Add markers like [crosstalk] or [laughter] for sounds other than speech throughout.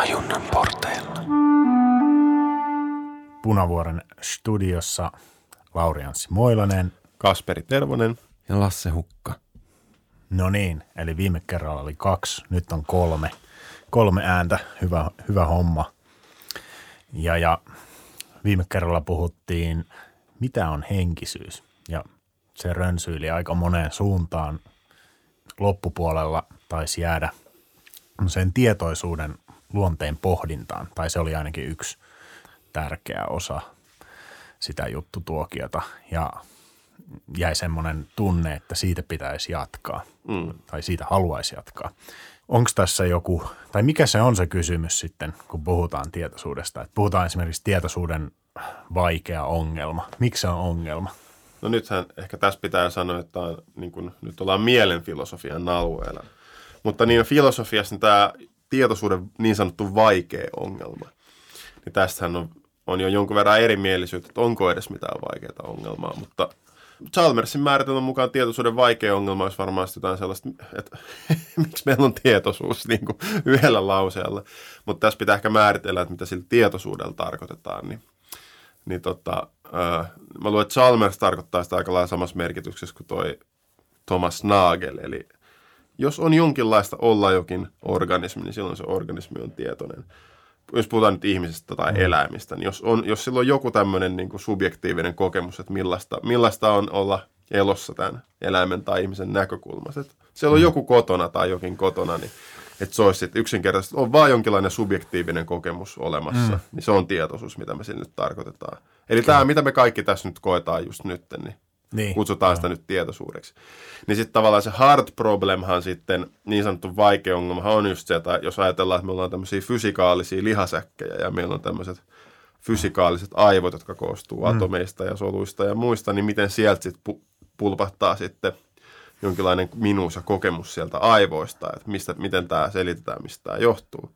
Tajunnan porteilla. Punavuoren studiossa Lauri Anssi Moilanen. Kasperi Tervonen. Ja Lasse Hukka. No niin, eli viime kerralla oli kaksi, nyt on kolme. Kolme ääntä, hyvä, hyvä homma. Ja, ja viime kerralla puhuttiin, mitä on henkisyys. Ja se rönsyili aika moneen suuntaan. Loppupuolella taisi jäädä sen tietoisuuden luonteen pohdintaan, tai se oli ainakin yksi tärkeä osa sitä juttutuokiota. Ja jäi semmoinen tunne, että siitä pitäisi jatkaa, mm. tai siitä haluaisi jatkaa. Onko tässä joku, tai mikä se on se kysymys sitten, kun puhutaan tietoisuudesta? Että puhutaan esimerkiksi tietoisuuden vaikea ongelma. Miksi se on ongelma? No nythän ehkä tässä pitää sanoa, että on, niin kun, nyt ollaan mielenfilosofian alueella. Mutta niin filosofiassa niin tämä tietoisuuden niin sanottu vaikea ongelma, niin tästähän on, on jo jonkun verran erimielisyyttä, että onko edes mitään vaikeaa ongelmaa, mutta Chalmersin määritelmän mukaan tietoisuuden vaikea ongelma olisi varmaan jotain sellaista, että [laughs] miksi meillä on tietoisuus niin kuin yhdellä lauseella. Mutta tässä pitää ehkä määritellä, että mitä sillä tietoisuudella tarkoitetaan. Niin, niin tota, äh, mä luulen, että Chalmers tarkoittaa sitä aika lailla samassa merkityksessä kuin toi Thomas Nagel. Eli jos on jonkinlaista olla jokin organismi, niin silloin se organismi on tietoinen jos puhutaan nyt ihmisistä tai mm. eläimistä, niin jos, on, jos sillä on joku tämmöinen niin kuin subjektiivinen kokemus, että millaista, millaista on olla elossa tämän eläimen tai ihmisen näkökulmasta, että siellä on mm. joku kotona tai jokin kotona, niin että se olisi yksinkertaisesti, on vaan jonkinlainen subjektiivinen kokemus olemassa, mm. niin se on tietoisuus, mitä me sillä nyt tarkoitetaan. Eli tämä, mitä me kaikki tässä nyt koetaan just nyt, niin niin. Kutsutaan sitä nyt tietoisuudeksi. Niin sitten tavallaan se hard problemhan sitten, niin sanottu vaikea ongelma on just se, että jos ajatellaan, että me ollaan tämmöisiä fysikaalisia lihasäkkejä ja meillä on tämmöiset fysikaaliset aivot, jotka koostuu mm. atomeista ja soluista ja muista, niin miten sieltä sitten pu- pulpahtaa sitten jonkinlainen minuus ja kokemus sieltä aivoista, että mistä, miten tämä selitetään, mistä tämä johtuu.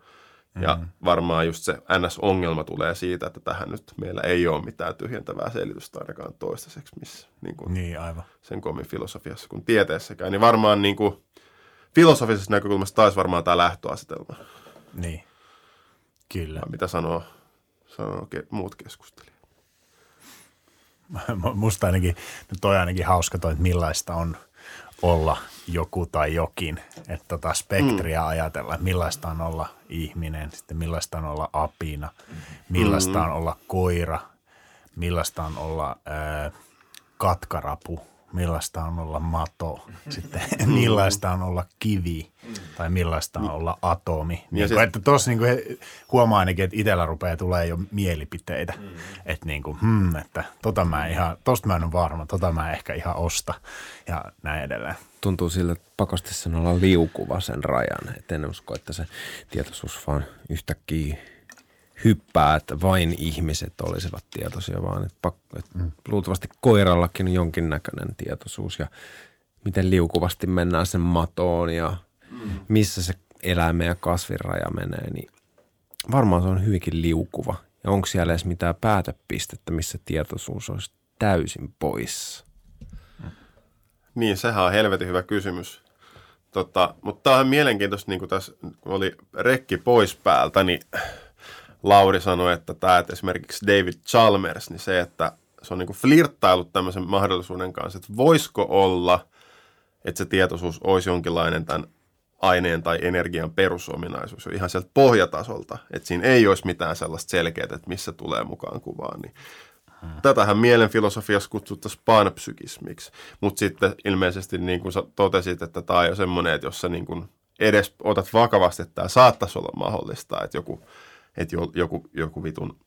Ja mm. varmaan just se NS-ongelma tulee siitä, että tähän nyt meillä ei ole mitään tyhjentävää selitystä ainakaan toistaiseksi missä, niin, kuin niin aivan. sen komin filosofiassa kuin tieteessäkään. Niin varmaan niin kuin, filosofisesta näkökulmasta taisi varmaan tämä lähtöasetelma. Niin, kyllä. Vai mitä sanoo, sanoo ke- muut keskustelijat? [laughs] Musta ainakin, toi ainakin hauska toi, että millaista on olla joku tai jokin, että tota spektriä mm. ajatella, millaista on olla ihminen, sitten millaista on olla apina, millaista mm. on olla koira, millaista on olla ää, katkarapu – millaista on olla mato, sitten [laughs] millaista on olla kivi tai millaista on olla atomi. Niin kuin, että tuossa niin huomaa ainakin, että itsellä rupeaa tulee jo mielipiteitä, mm. että niin kuin, hmm, että tota mä ihan, tosta mä en ole varma, tota mä ehkä ihan osta ja näin edelleen. Tuntuu sille, että pakosti sen olla liukuva sen rajan, että en usko, että se tietoisuus vaan yhtäkkiä – hyppää, että vain ihmiset olisivat tietoisia, vaan että, pakko, että mm. luultavasti koirallakin on jonkinnäköinen tietoisuus ja miten liukuvasti mennään sen matoon ja mm. missä se eläimen ja kasvin raja menee, niin varmaan se on hyvinkin liukuva. Ja onko siellä edes mitään päätepistettä, missä tietoisuus olisi täysin pois? Niin, sehän on helvetin hyvä kysymys. Tota, mutta tämä on mielenkiintoista, niin kuin tässä kun oli rekki pois päältä, niin Lauri sanoi, että tämä, että esimerkiksi David Chalmers, niin se, että se on niin kuin flirttailut tämmöisen mahdollisuuden kanssa, että voisiko olla, että se tietoisuus olisi jonkinlainen tämän aineen tai energian perusominaisuus jo ihan sieltä pohjatasolta, että siinä ei olisi mitään sellaista selkeää, että missä tulee mukaan kuvaan, niin hmm. Tätähän mielenfilosofiassa kutsuttaisiin panpsykismiksi, mutta sitten ilmeisesti niin kuin sä totesit, että tämä on jo semmoinen, että jos sä niin kuin edes otat vakavasti, että tämä saattaisi olla mahdollista, että joku että joku, joku vitun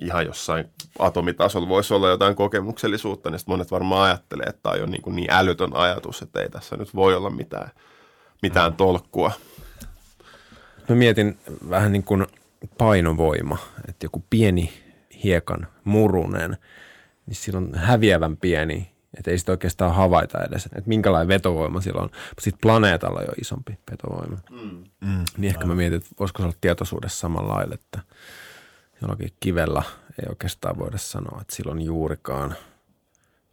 ihan jossain atomitasolla voisi olla jotain kokemuksellisuutta, niin monet varmaan ajattelee, että tämä on niin, kuin niin älytön ajatus, että ei tässä nyt voi olla mitään, mitään tolkkua. Mä mietin vähän niin kuin painovoima, että joku pieni hiekan murunen, niin silloin häviävän pieni että ei sitä oikeastaan havaita edes, että minkälainen vetovoima sillä on. Sitten planeetalla on jo isompi vetovoima. Mm. Mm. Niin ehkä mä mietin, että voisiko se olla tietoisuudessa samalla lailla, että jollakin kivellä ei oikeastaan voida sanoa, että sillä on juurikaan.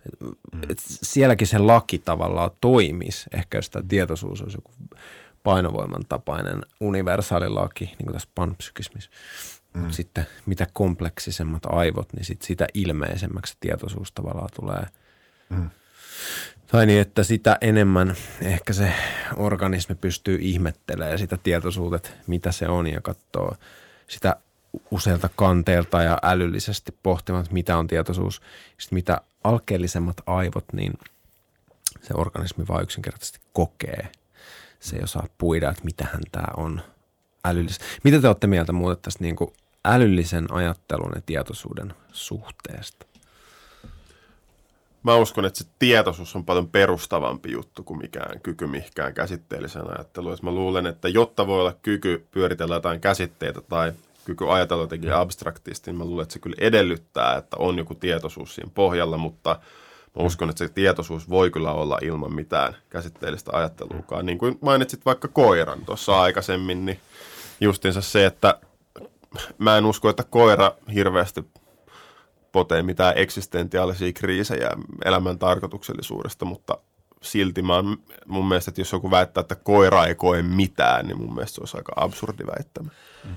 Et, mm. et sielläkin se laki tavallaan toimisi. Ehkä jos tämä tietoisuus olisi joku painovoiman tapainen universaali laki, niin kuin tässä panpsykismissa. Mm. Mutta sitten mitä kompleksisemmat aivot, niin sit sitä ilmeisemmäksi tietoisuus tavallaan tulee. Mm. Tai niin, että sitä enemmän ehkä se organismi pystyy ihmettelemään sitä tietoisuutta, mitä se on ja katsoo sitä useilta kanteilta ja älyllisesti pohtimaan, mitä on tietoisuus. Sitten mitä alkeellisemmat aivot, niin se organismi vaan yksinkertaisesti kokee. Se ei osaa puida, että mitähän tämä on älyllistä. Mitä te olette mieltä muuten tästä niin kuin älyllisen ajattelun ja tietoisuuden suhteesta? Mä uskon, että se tietoisuus on paljon perustavampi juttu kuin mikään kyky mihinkään käsitteellisen ajatteluun. Mä luulen, että jotta voi olla kyky pyöritellä jotain käsitteitä tai kyky ajatella jotenkin abstraktisti, niin mä luulen, että se kyllä edellyttää, että on joku tietoisuus siinä pohjalla, mutta mä uskon, että se tietoisuus voi kyllä olla ilman mitään käsitteellistä ajatteluukaan. Niin kuin mainitsit vaikka koiran tuossa aikaisemmin, niin justiinsa se, että mä en usko, että koira hirveästi potee mitään eksistentiaalisia kriisejä elämän tarkoituksellisuudesta, mutta silti mä oon, mun mielestä, että jos joku väittää, että koira ei koe mitään, niin mun mielestä se olisi aika absurdi väittämä. Mm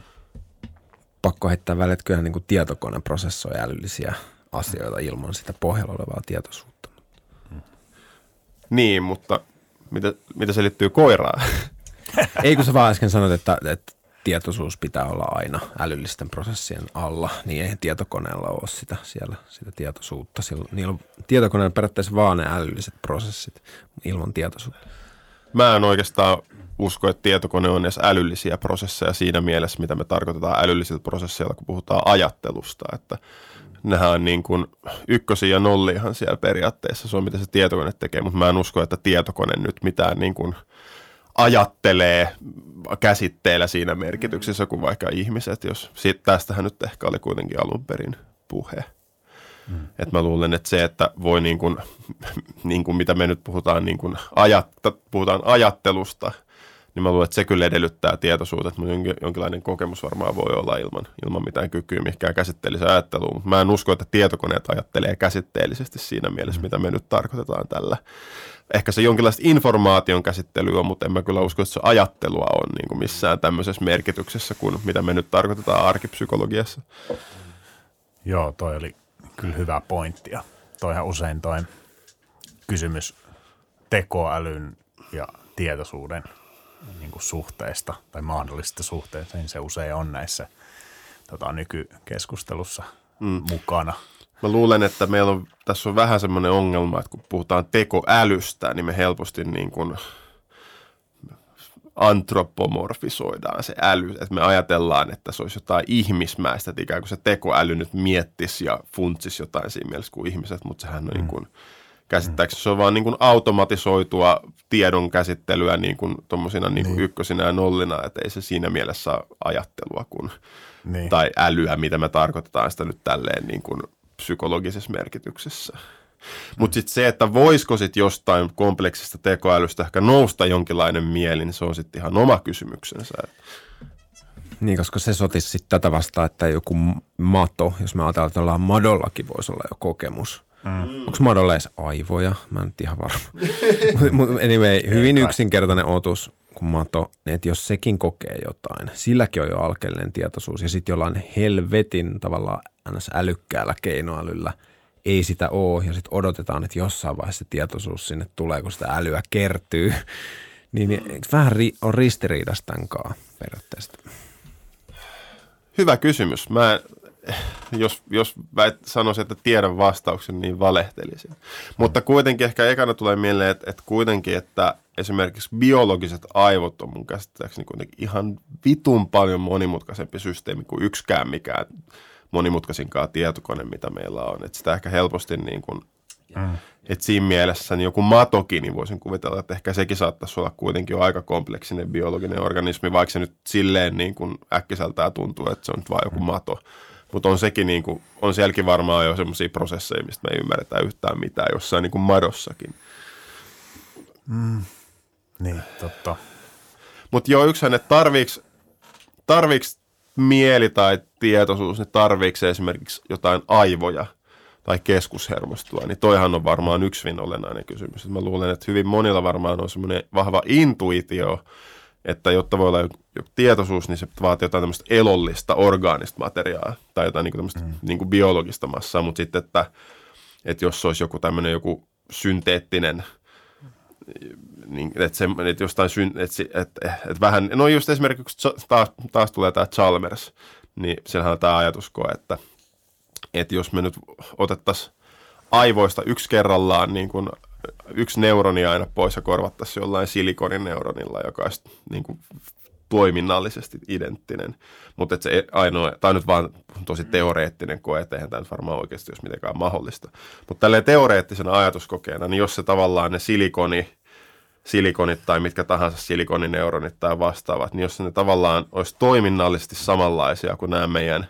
pakko heittää väliin, että kyllähän niin kuin tietokone prosessoi älyllisiä asioita ilman sitä pohjalla olevaa tietoisuutta. Niin, mutta mitä, mitä se liittyy koiraan? Ei kun sä vaan äsken sanoit, että, että tietoisuus pitää olla aina älyllisten prosessien alla, niin eihän tietokoneella ole sitä siellä, sitä tietoisuutta. Sillä, niillä on tietokoneella periaatteessa vaan ne älylliset prosessit ilman tietoisuutta. Mä en oikeastaan usko, että tietokone on edes älyllisiä prosesseja siinä mielessä, mitä me tarkoitetaan älyllisillä prosesseilla, kun puhutaan ajattelusta. Että nehän on niin kuin ykkösiä ja nolliahan siellä periaatteessa, se on mitä se tietokone tekee, mutta mä en usko, että tietokone nyt mitään niin kuin ajattelee käsitteellä siinä merkityksessä kuin vaikka ihmiset, jos siitä, tästähän nyt ehkä oli kuitenkin alun perin puhe. Mm. Et mä luulen, että se, että voi niin kuin, niin kuin mitä me nyt puhutaan, niin kuin ajatta, puhutaan ajattelusta – niin mä luulen, että se kyllä edellyttää tietoisuutta, että jonkinlainen kokemus varmaan voi olla ilman, ilman mitään kykyä mihinkään käsitteelliseen ajatteluun. Mutta mä en usko, että tietokoneet ajattelee käsitteellisesti siinä mielessä, mm. mitä me nyt tarkoitetaan tällä. Ehkä se jonkinlaista informaation käsittelyä on, mutta en mä kyllä usko, että se ajattelua on niin kuin missään tämmöisessä merkityksessä kuin mitä me nyt tarkoitetaan arkipsykologiassa. Joo, toi oli kyllä hyvä pointti ja toihan usein toi kysymys tekoälyn ja tietoisuuden – niin kuin suhteesta tai mahdollisesta suhteesta, niin se usein on näissä tota, nykykeskustelussa mm. mukana. Mä luulen, että meillä on, tässä on vähän semmoinen ongelma, että kun puhutaan tekoälystä, niin me helposti niin kuin antropomorfisoidaan se äly, että me ajatellaan, että se olisi jotain ihmismäistä, että ikään kuin se tekoäly nyt miettisi ja funtsisi jotain siinä mielessä kuin ihmiset, mutta sehän on mm. niin kuin – käsittääkseni. Se on vaan niin kuin automatisoitua tiedon käsittelyä niin kuin tuommoisina niin kuin niin. ykkösinä ja nollina, että ei se siinä mielessä ajattelua kuin, niin. tai älyä, mitä me tarkoitetaan sitä nyt tälleen niin kuin psykologisessa merkityksessä. Mutta sitten se, että voisiko sitten jostain kompleksista tekoälystä ehkä nousta jonkinlainen mieli, niin se on sitten ihan oma kysymyksensä. Niin, koska se sotisi sitten tätä vastaan, että joku mato, jos me ajatellaan, että madollakin voisi olla jo kokemus – Mm. Onko Madolla edes aivoja? Mä en ihan varma. [laughs] Mutta anyway, hyvin yksinkertainen otus kuin Mato, niin että jos sekin kokee jotain, silläkin on jo alkeellinen tietoisuus ja sitten jollain helvetin tavallaan ns. älykkäällä keinoälyllä ei sitä ole ja sitten odotetaan, että jossain vaiheessa tietoisuus sinne tulee, kun sitä älyä kertyy. [laughs] niin, niin vähän ri, on ristiriidasta tämän periaatteessa? Hyvä kysymys. Mä jos, jos väit, sanoisin, että tiedän vastauksen, niin valehtelisin. Mutta kuitenkin ehkä ekana tulee mieleen, että, että kuitenkin, että esimerkiksi biologiset aivot on mun käsittääkseni kuitenkin ihan vitun paljon monimutkaisempi systeemi kuin yksikään mikään monimutkaisinkaan tietokone, mitä meillä on. Että sitä ehkä helposti niin kuin, mm. että siinä mielessä niin joku matokin, niin voisin kuvitella, että ehkä sekin saattaisi olla kuitenkin jo aika kompleksinen biologinen organismi, vaikka se nyt silleen niin kuin äkkiseltään tuntuu, että se on nyt vain joku mato. Mutta on sekin niin kuin, on sielläkin varmaan jo semmoisia prosesseja, mistä me ei ymmärretä yhtään mitään jossain niin kuin madossakin. Mm. Niin, totta. Mutta joo, yksihän, että tarviiks, tarviiks mieli tai tietoisuus, niin tarviiko esimerkiksi jotain aivoja tai keskushermostoa, niin toihan on varmaan yksi hyvin olennainen kysymys. mä luulen, että hyvin monilla varmaan on semmoinen vahva intuitio, että jotta voi olla joku, joku tietoisuus, niin se vaatii jotain tämmöistä elollista, orgaanista materiaa tai jotain niin tämmöistä mm. niin biologista massaa, mutta sitten, että, että jos se olisi joku tämmöinen joku synteettinen, niin, että, se, että jostain syn, että, että, että, vähän, no just esimerkiksi taas, taas tulee tämä Chalmers, niin siellähän on tämä ajatuskoe, että, että jos me nyt otettaisiin aivoista yksi kerrallaan niin kuin yksi neuroni aina pois ja korvattaisiin jollain silikonineuronilla, joka olisi niin kuin toiminnallisesti identtinen. Mutta se ainoa, tai nyt vaan tosi teoreettinen koe, että eihän tämä nyt varmaan oikeasti olisi mitenkään mahdollista. Mutta tälleen teoreettisena ajatuskokeena, niin jos se tavallaan ne silikoni, silikonit tai mitkä tahansa silikonineuronit tai vastaavat, niin jos ne tavallaan olisi toiminnallisesti samanlaisia kuin nämä meidän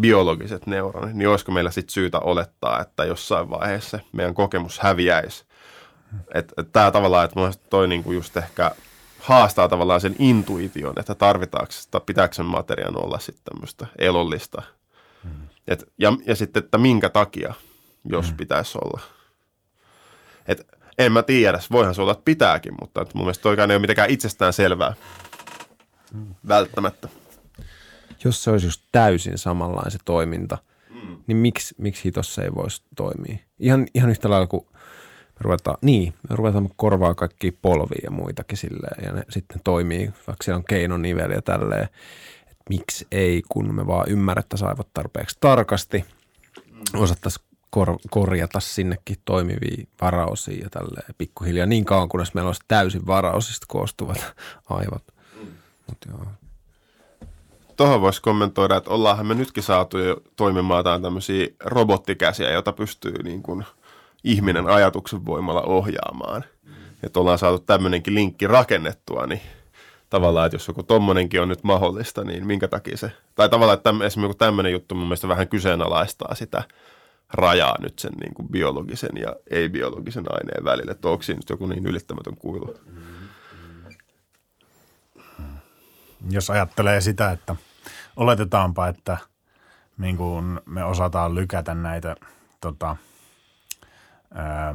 biologiset neuronit, niin olisiko meillä sitten syytä olettaa, että jossain vaiheessa meidän kokemus häviäisi että et tämä tavallaan, että mun toi niinku just ehkä haastaa tavallaan sen intuition, että tarvitaanko, tai pitääkö sen materiaan olla sitten tämmöistä elollista. Mm. Et, ja, ja sitten, että minkä takia, jos mm. pitäisi olla. Et, en mä tiedä, voihan se olla, että pitääkin, mutta että mun mielestä toikaan ei ole mitenkään itsestään selvää. Mm. Välttämättä. Jos se olisi just täysin samanlainen se toiminta, mm. niin miksi, miksi hitossa ei voisi toimia? Ihan, ihan yhtä lailla kuin ruvetaan, niin, ruvetaan korvaa kaikki polvia ja muitakin silleen, ja ne sitten toimii, vaikka siellä on keinoniveli ja tälleen, että miksi ei, kun me vaan ymmärrettäisiin aivot tarpeeksi tarkasti, osattaisiin kor- korjata sinnekin toimivia varaosia ja tälleen pikkuhiljaa niin kauan, kunnes meillä olisi täysin varaosista koostuvat [laughs] aivot. Mut joo. Tuohon voisi kommentoida, että ollaanhan me nytkin saatu jo toimimaan tämmöisiä robottikäsiä, joita pystyy niin kuin – ihminen ajatuksen voimalla ohjaamaan. Mm. Että ollaan saatu tämmöinenkin linkki rakennettua, niin tavallaan, että jos joku tommonenkin on nyt mahdollista, niin minkä takia se, tai tavallaan, että täm, esimerkiksi tämmöinen juttu mun mielestä vähän kyseenalaistaa sitä rajaa nyt sen niin kuin biologisen ja ei-biologisen aineen välille, että onko siinä nyt joku niin ylittämätön kuilu. Jos ajattelee sitä, että oletetaanpa, että niin kuin me osataan lykätä näitä tota, – ää,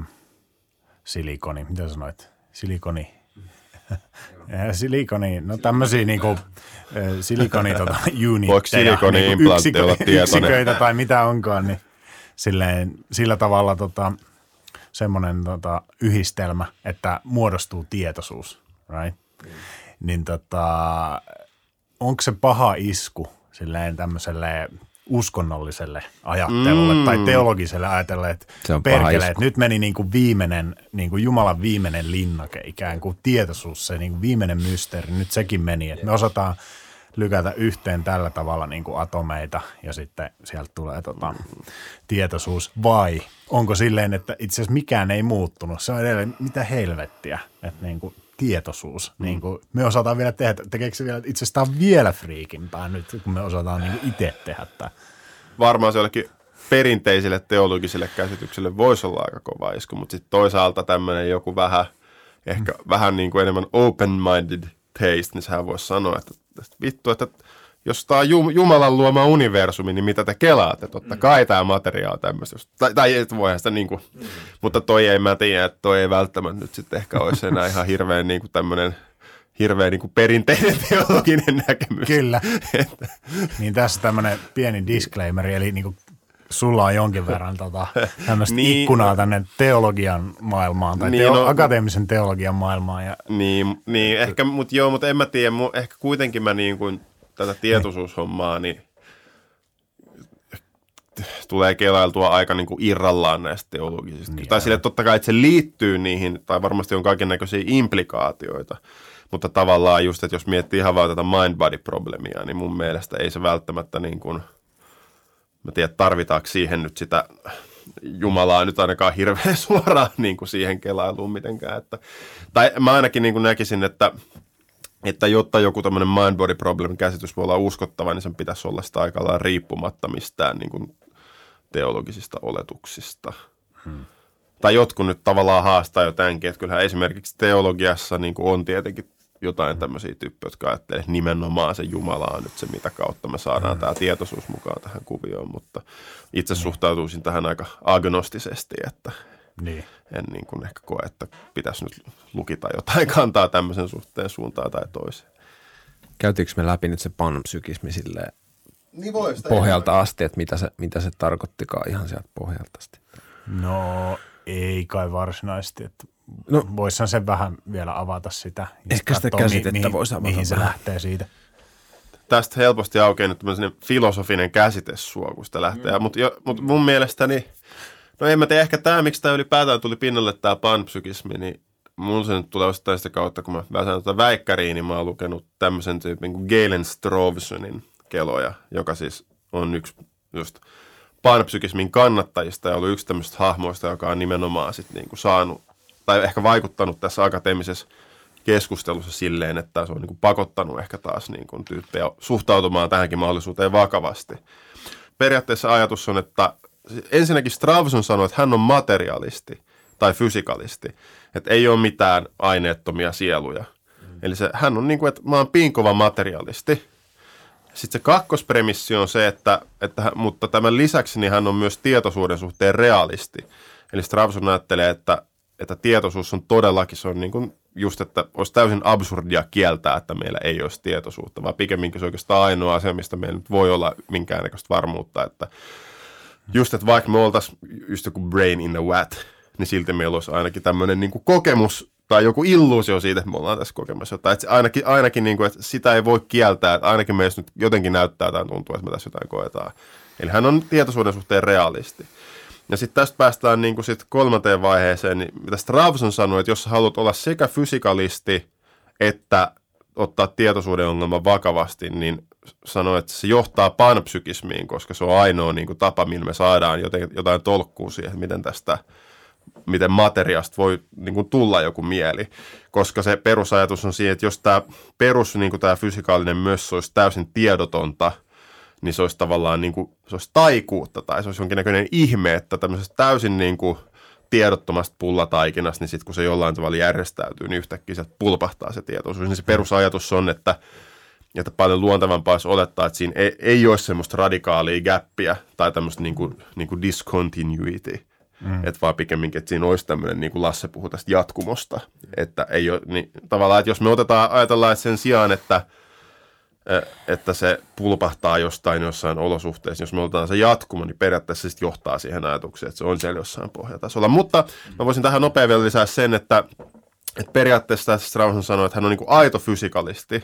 silikoni, mitä sanoit? Silikoni. [laughs] silikoni, no tämmöisiä niinku, silikoni tota, [laughs] silikoni niinku yksikö, olla yksiköitä tai mitä onkaan, niin silleen, sillä tavalla tota, semmoinen tota, yhdistelmä, että muodostuu tietoisuus, right? Mm. Niin tota, onko se paha isku silleen tämmöiselle uskonnolliselle ajattelulle mm. tai teologiselle ajatelle, että perkele, että nyt meni niin kuin viimeinen, niin kuin Jumalan viimeinen linnake, ikään kuin tietoisuus, se niin kuin viimeinen mysteeri, nyt sekin meni, että me osataan lykätä yhteen tällä tavalla niin kuin atomeita ja sitten sieltä tulee tota, tietoisuus. Vai onko silleen, että itse asiassa mikään ei muuttunut, se on edelleen mitä helvettiä, että niin kuin tietoisuus. Mm. Niin kuin me osataan vielä tehdä, tekeekö se vielä itsestään vielä friikimpää nyt, kun me osataan niin itse tehdä tämä. Varmaan se jollekin perinteiselle teologiselle käsitykselle voisi olla aika kova isku, mutta sitten toisaalta tämmöinen joku vähän, ehkä mm. vähän niin kuin enemmän open-minded taste, niin sehän voisi sanoa, että, että vittu, että jos tämä on Jumalan luoma universumi, niin mitä te kelaatte? Totta mm. kai tämä materia on tämmöistä. Tai, tai et voihan sitä niin kuin, mm. mutta toi ei mä tiedä, että toi ei välttämättä nyt sitten ehkä olisi enää ihan hirveän niin kuin tämmöinen hirveän niin kuin perinteinen [laughs] teologinen näkemys. Kyllä. [laughs] niin tässä tämmöinen pieni disclaimer, eli niin kuin sulla on jonkin verran tota, tämmöistä niin, ikkunaa tänne teologian maailmaan tai niin, teo- no, akateemisen teologian maailmaan. Ja, niin, niin ehkä, mutta joo, mutta en mä tiedä, ehkä kuitenkin mä niin kuin – tätä tietoisuushommaa, niin tulee kelailtua aika niin kuin irrallaan näistä teologisista. Niin, tai sille totta kai, että se liittyy niihin, tai varmasti on kaiken näköisiä implikaatioita. Mutta tavallaan just, että jos miettii ihan vaan tätä mind-body-problemia, niin mun mielestä ei se välttämättä niin kuin, mä tiedän, tarvitaanko siihen nyt sitä Jumalaa nyt ainakaan hirveän [laughs] suoraan niin kuin siihen kelailuun mitenkään. Että, tai mä ainakin niin kuin näkisin, että – että jotta joku tämmöinen mind body problem käsitys voi olla uskottava, niin sen pitäisi olla sitä aika riippumatta mistään niin kuin teologisista oletuksista. Hmm. Tai jotkut nyt tavallaan haastaa jo tämänkin, että kyllähän esimerkiksi teologiassa niin kuin on tietenkin jotain tämmöisiä tyyppejä, jotka ajattelee, että nimenomaan se Jumala on nyt se, mitä kautta me saadaan hmm. tämä tietoisuus mukaan tähän kuvioon, mutta itse suhtautuisin tähän aika agnostisesti, että Niin. En niin kuin ehkä koe, että pitäisi nyt lukita jotain [laughs] kantaa tämmöisen suhteen suuntaan tai toiseen. Käytiinkö me läpi nyt se panpsykismi silleen Niin voi pohjalta asti, että mitä se, mitä se tarkoittikaan ihan sieltä pohjalta asti? No ei kai varsinaisesti. Että No. Voisihan sen vähän vielä avata sitä. Ehkä sitä mi- käsitettä mihin, voisi avata Mihin se vähän. lähtee siitä. tästä helposti aukeaa nyt tämmöinen filosofinen käsitessuo, kun sitä lähtee. Mm. Mutta mut mun mielestäni, no en mä tiedä, ehkä tämä, miksi tämä ylipäätään tuli pinnalle, tämä panpsykismi, niin mun se nyt tulee osittain sitä kautta, kun mä väsän tuota väikkäriin, niin mä oon lukenut tämmöisen tyypin kuin Galen Strovsonin keloja, joka siis on yksi just panpsykismin kannattajista ja ollut yksi tämmöistä hahmoista, joka on nimenomaan sit niinku saanut, tai ehkä vaikuttanut tässä akateemisessa keskustelussa silleen, että se on niin pakottanut ehkä taas niin kuin tyyppejä suhtautumaan tähänkin mahdollisuuteen vakavasti. Periaatteessa ajatus on, että ensinnäkin Stravson sanoi, että hän on materialisti tai fysikalisti, että ei ole mitään aineettomia sieluja. Eli se, hän on niin kuin, että mä oon piinkova materialisti. Sitten se kakkospremissi on se, että, että mutta tämän lisäksi niin hän on myös tietoisuuden suhteen realisti. Eli Stravson ajattelee, että, että tietoisuus on todellakin, se on niin kuin just, että olisi täysin absurdia kieltää, että meillä ei olisi tietoisuutta, vaan pikemminkin se on oikeastaan ainoa asia, mistä meillä nyt voi olla minkäännäköistä varmuutta, että just, että vaikka me oltaisiin just joku brain in a vat, niin silti meillä olisi ainakin tämmöinen niin kokemus tai joku illuusio siitä, että me ollaan tässä kokemassa jotain. Että ainakin, ainakin niin kuin, että sitä ei voi kieltää, että ainakin meistä nyt jotenkin näyttää tai tuntuu, että me tässä jotain koetaan. Eli hän on tietoisuuden suhteen realisti. Ja sitten tästä päästään niin kuin sit kolmanteen vaiheeseen, niin mitä Stravson sanoi, että jos haluat olla sekä fysikalisti että ottaa tietoisuuden ongelman vakavasti, niin sanoi, että se johtaa panpsykismiin, koska se on ainoa niin kuin tapa, millä me saadaan joten, jotain tolkkua siihen, että miten tästä miten materiasta voi niin kuin tulla joku mieli, koska se perusajatus on siinä, että jos tämä perus, niin kuin tämä fysikaalinen myös olisi täysin tiedotonta, niin se olisi tavallaan niin kuin, se olisi taikuutta tai se olisi jonkinnäköinen ihme, että tämmöisestä täysin niin kuin tiedottomasta pullataikinasta, niin sitten kun se jollain tavalla järjestäytyy, niin yhtäkkiä sieltä pulpahtaa se tietoisuus. Niin se perusajatus on, että, että paljon luontevampaa olisi olettaa, että siinä ei, ei ole semmoista radikaalia gäppiä tai tämmöistä niin kuin, niin kuin discontinuity, mm. että vaan pikemminkin, että siinä olisi tämmöinen, niin kuin Lasse puhui tästä jatkumosta, että ei ole, niin tavallaan, että jos me otetaan, ajatellaan, että sen sijaan, että että se pulpahtaa jostain jossain olosuhteessa. Jos me otetaan se jatkumo, niin periaatteessa se sitten johtaa siihen ajatukseen, että se on siellä jossain pohjatasolla. Mutta mä voisin tähän nopein vielä lisää sen, että, että periaatteessa tässä Strauss sanoi, että hän on niin kuin aito fysikalisti.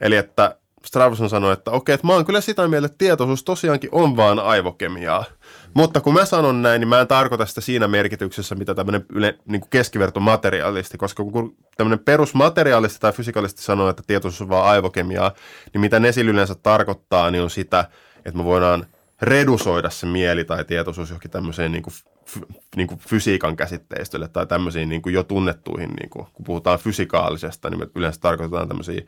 Eli että Stravson sanoi, että okei, että mä oon kyllä sitä mieltä, että tietoisuus tosiaankin on vaan aivokemiaa. Mutta kun mä sanon näin, niin mä en tarkoita sitä siinä merkityksessä, mitä tämmöinen yle, niin kuin keskiverto materiaalisti, koska kun tämmöinen perusmateriaalisti tai fysikalisti sanoo, että tietoisuus on vaan aivokemiaa, niin mitä ne sillä yleensä tarkoittaa, niin on sitä, että me voidaan redusoida se mieli tai tietoisuus johonkin tämmöiseen niin kuin, niin kuin fysiikan käsitteistölle tai tämmöisiin niin kuin jo tunnettuihin, niin kuin, kun puhutaan fysikaalisesta, niin me yleensä tarkoitetaan tämmöisiä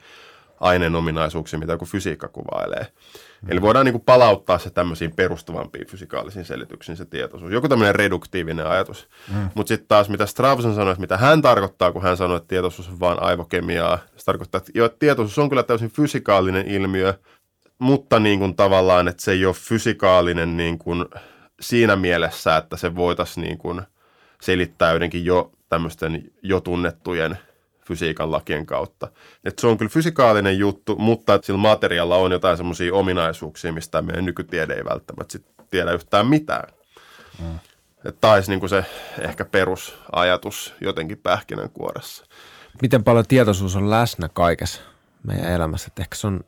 aineen ominaisuuksia, mitä joku fysiikka kuvailee. Mm. Eli voidaan niin kuin palauttaa se tämmöisiin perustavampiin fysikaalisiin selityksiin se tietoisuus. Joku tämmöinen reduktiivinen ajatus. Mm. Mutta sitten taas mitä Stravson sanoi, että mitä hän tarkoittaa, kun hän sanoi, että tietoisuus on vain aivokemiaa. Se tarkoittaa, että jo, tietoisuus on kyllä täysin fysikaalinen ilmiö, mutta niin kuin tavallaan, että se ei ole fysikaalinen niin kuin siinä mielessä, että se voitaisiin niin kuin selittää jotenkin jo tämmöisten jo tunnettujen fysiikan lakien kautta. Et se on kyllä fysikaalinen juttu, mutta sillä materiaalilla on jotain semmoisia ominaisuuksia, mistä meidän nykytiede ei välttämättä sit tiedä yhtään mitään. Mm. Tämä olisi niin se ehkä perusajatus jotenkin pähkinänkuoressa. Miten paljon tietoisuus on läsnä kaikessa meidän elämässä? Et ehkä se on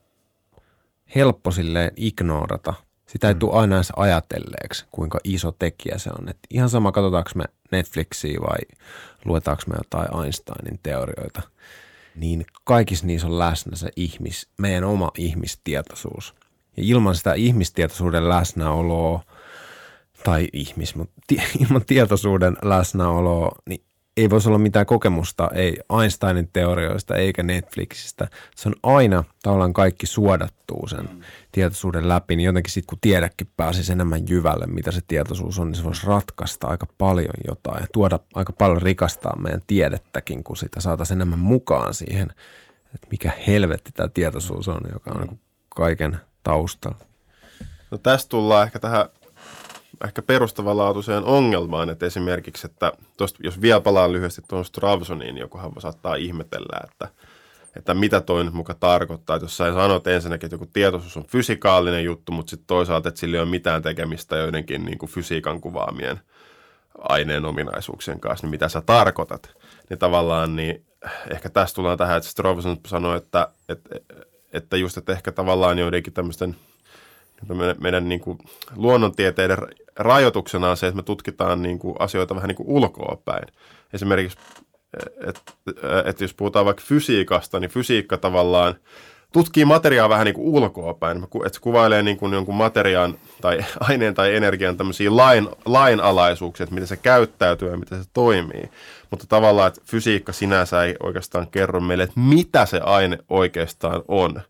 helppo silleen ignorata. Sitä ei mm. tule aina edes ajatelleeksi, kuinka iso tekijä se on. Et ihan sama, katsotaanko me Netflixiä vai luetaanko me jotain Einsteinin teorioita, niin kaikissa niissä on läsnä se ihmis, meidän oma ihmistietoisuus. Ja ilman sitä ihmistietoisuuden läsnäoloa, tai ihmis, mutta [laughs] ilman tietoisuuden läsnäoloa, niin ei voisi olla mitään kokemusta, ei Einsteinin teorioista eikä Netflixistä. Se on aina tavallaan kaikki suodattuu sen. tietoisuuden läpi, niin jotenkin sitten kun tiedäkin pääsisi enemmän jyvälle, mitä se tietoisuus on, niin se voisi ratkaista aika paljon jotain ja tuoda aika paljon rikastaa meidän tiedettäkin, kun sitä saataisiin enemmän mukaan siihen, että mikä helvetti tämä tietoisuus on, joka on niin kaiken taustalla. No tästä tullaan ehkä tähän ehkä perustavanlaatuiseen ongelmaan, että esimerkiksi, että tosta, jos vielä palaan lyhyesti tuohon Stravsoniin, niin jokuhan saattaa ihmetellä, että, että mitä toi nyt muka tarkoittaa. Että jos sä sanot ensinnäkin, että joku tietoisuus on fysikaalinen juttu, mutta sitten toisaalta, että sillä ei ole mitään tekemistä joidenkin niin kuin fysiikan kuvaamien aineen ominaisuuksien kanssa, niin mitä sä tarkoitat. Niin tavallaan, niin ehkä tästä tullaan tähän, että Stravson sanoi, että, että, että just, että ehkä tavallaan joidenkin tämmöisten – meidän, meidän niin kuin luonnontieteiden rajoituksena on se, että me tutkitaan niin kuin asioita vähän niin kuin ulkoa päin. Esimerkiksi, että et jos puhutaan vaikka fysiikasta, niin fysiikka tavallaan tutkii materiaa vähän niin kuin ulkoa päin. Että se kuvailee niin kuin jonkun materiaan tai [laughs] aineen tai energian tämmöisiä lain, lainalaisuuksia, että miten se käyttäytyy ja miten se toimii. Mutta tavallaan, että fysiikka sinänsä ei oikeastaan kerro meille, että mitä se aine oikeastaan on.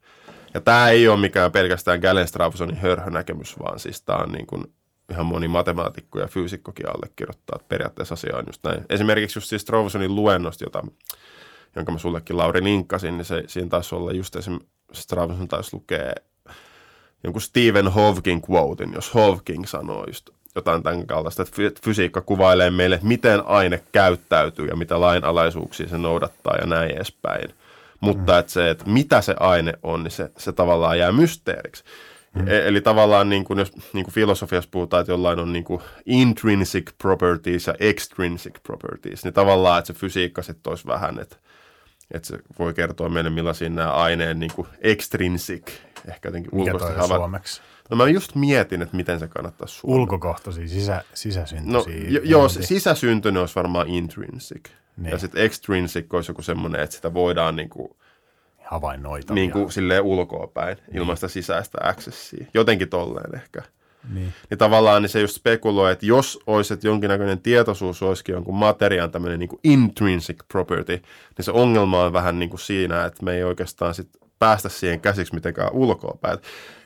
Ja tämä ei ole mikään pelkästään Galen Strausonin hörhönäkemys, vaan siis tämä on niin kuin ihan moni matemaatikko ja fyysikkokin allekirjoittaa, että periaatteessa asia on just näin. Esimerkiksi just siis Strausonin luennosta, jota, jonka mä sullekin Lauri linkkasin, niin se, siinä taisi olla just esimerkiksi Strauson taisi lukea jonkun Stephen Hawking quotein, jos Hawking sanoo just jotain tämän kaltaista, että fysiikka kuvailee meille, miten aine käyttäytyy ja mitä lainalaisuuksia se noudattaa ja näin edespäin. Mutta mm. että se, että mitä se aine on, niin se, se tavallaan jää mysteeriksi. Mm. Eli tavallaan niin kuin, jos niin kuin filosofiassa puhutaan, että jollain on niin kuin intrinsic properties ja extrinsic properties, niin tavallaan, että se fysiikka sitten olisi vähän, että, että se voi kertoa meille millaisia nämä aineen niin kuin extrinsic, ehkä jotenkin ulkoisesti. Mikä suomeksi? No mä just mietin, että miten se kannattaa suomeksi. Ulkokohtaisia, sisä, sisäsyntyisiä. No, joo, sisäsyntyinen olisi varmaan intrinsic. Niin. Ja sitten extrinsic olisi joku semmoinen, että sitä voidaan niin kuin, havainnoita. Niin kuin silleen ulkoa päin, niin. ilman sitä sisäistä accessia. Jotenkin tolleen ehkä. Niin. niin tavallaan niin se just spekuloi, että jos olisi, että jonkinnäköinen tietoisuus olisikin jonkun materiaan tämmöinen niin kuin intrinsic property, niin se ongelma on vähän niin kuin siinä, että me ei oikeastaan sit päästä siihen käsiksi mitenkään ulkoa päin.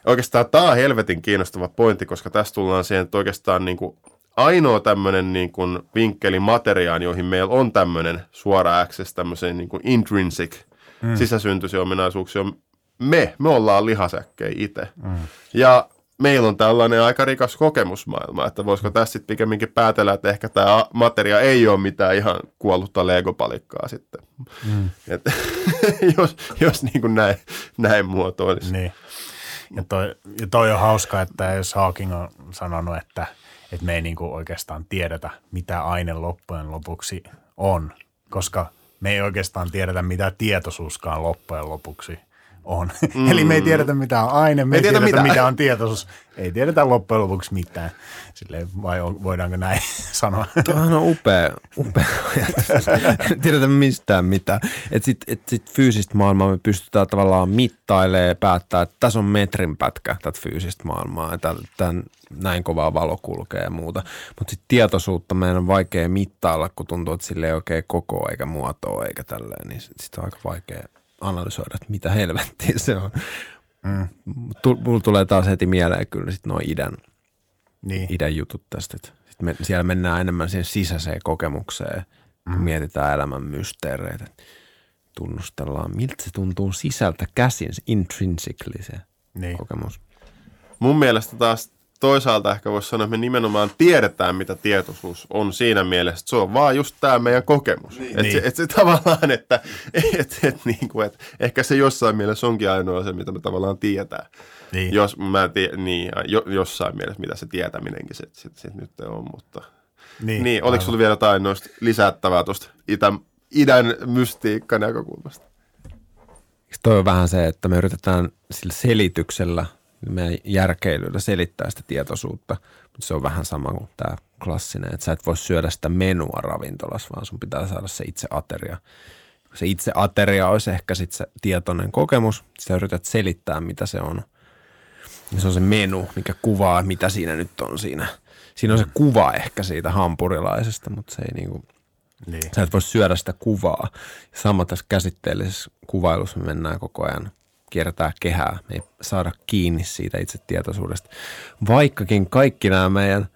Oikeastaan tämä on helvetin kiinnostava pointti, koska tässä tullaan siihen, että oikeastaan niin kuin ainoa tämmöinen niin kuin vinkkeli materiaan, joihin meillä on tämmöinen suora access tämmöiseen niin kuin intrinsic mm. sisäsyntyisiä ominaisuuksia, on me, me ollaan lihasäkkejä itse. Mm. Ja meillä on tällainen aika rikas kokemusmaailma, että voisiko tässä sitten pikemminkin päätellä, että ehkä tämä materia ei ole mitään ihan kuollutta legopalikkaa sitten. Mm. Et, [laughs] jos jos niin kuin näin, näin muotoilisi. Niin. Ja toi, ja toi on hauska, että jos Hawking on sanonut, että – että me ei niin kuin oikeastaan tiedetä, mitä aine loppujen lopuksi on, koska me ei oikeastaan tiedetä, mitä tietoisuuskaan loppujen lopuksi on. Mm. Eli me ei tiedetä, mitä on aine, me, ei tiedetä, mitä. mitä on tietoisuus. Ei tiedetä loppujen lopuksi mitään. Silleen, vai voidaanko näin [laughs] sanoa? Tuohan on upea, upea [laughs] tiedetä mistään mitään. Että sitten et sit fyysistä maailmaa me pystytään tavallaan mittailemaan päättää, että tässä on metrin pätkä tätä fyysistä maailmaa. Että tämän, näin kovaa valo kulkee ja muuta. Mutta sitten tietoisuutta meidän on vaikea mittailla, kun tuntuu, että sille ei oikein koko eikä muotoa eikä tälleen. Niin sitten on aika vaikea analysoida, että mitä helvettiä se on. Mm. Mulla tulee taas heti mieleen kyllä sitten nuo idän, niin. idän jutut tästä. Sit me, siellä mennään enemmän siihen sisäiseen kokemukseen, mm. mietitään elämän mysteereitä. Tunnustellaan, miltä se tuntuu sisältä käsin, intrinsically se niin. kokemus. Mun mielestä taas toisaalta ehkä voisi sanoa, että me nimenomaan tiedetään, mitä tietoisuus on siinä mielessä, että se on vaan just tämä meidän kokemus. Niin. Että niin. se, et se tavallaan, että [laughs] et, et, niin kuin, et, ehkä se jossain mielessä onkin ainoa se, mitä me tavallaan tietää. Niin. Jos, mä tie, niin, jo, jossain mielessä, mitä se tietäminenkin se, se, se nyt on, mutta... Niin, niin oliko sinulla vielä jotain noista lisättävää tuosta idän, idän mystiikka näkökulmasta? Toi on vähän se, että me yritetään sillä selityksellä – meidän järkeilyllä selittää sitä tietoisuutta, mutta se on vähän sama kuin tämä klassinen, että sä et voi syödä sitä menua ravintolassa, vaan sun pitää saada se itse ateria. Se itse ateria olisi ehkä sitten se tietoinen kokemus, sä yrität selittää, mitä se on. Ja se on se menu, mikä kuvaa, mitä siinä nyt on siinä. Siinä on se kuva ehkä siitä hampurilaisesta, mutta se ei niinku, niin. sä et voi syödä sitä kuvaa. Sama tässä käsitteellisessä kuvailussa me mennään koko ajan – kiertää kehää, me ei saada kiinni siitä itse tietoisuudesta. Vaikkakin kaikki nämä meidän,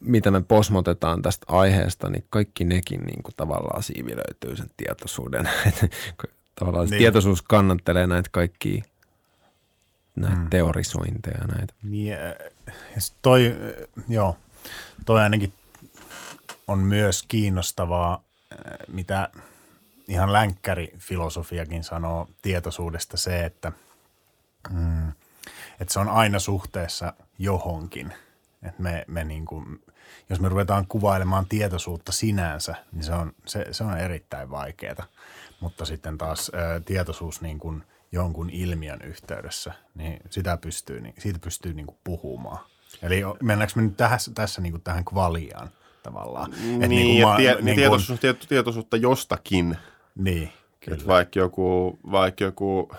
mitä me posmotetaan tästä aiheesta, niin kaikki nekin niin kuin tavallaan siivilöityy sen tietoisuuden. [laughs] tavallaan niin. tietoisuus kannattelee näitä kaikkia näitä mm. teorisointeja näitä. Niin, toi, joo, toi ainakin on myös kiinnostavaa, mitä ihan länkkärifilosofiakin sanoo tietoisuudesta se, että, mm, että se on aina suhteessa johonkin. Että me, me niin kuin, jos me ruvetaan kuvailemaan tietoisuutta sinänsä, niin se on, se, se on erittäin vaikeaa. Mutta sitten taas ä, tietoisuus niin kuin jonkun ilmiön yhteydessä, niin sitä pystyy, niin, siitä pystyy niin kuin puhumaan. Eli mennäänkö me nyt tässä, tässä niin kuin tähän kvaliaan tavallaan? Niin, Et niin, kuin, tie, niin tietoisuus, kuin, tietoisuutta jostakin. Niin, kyllä. vaikka joku, vaikka joku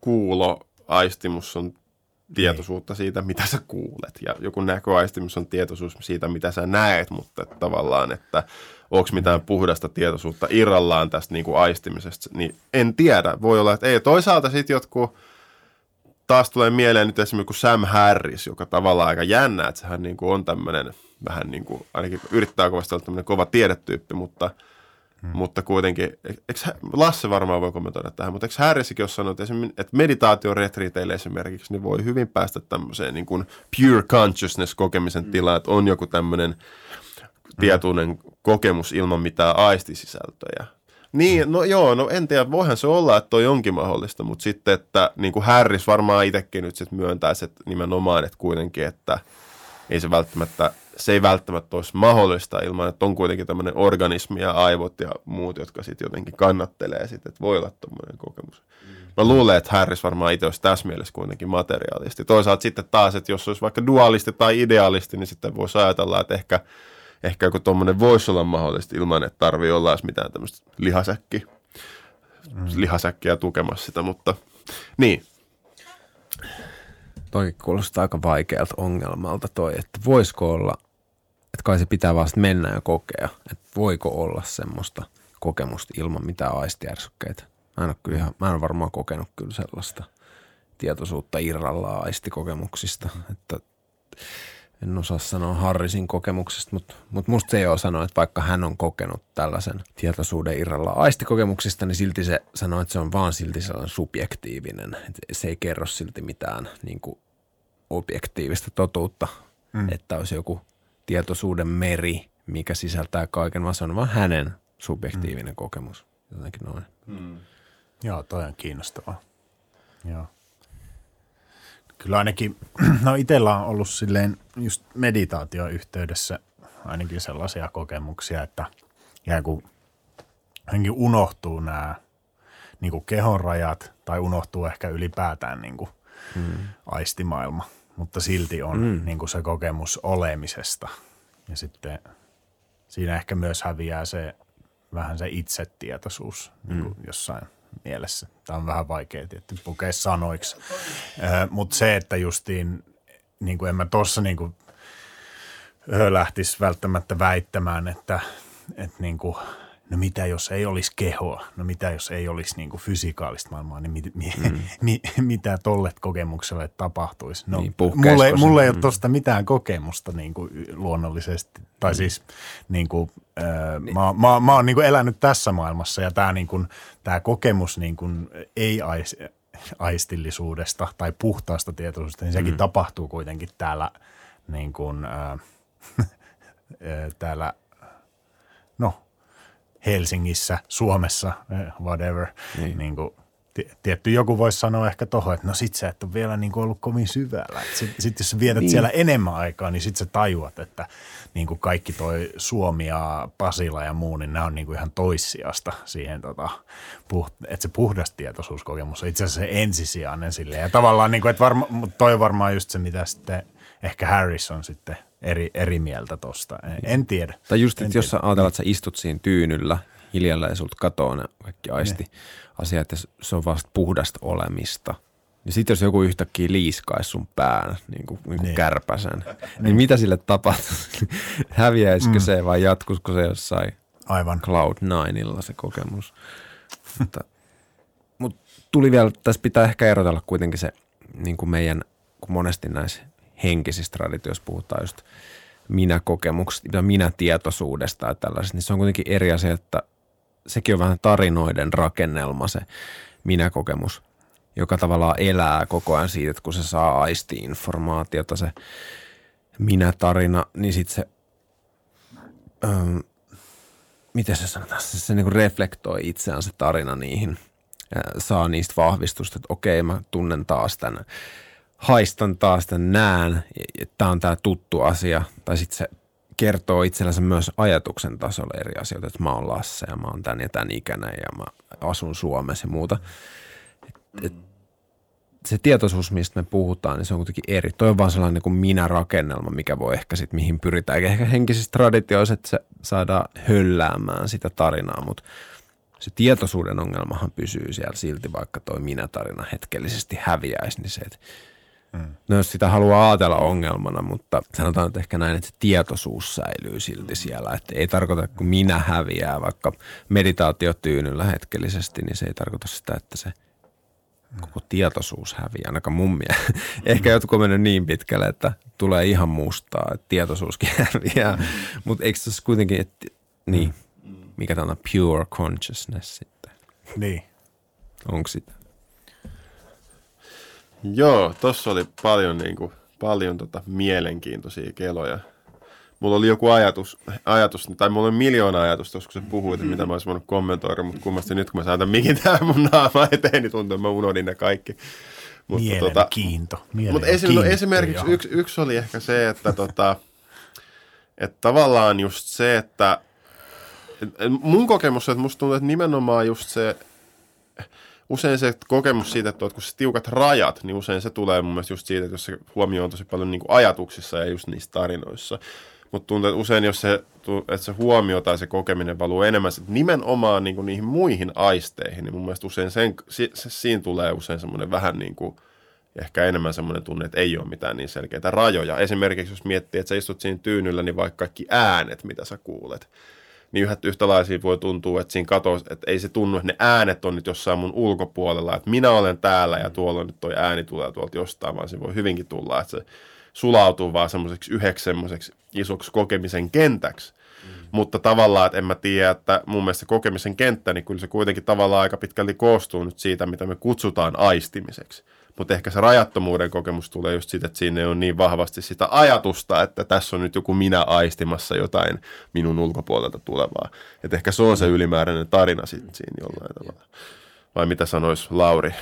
kuuloaistimus on tietoisuutta niin. siitä, mitä sä kuulet. Ja joku näköaistimus on tietoisuus siitä, mitä sä näet, mutta että tavallaan, että onko mitään puhdasta tietoisuutta irrallaan tästä niin kuin aistimisesta, niin en tiedä. Voi olla, että ei. Toisaalta sitten jotkut, taas tulee mieleen nyt esimerkiksi Sam Harris, joka tavallaan aika jännä, että sehän niin kuin on tämmöinen vähän niin kuin, ainakin yrittää kovasti olla tämmöinen kova tiedetyyppi, mutta – Hmm. Mutta kuitenkin, eikö, Lasse varmaan voi kommentoida tähän, mutta eikö Harrisikin ole sanonut, että, meditaatioretriiteille esimerkiksi niin voi hyvin päästä tämmöiseen niin kuin pure consciousness-kokemisen hmm. tilaan, että on joku tämmöinen tietoinen kokemus ilman mitään aistisisältöjä. Niin, hmm. no joo, no en tiedä, voihan se olla, että toi onkin mahdollista, mutta sitten, että niin kuin Harris varmaan itsekin nyt sitten myöntäisi, että nimenomaan, että kuitenkin, että ei se välttämättä se ei välttämättä olisi mahdollista ilman, että on kuitenkin tämmöinen organismi ja aivot ja muut, jotka sitten jotenkin kannattelee sitten, että voi olla tämmöinen kokemus. Mä luulen, että Harris varmaan itse olisi tässä mielessä kuitenkin materiaalisti. Toisaalta sitten taas, että jos olisi vaikka dualisti tai idealisti, niin sitten voisi ajatella, että ehkä, ehkä joku tuommoinen voisi olla mahdollista ilman, että tarvii olla edes mitään tämmöistä lihasäkki, mm. lihasäkkiä tukemassa sitä, mutta niin. Toi kuulostaa aika vaikealta ongelmalta toi, että voisiko olla – että kai se pitää vasta mennä ja kokea, että voiko olla semmoista kokemusta ilman mitään aistijärsykkeitä. Mä en ole, kyllä ihan, mä en ole varmaan kokenut kyllä sellaista tietoisuutta irrallaan aistikokemuksista, että en osaa sanoa Harrisin kokemuksesta, mutta, mutta musta se ei ole sanoa, että vaikka hän on kokenut tällaisen tietoisuuden irralla aistikokemuksista, niin silti se sanoo, että se on vaan silti sellainen subjektiivinen. Että se ei kerro silti mitään niin kuin objektiivista totuutta, mm. että olisi joku tietoisuuden meri, mikä sisältää kaiken, vaan se on vain hänen subjektiivinen mm. kokemus. Jotenkin noin. Mm. Joo, toi on kiinnostavaa. Joo. Kyllä ainakin, [clears throat] no itsellä on ollut silleen just meditaatioyhteydessä ainakin sellaisia kokemuksia, että ikään kuin henki unohtuu nämä niin kuin kehon rajat tai unohtuu ehkä ylipäätään niin kuin hmm. aistimaailma – mutta silti on mm. niin kuin se kokemus olemisesta. Ja sitten siinä ehkä myös häviää se vähän se itsetietoisuus mm. niin kuin jossain mielessä. Tämä on vähän vaikea tietty pukea sanoiksi. Mutta se, että justiin, niin kuin en mä tuossa niin kuin, lähtisi välttämättä väittämään, että, että niin kuin – no mitä jos ei olisi kehoa, no mitä jos ei olisi niin kuin fysikaalista maailmaa, niin mi, mi, mm. [laughs] mi, mitä tolle kokemukselle tapahtuisi. No, niin, mulla, ei, mulla ei ole tuosta mitään kokemusta niin kuin luonnollisesti, tai mm. siis niin kuin, äh, niin. mä, mä, mä oon niin kuin elänyt tässä maailmassa ja tämä niin kuin, tää kokemus niin kuin ei ais, aistillisuudesta tai puhtaasta tietoisuudesta, niin sekin mm. tapahtuu kuitenkin täällä niin kuin, äh, [laughs] täällä, no Helsingissä, Suomessa, eh, whatever. Niin. Niin kuin, tietty joku voisi sanoa ehkä tuohon, että no sit sä et ole vielä niin kuin ollut kovin syvällä. Sitten sit jos vietät niin. siellä enemmän aikaa, niin sitten sä tajuat, että niin kuin kaikki toi Suomi ja Pasila ja muu, niin nämä on niin kuin ihan toissijasta siihen, tota, puht, että se puhdas tietoisuuskokemus on itse asiassa se ensisijainen silleen. Ja tavallaan, niin kuin, että varma, toi on varmaan just se, mitä sitten ehkä Harrison sitten – eri, eri mieltä tosta. En, en tiedä. Tai just, että jos sä ajatellaan, että sä istut siinä tyynyllä hiljalla ja sulta katoaa ne kaikki aisti ne. asiat, että se on vasta puhdasta olemista. Ja sitten jos joku yhtäkkiä liiskaisi sun pään, niin kuin, niin kuin niin. kärpäsen, niin mitä sille tapahtuu? [laughs] Häviäisikö mm. se vai jatkuisiko se jossain Aivan. Cloud Nineilla se kokemus? mutta, mutta tuli vielä, tässä pitää ehkä erotella kuitenkin se niin kuin meidän, kun monesti näissä henkisistä traditioissa puhutaan just minä-kokemuksesta minä-tietoisuudesta ja tällaisesta, niin se on kuitenkin eri asia, että sekin on vähän tarinoiden rakennelma se minä-kokemus. joka tavallaan elää koko ajan siitä, että kun se saa aisti-informaatiota, se minä-tarina, niin sitten se, öö, miten se sanotaan, se, se niin reflektoi itseään se tarina niihin saa niistä vahvistusta, että okei, mä tunnen taas tämän, haistan taas tämän, näen, että tämä on tämä tuttu asia, tai sitten se kertoo itsellensä myös ajatuksen tasolla eri asioita, että mä oon Lasse ja mä oon tän ja tän ikäinen ja mä asun Suomessa ja muuta. Et, et, se tietoisuus, mistä me puhutaan, niin se on kuitenkin eri. Toi on vaan sellainen niin kuin minä-rakennelma, mikä voi ehkä sitten mihin pyritään. Ehkä henkisissä traditioissa, että se saadaan hölläämään sitä tarinaa, mutta se tietoisuuden ongelmahan pysyy siellä silti, vaikka toi minä-tarina hetkellisesti häviäisi, niin se, että. No jos sitä haluaa ajatella ongelmana, mutta sanotaan että ehkä näin, että se tietoisuus säilyy silti siellä. Että ei tarkoita, kun minä häviää vaikka meditaatiotyynyllä hetkellisesti, niin se ei tarkoita sitä, että se koko tietoisuus häviää, ainakaan mun mielestä. [laughs] Ehkä jotkut on mennyt niin pitkälle, että tulee ihan mustaa, että tietoisuuskin [laughs] häviää. Mm. Mutta eikö se kuitenkin, että niin, mikä tämä on pure consciousness sitten? Niin. Onko sitä? Joo, tossa oli paljon, niin kuin, paljon tota, mielenkiintoisia keloja. Mulla oli joku ajatus, ajatus tai mulla oli miljoona ajatusta, kun sä puhuit, mitä mä olisin voinut kommentoida, mutta kummasti nyt kun mä saatan mikin tähän mun naama eteen, niin tuntuu, että mä unohdin ne kaikki. Mutta, Mielenkiinto. Tota, mutta esi- no, esimerkiksi yksi, yksi oli ehkä se, että, tota, että tavallaan just se, että mun kokemus on, että musta tuntuu, että nimenomaan just se, usein se kokemus siitä, että kun se tiukat rajat, niin usein se tulee mun mielestä just siitä, että jos se huomio on tosi paljon niin kuin ajatuksissa ja just niissä tarinoissa. Mutta tuntuu, että usein jos se, että se huomio tai se kokeminen valuu enemmän nimenomaan niin kuin niihin muihin aisteihin, niin mun mielestä usein sen, se, se, siinä tulee usein semmoinen vähän niin kuin, ehkä enemmän semmoinen tunne, että ei ole mitään niin selkeitä rajoja. Esimerkiksi jos miettii, että sä istut siinä tyynyllä, niin vaikka kaikki äänet, mitä sä kuulet, niin yhtä yhtälaisia voi tuntua, että siinä katosi, että ei se tunnu, että ne äänet on nyt jossain mun ulkopuolella, että minä olen täällä ja tuolla nyt toi ääni tulee tuolta jostain, vaan se voi hyvinkin tulla, että se sulautuu vaan semmoiseksi yhdeksi semmoiseksi isoksi kokemisen kentäksi. Mm. Mutta tavallaan, että en mä tiedä, että mun mielestä se kokemisen kenttä, niin kyllä se kuitenkin tavallaan aika pitkälti koostuu nyt siitä, mitä me kutsutaan aistimiseksi. Mutta ehkä se rajattomuuden kokemus tulee just siitä, että siinä on niin vahvasti sitä ajatusta, että tässä on nyt joku minä aistimassa jotain minun ulkopuolelta tulevaa. Että ehkä se on se ylimääräinen tarina sitten siinä jollain tavalla. Vai mitä sanois Lauri?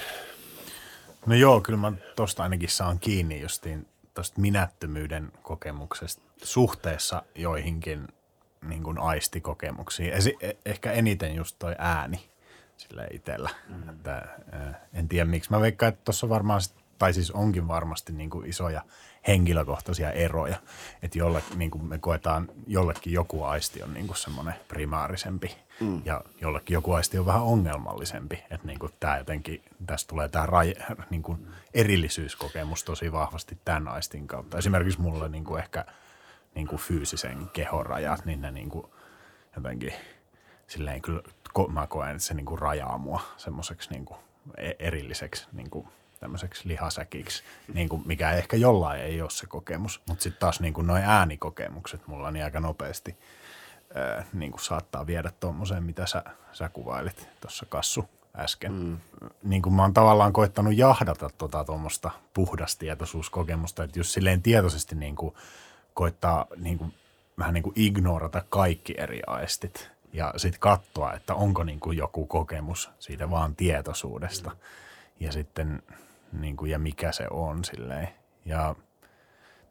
No joo, kyllä mä tosta ainakin saan kiinni justiin tuosta minättömyyden kokemuksesta suhteessa joihinkin niin kuin aistikokemuksiin. Esi- e- ehkä eniten just toi ääni sille itsellä. Mm. Että, äh, en tiedä miksi. Mä veikkaan, että tuossa varmaan, tai siis onkin varmasti niin kuin isoja henkilökohtaisia eroja. Että jolle, niin kuin me koetaan, jollekin joku aisti on niin kuin semmoinen primaarisempi mm. ja jollekin joku aisti on vähän ongelmallisempi. Että niin kuin tämä jotenkin, tässä tulee tämä raj, niin kuin erillisyyskokemus tosi vahvasti tämän aistin kautta. Esimerkiksi mulle niin kuin ehkä niin kuin fyysisen kehon rajat, niin ne niin kuin jotenkin silleen kyllä mä koen, että se niin kuin rajaa mua semmoiseksi niin kuin e-, erilliseksi niin kuin tämmöiseksi lihasäkiksi, niin kuin mikä ehkä jollain ei ole se kokemus. Mutta sitten taas niin kuin noin äänikokemukset mulla niin aika nopeasti ää, niin kuin saattaa viedä tuommoiseen, mitä sä, sä kuvailit tuossa Kassu äsken. Mm. Niin kuin mä oon tavallaan koittanut jahdata tuota tuommoista puhdastietoisuuskokemusta, että just silleen tietoisesti niin kuin koittaa niin kuin, vähän niin kuin ignorata kaikki eri aistit ja sitten katsoa, että onko niin kuin joku kokemus siitä vaan tietoisuudesta mm. ja sitten niin kuin, ja mikä se on silleen. Ja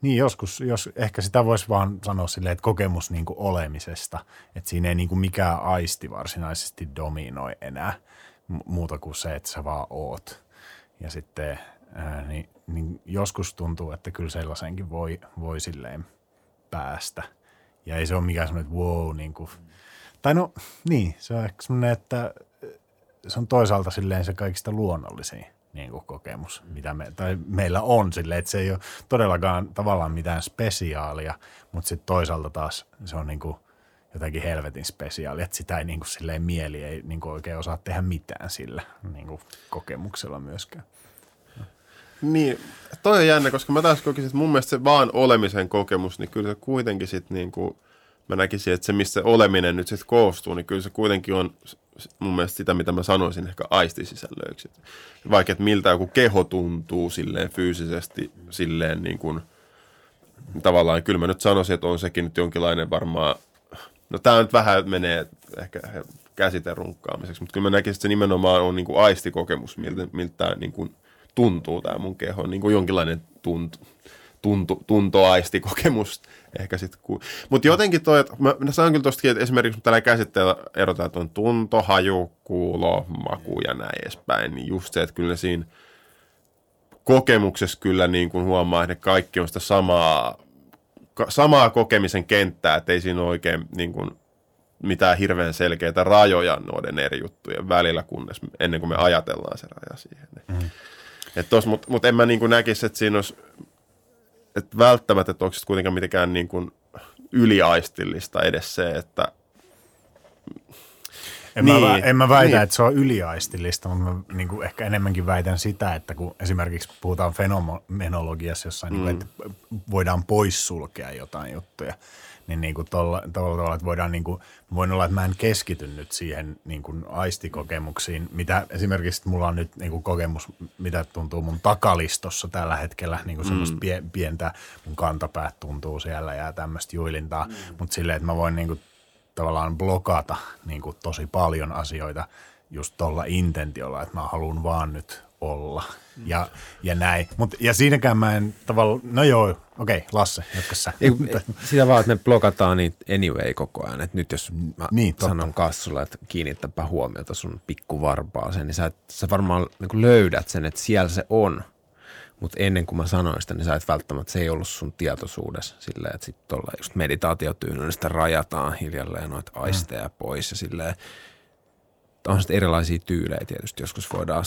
niin joskus, jos ehkä sitä voisi vaan sanoa silleen, että kokemus niin kuin olemisesta, että siinä ei niin kuin mikään aisti varsinaisesti dominoi enää muuta kuin se, että sä vaan oot. Ja sitten ää, niin, niin joskus tuntuu, että kyllä sellaisenkin voi, voi silleen päästä. Ja ei se ole mikään semmoinen, että wow, niin kuin, mm tai no niin, se on ehkä semmoinen, että se on toisaalta silleen se kaikista luonnollisin niin kuin kokemus, mitä me, tai meillä on silleen, että se ei ole todellakaan tavallaan mitään spesiaalia, mutta sitten toisaalta taas se on niin kuin jotenkin helvetin spesiaali, että sitä ei niin kuin silleen mieli ei niin kuin oikein osaa tehdä mitään sillä niin kuin kokemuksella myöskään. Niin, toi on jännä, koska mä taas kokisin, että mun mielestä se vaan olemisen kokemus, niin kyllä se kuitenkin sitten niin kuin – mä näkisin, että se, mistä oleminen nyt sitten koostuu, niin kyllä se kuitenkin on mun mielestä sitä, mitä mä sanoisin ehkä aistisisällöiksi. Vaikka että miltä joku keho tuntuu silleen fyysisesti, silleen niin kuin, tavallaan kyllä mä nyt sanoisin, että on sekin nyt jonkinlainen varmaan, no tämä nyt vähän menee ehkä käsiten runkkaamiseksi, mutta kyllä mä näkisin, että se nimenomaan on niin kuin aistikokemus, miltä, miltä niin kuin tuntuu tämä mun keho, niin kuin jonkinlainen tuntu, tuntu, tuntoaistikokemus ehkä sitten. Ku... Mutta jotenkin toi, että mä, mä sanon kyllä tostakin, että esimerkiksi tällä käsitteellä erotetaan, että on tunto, haju, kuulo, maku ja näin edespäin, niin just se, että kyllä siinä kokemuksessa kyllä niin kuin huomaa, että kaikki on sitä samaa, samaa kokemisen kenttää, että ei siinä ole oikein niin kuin mitään hirveän selkeitä rajoja noiden eri juttujen välillä, kunnes ennen kuin me ajatellaan se raja siihen. Mm. Mutta mut en mä niin näkisi, että siinä olisi että välttämättä, että onko se kuitenkaan mitenkään niin kuin yliaistillista edes se, että en, niin, mä, en mä väitä, niin. että se on yliaistillista, mutta mä niin kuin ehkä enemmänkin väitän sitä, että kun esimerkiksi puhutaan fenomenologiassa jossain, mm. niin kuin, että voidaan poissulkea jotain juttuja, niin, niin kuin tolla, tolla tavalla, että voidaan niin kuin, voin olla, että mä en keskity nyt siihen niin kuin aistikokemuksiin, mitä esimerkiksi mulla on nyt niin kuin kokemus, mitä tuntuu mun takalistossa tällä hetkellä, niin kuin semmoista mm. pientä, mun kantapäät tuntuu siellä ja tämmöistä juilintaa, mm. mutta silleen, että mä voin niin kuin, tavallaan blokata niin kuin tosi paljon asioita just tuolla intentiolla, että mä haluan vaan nyt olla ja, ja näin. Mut, ja siinäkään mä en tavallaan, no joo, okei, okay, Lasse, jatka sä. Ei, sitä vaan, että me blokataan niitä anyway koko ajan. Että nyt jos mä niin, sanon kassulla, että kiinnittäpä huomiota sun pikkuvarpaaseen, niin sä, et, sä varmaan niin löydät sen, että siellä se on. Mutta ennen kuin mä sanoin sitä, niin sä et välttämättä, se ei ollut sun tietoisuudessa silleen, että sitten tuolla just meditaatiotyynä, sitä rajataan hiljalleen noita aisteja mm. pois ja silleen, on sitten erilaisia tyylejä tietysti, joskus voidaan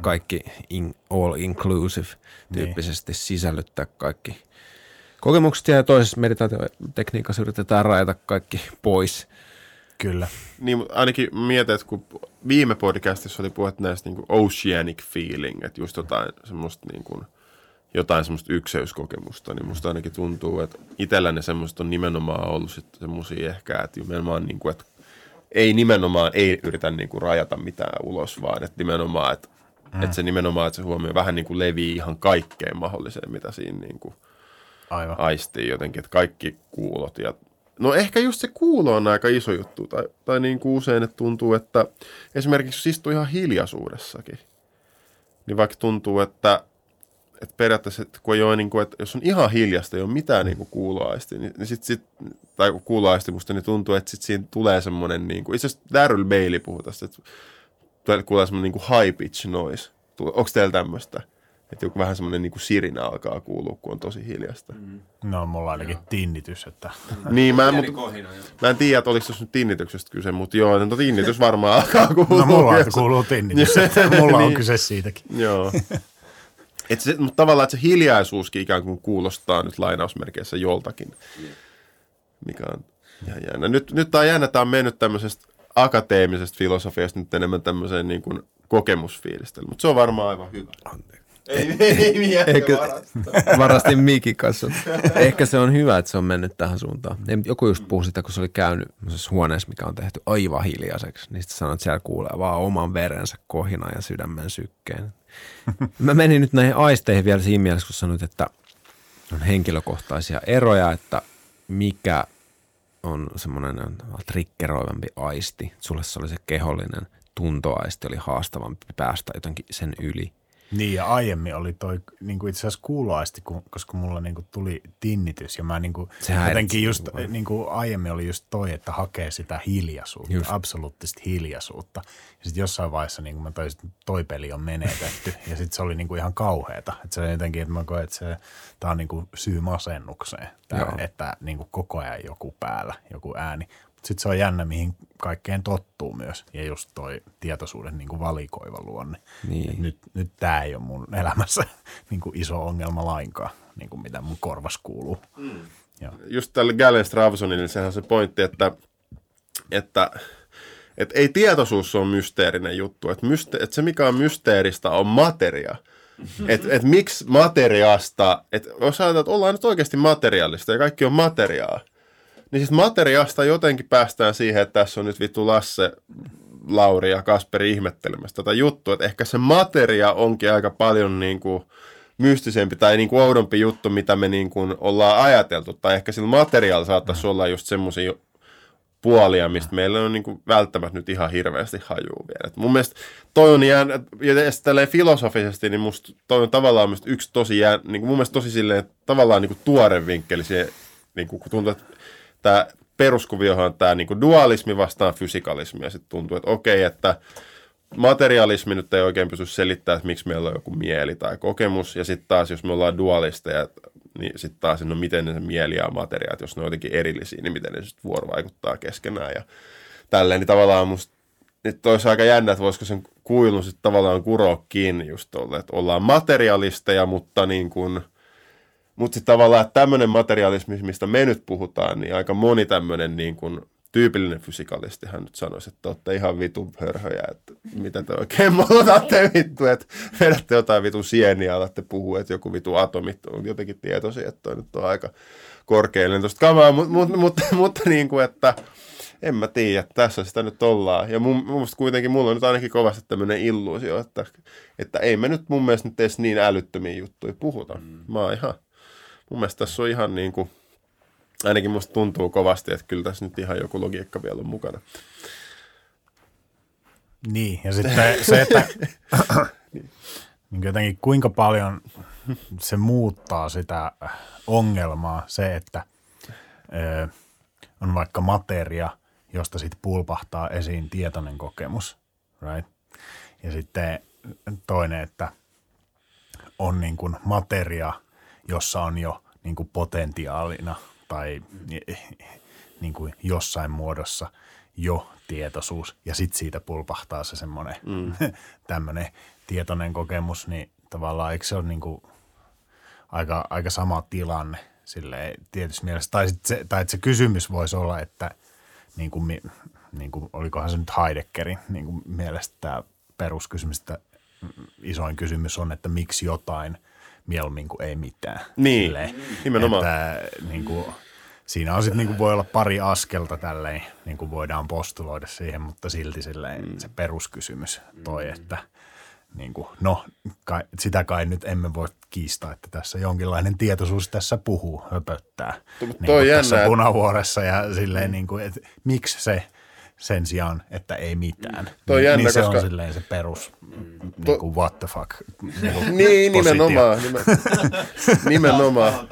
kaikki in, all inclusive tyyppisesti niin. sisällyttää kaikki kokemukset ja toisessa meditaatiotekniikassa yritetään rajata kaikki pois. Kyllä. Niin, ainakin mietin, että kun viime podcastissa oli puhe näistä niin oceanic feeling, että just jotain semmoista niin kuin, jotain semmoista ykseyskokemusta, niin musta ainakin tuntuu, että itselläni semmoista on nimenomaan ollut sitten semmoisia ehkä, että nimenomaan niin kuin, että ei nimenomaan ei yritä niin kuin rajata mitään ulos, vaan että nimenomaan, että Mm. Että se nimenomaan, että se huomio vähän niin kuin levii ihan kaikkeen mahdolliseen, mitä siinä niin kuin Aivan. aistii jotenkin, että kaikki kuulot. Ja, no ehkä just se kuulo on aika iso juttu, tai, tai niin kuin usein, että tuntuu, että esimerkiksi jos istuu ihan hiljaisuudessakin, niin vaikka tuntuu, että, että periaatteessa, että kun ei ole niin kuin, että jos on ihan hiljasta, ei ole mitään niin kuin kuuloaisti, niin, niin sit, sit, tai kuuloaisti musta, niin tuntuu, että sit siinä tulee semmoinen, niin kuin, itse asiassa Daryl Bailey puhuu tästä, että kuulee semmoinen niin high pitch noise. Onko teillä tämmöistä? Että joku vähän semmoinen niin sirinä alkaa kuulua, kun on tosi hiljasta. Mm. No, mulla ainakin joo. tinnitys. Että... niin, mä en, mut, mä en tiedä, että oliko se nyt tinnityksestä kyse, mutta joo, no tinnitys [laughs] varmaan alkaa kuulua. No, mulla on, kuuluu tinnitys, että [laughs] mulla on niin. kyse siitäkin. joo. [laughs] Et se, mutta tavallaan, että se hiljaisuuskin ikään kuin kuulostaa nyt lainausmerkeissä joltakin, mikä on ihan jännä. Nyt, nyt tämä on jännä, tämä on mennyt tämmöisestä akateemisesta filosofiasta nyt enemmän tämmöiseen niin kuin kokemusfiilistelyyn, mutta se on varmaan aivan hyvä. Ei, ei, ei Eikö, varastin Mikin kanssa. Ehkä se on hyvä, että se on mennyt tähän suuntaan. Joku just puhui sitä, kun se oli käynyt huoneessa, mikä on tehty aivan hiljaiseksi. Niin sitten sanoi, että siellä kuulee vaan oman verensä kohina ja sydämen sykkeen. Mä menin nyt näihin aisteihin vielä siinä mielessä, kun sanoit, että on henkilökohtaisia eroja, että mikä on semmoinen trikkeroivampi aisti. Sulle se oli se kehollinen tuntoaisti, oli haastavampi päästä jotenkin sen yli. Niin ja aiemmin oli toi niin kuin itse asiassa kuuloaisti, koska mulla niin kuin tuli tinnitys ja mä niin kuin, jotenkin just niin kuin aiemmin oli just toi, että hakee sitä hiljaisuutta, just. absoluuttista hiljaisuutta. Ja sitten jossain vaiheessa niin kuin mä toisin, että toi peli on menetetty ja sitten se oli niin kuin ihan kauheata. Että se jotenkin, että mä koen, että se, tää on niin kuin syy masennukseen, tää, että niin kuin koko ajan joku päällä, joku ääni sitten se on jännä, mihin kaikkeen tottuu myös. Ja just toi tietoisuuden niin kuin valikoiva luonne. Niin. nyt, nyt tämä ei ole mun elämässä [laughs] niin kuin iso ongelma lainkaan, niin kuin mitä mun korvas kuuluu. Mm. Just tälle Galen Stravsonille sehän on se pointti, että, että että ei tietoisuus ole mysteerinen juttu. Että, myste- että se, mikä on mysteeristä, on materia. Että et miksi materiaasta, että jos ajatellaan, että ollaan nyt oikeasti materiaalista ja kaikki on materiaa, Niin siis materiasta jotenkin päästään siihen, että tässä on nyt vittu Lasse, Lauri ja Kasperi ihmettelemässä tätä juttua, että ehkä se materia onkin aika paljon niin kuin mystisempi tai niin kuin oudompi juttu, mitä me niin kuin ollaan ajateltu. Tai ehkä sillä materiaalilla saattaisi olla just semmoisia puolia, mistä meillä on niin kuin välttämättä nyt ihan hirveästi hajuu vielä. Et mun mielestä toi on jään, ja filosofisesti, niin musta toi on tavallaan yksi tosi jään, niin kuin mun mielestä tosi silleen, tavallaan niin kuin tuore vinkkeli siihen, niin kuin, kun tuntuu, että tämä peruskuviohan on tämä niin kuin dualismi vastaan fysikalismi, ja sitten tuntuu, että okei, että materialismi nyt ei oikein pysty selittämään, että miksi meillä on joku mieli tai kokemus, ja sitten taas, jos me ollaan dualisteja, niin sitten taas, no miten ne mieli ja materia, että jos ne on jotenkin erillisiä, niin miten ne sitten vuorovaikuttaa keskenään ja tälleen, niin tavallaan musta nyt olisi aika jännä, että voisiko sen kuilun sitten tavallaan kuroa kiinni just tolle, että ollaan materialisteja, mutta niin kuin, mutta sitten tavallaan, että tämmöinen materialismi, mistä me nyt puhutaan, niin aika moni tämmöinen niin kuin tyypillinen fysikalisti hän nyt sanoisi, että olette ihan vitun hörhöjä, että mitä te oikein muutatte vittu, että vedätte jotain vitun sieniä alatte puhua, että joku vitu atomit on jotenkin tietoisia, että toi nyt on aika korkeallinen tuosta kamaa, mutta, mutta, mutta, [laughs] mutta niin kuin, että en mä tiedä, tässä sitä nyt ollaan. Ja mun, mun mielestä kuitenkin mulla on nyt ainakin kovasti tämmöinen illuusio, että, että ei me nyt mun mielestä nyt edes niin älyttömiä juttuja puhuta. Mm. Mä oon ihan, mun mielestä tässä on ihan niin kuin, ainakin musta tuntuu kovasti, että kyllä tässä nyt ihan joku logiikka vielä on mukana. Niin, ja sitten se, että [laughs] niin jotenkin kuinka paljon se muuttaa sitä ongelmaa, se, että ö, on vaikka materia, josta sitten pulpahtaa esiin tietoinen kokemus, right? Ja sitten toinen, että on niin kuin materia, jossa on jo niin kuin potentiaalina – tai niin kuin jossain muodossa jo tietoisuus ja sitten siitä pulpahtaa se semmoinen mm. [laughs] tämmöinen tietoinen kokemus, niin tavallaan eikö se ole niin kuin aika, aika sama tilanne silleen tietysti mielessä. Tai, se, tai että se kysymys voisi olla, että niin kuin, niin kuin, olikohan se nyt Heideggerin niin kuin mielestä tämä peruskysymys, että isoin kysymys on, että miksi jotain – mieluummin kuin ei mitään. Niin, Silleen, nimenomaan. Että, niin kuin, siinä on sitten niin kuin voi olla pari askelta tälleen, niin kuin voidaan postuloida siihen, mutta silti silleen mm. se peruskysymys toi, mm. että niin kuin, no kai, sitä kai nyt emme voi kiistää, että tässä jonkinlainen tietoisuus tässä puhuu, höpöttää. Niin kuin tässä punavuoressa ja silleen, mm. niin kuin, että miksi se – sen sijaan, että ei mitään. Mm. Toi niin, jännä, niin se koska... on silleen se perus, mm. niin kuin what the fuck. [laughs] Niin, kuin niin nimenomaan. [laughs] nimenomaan.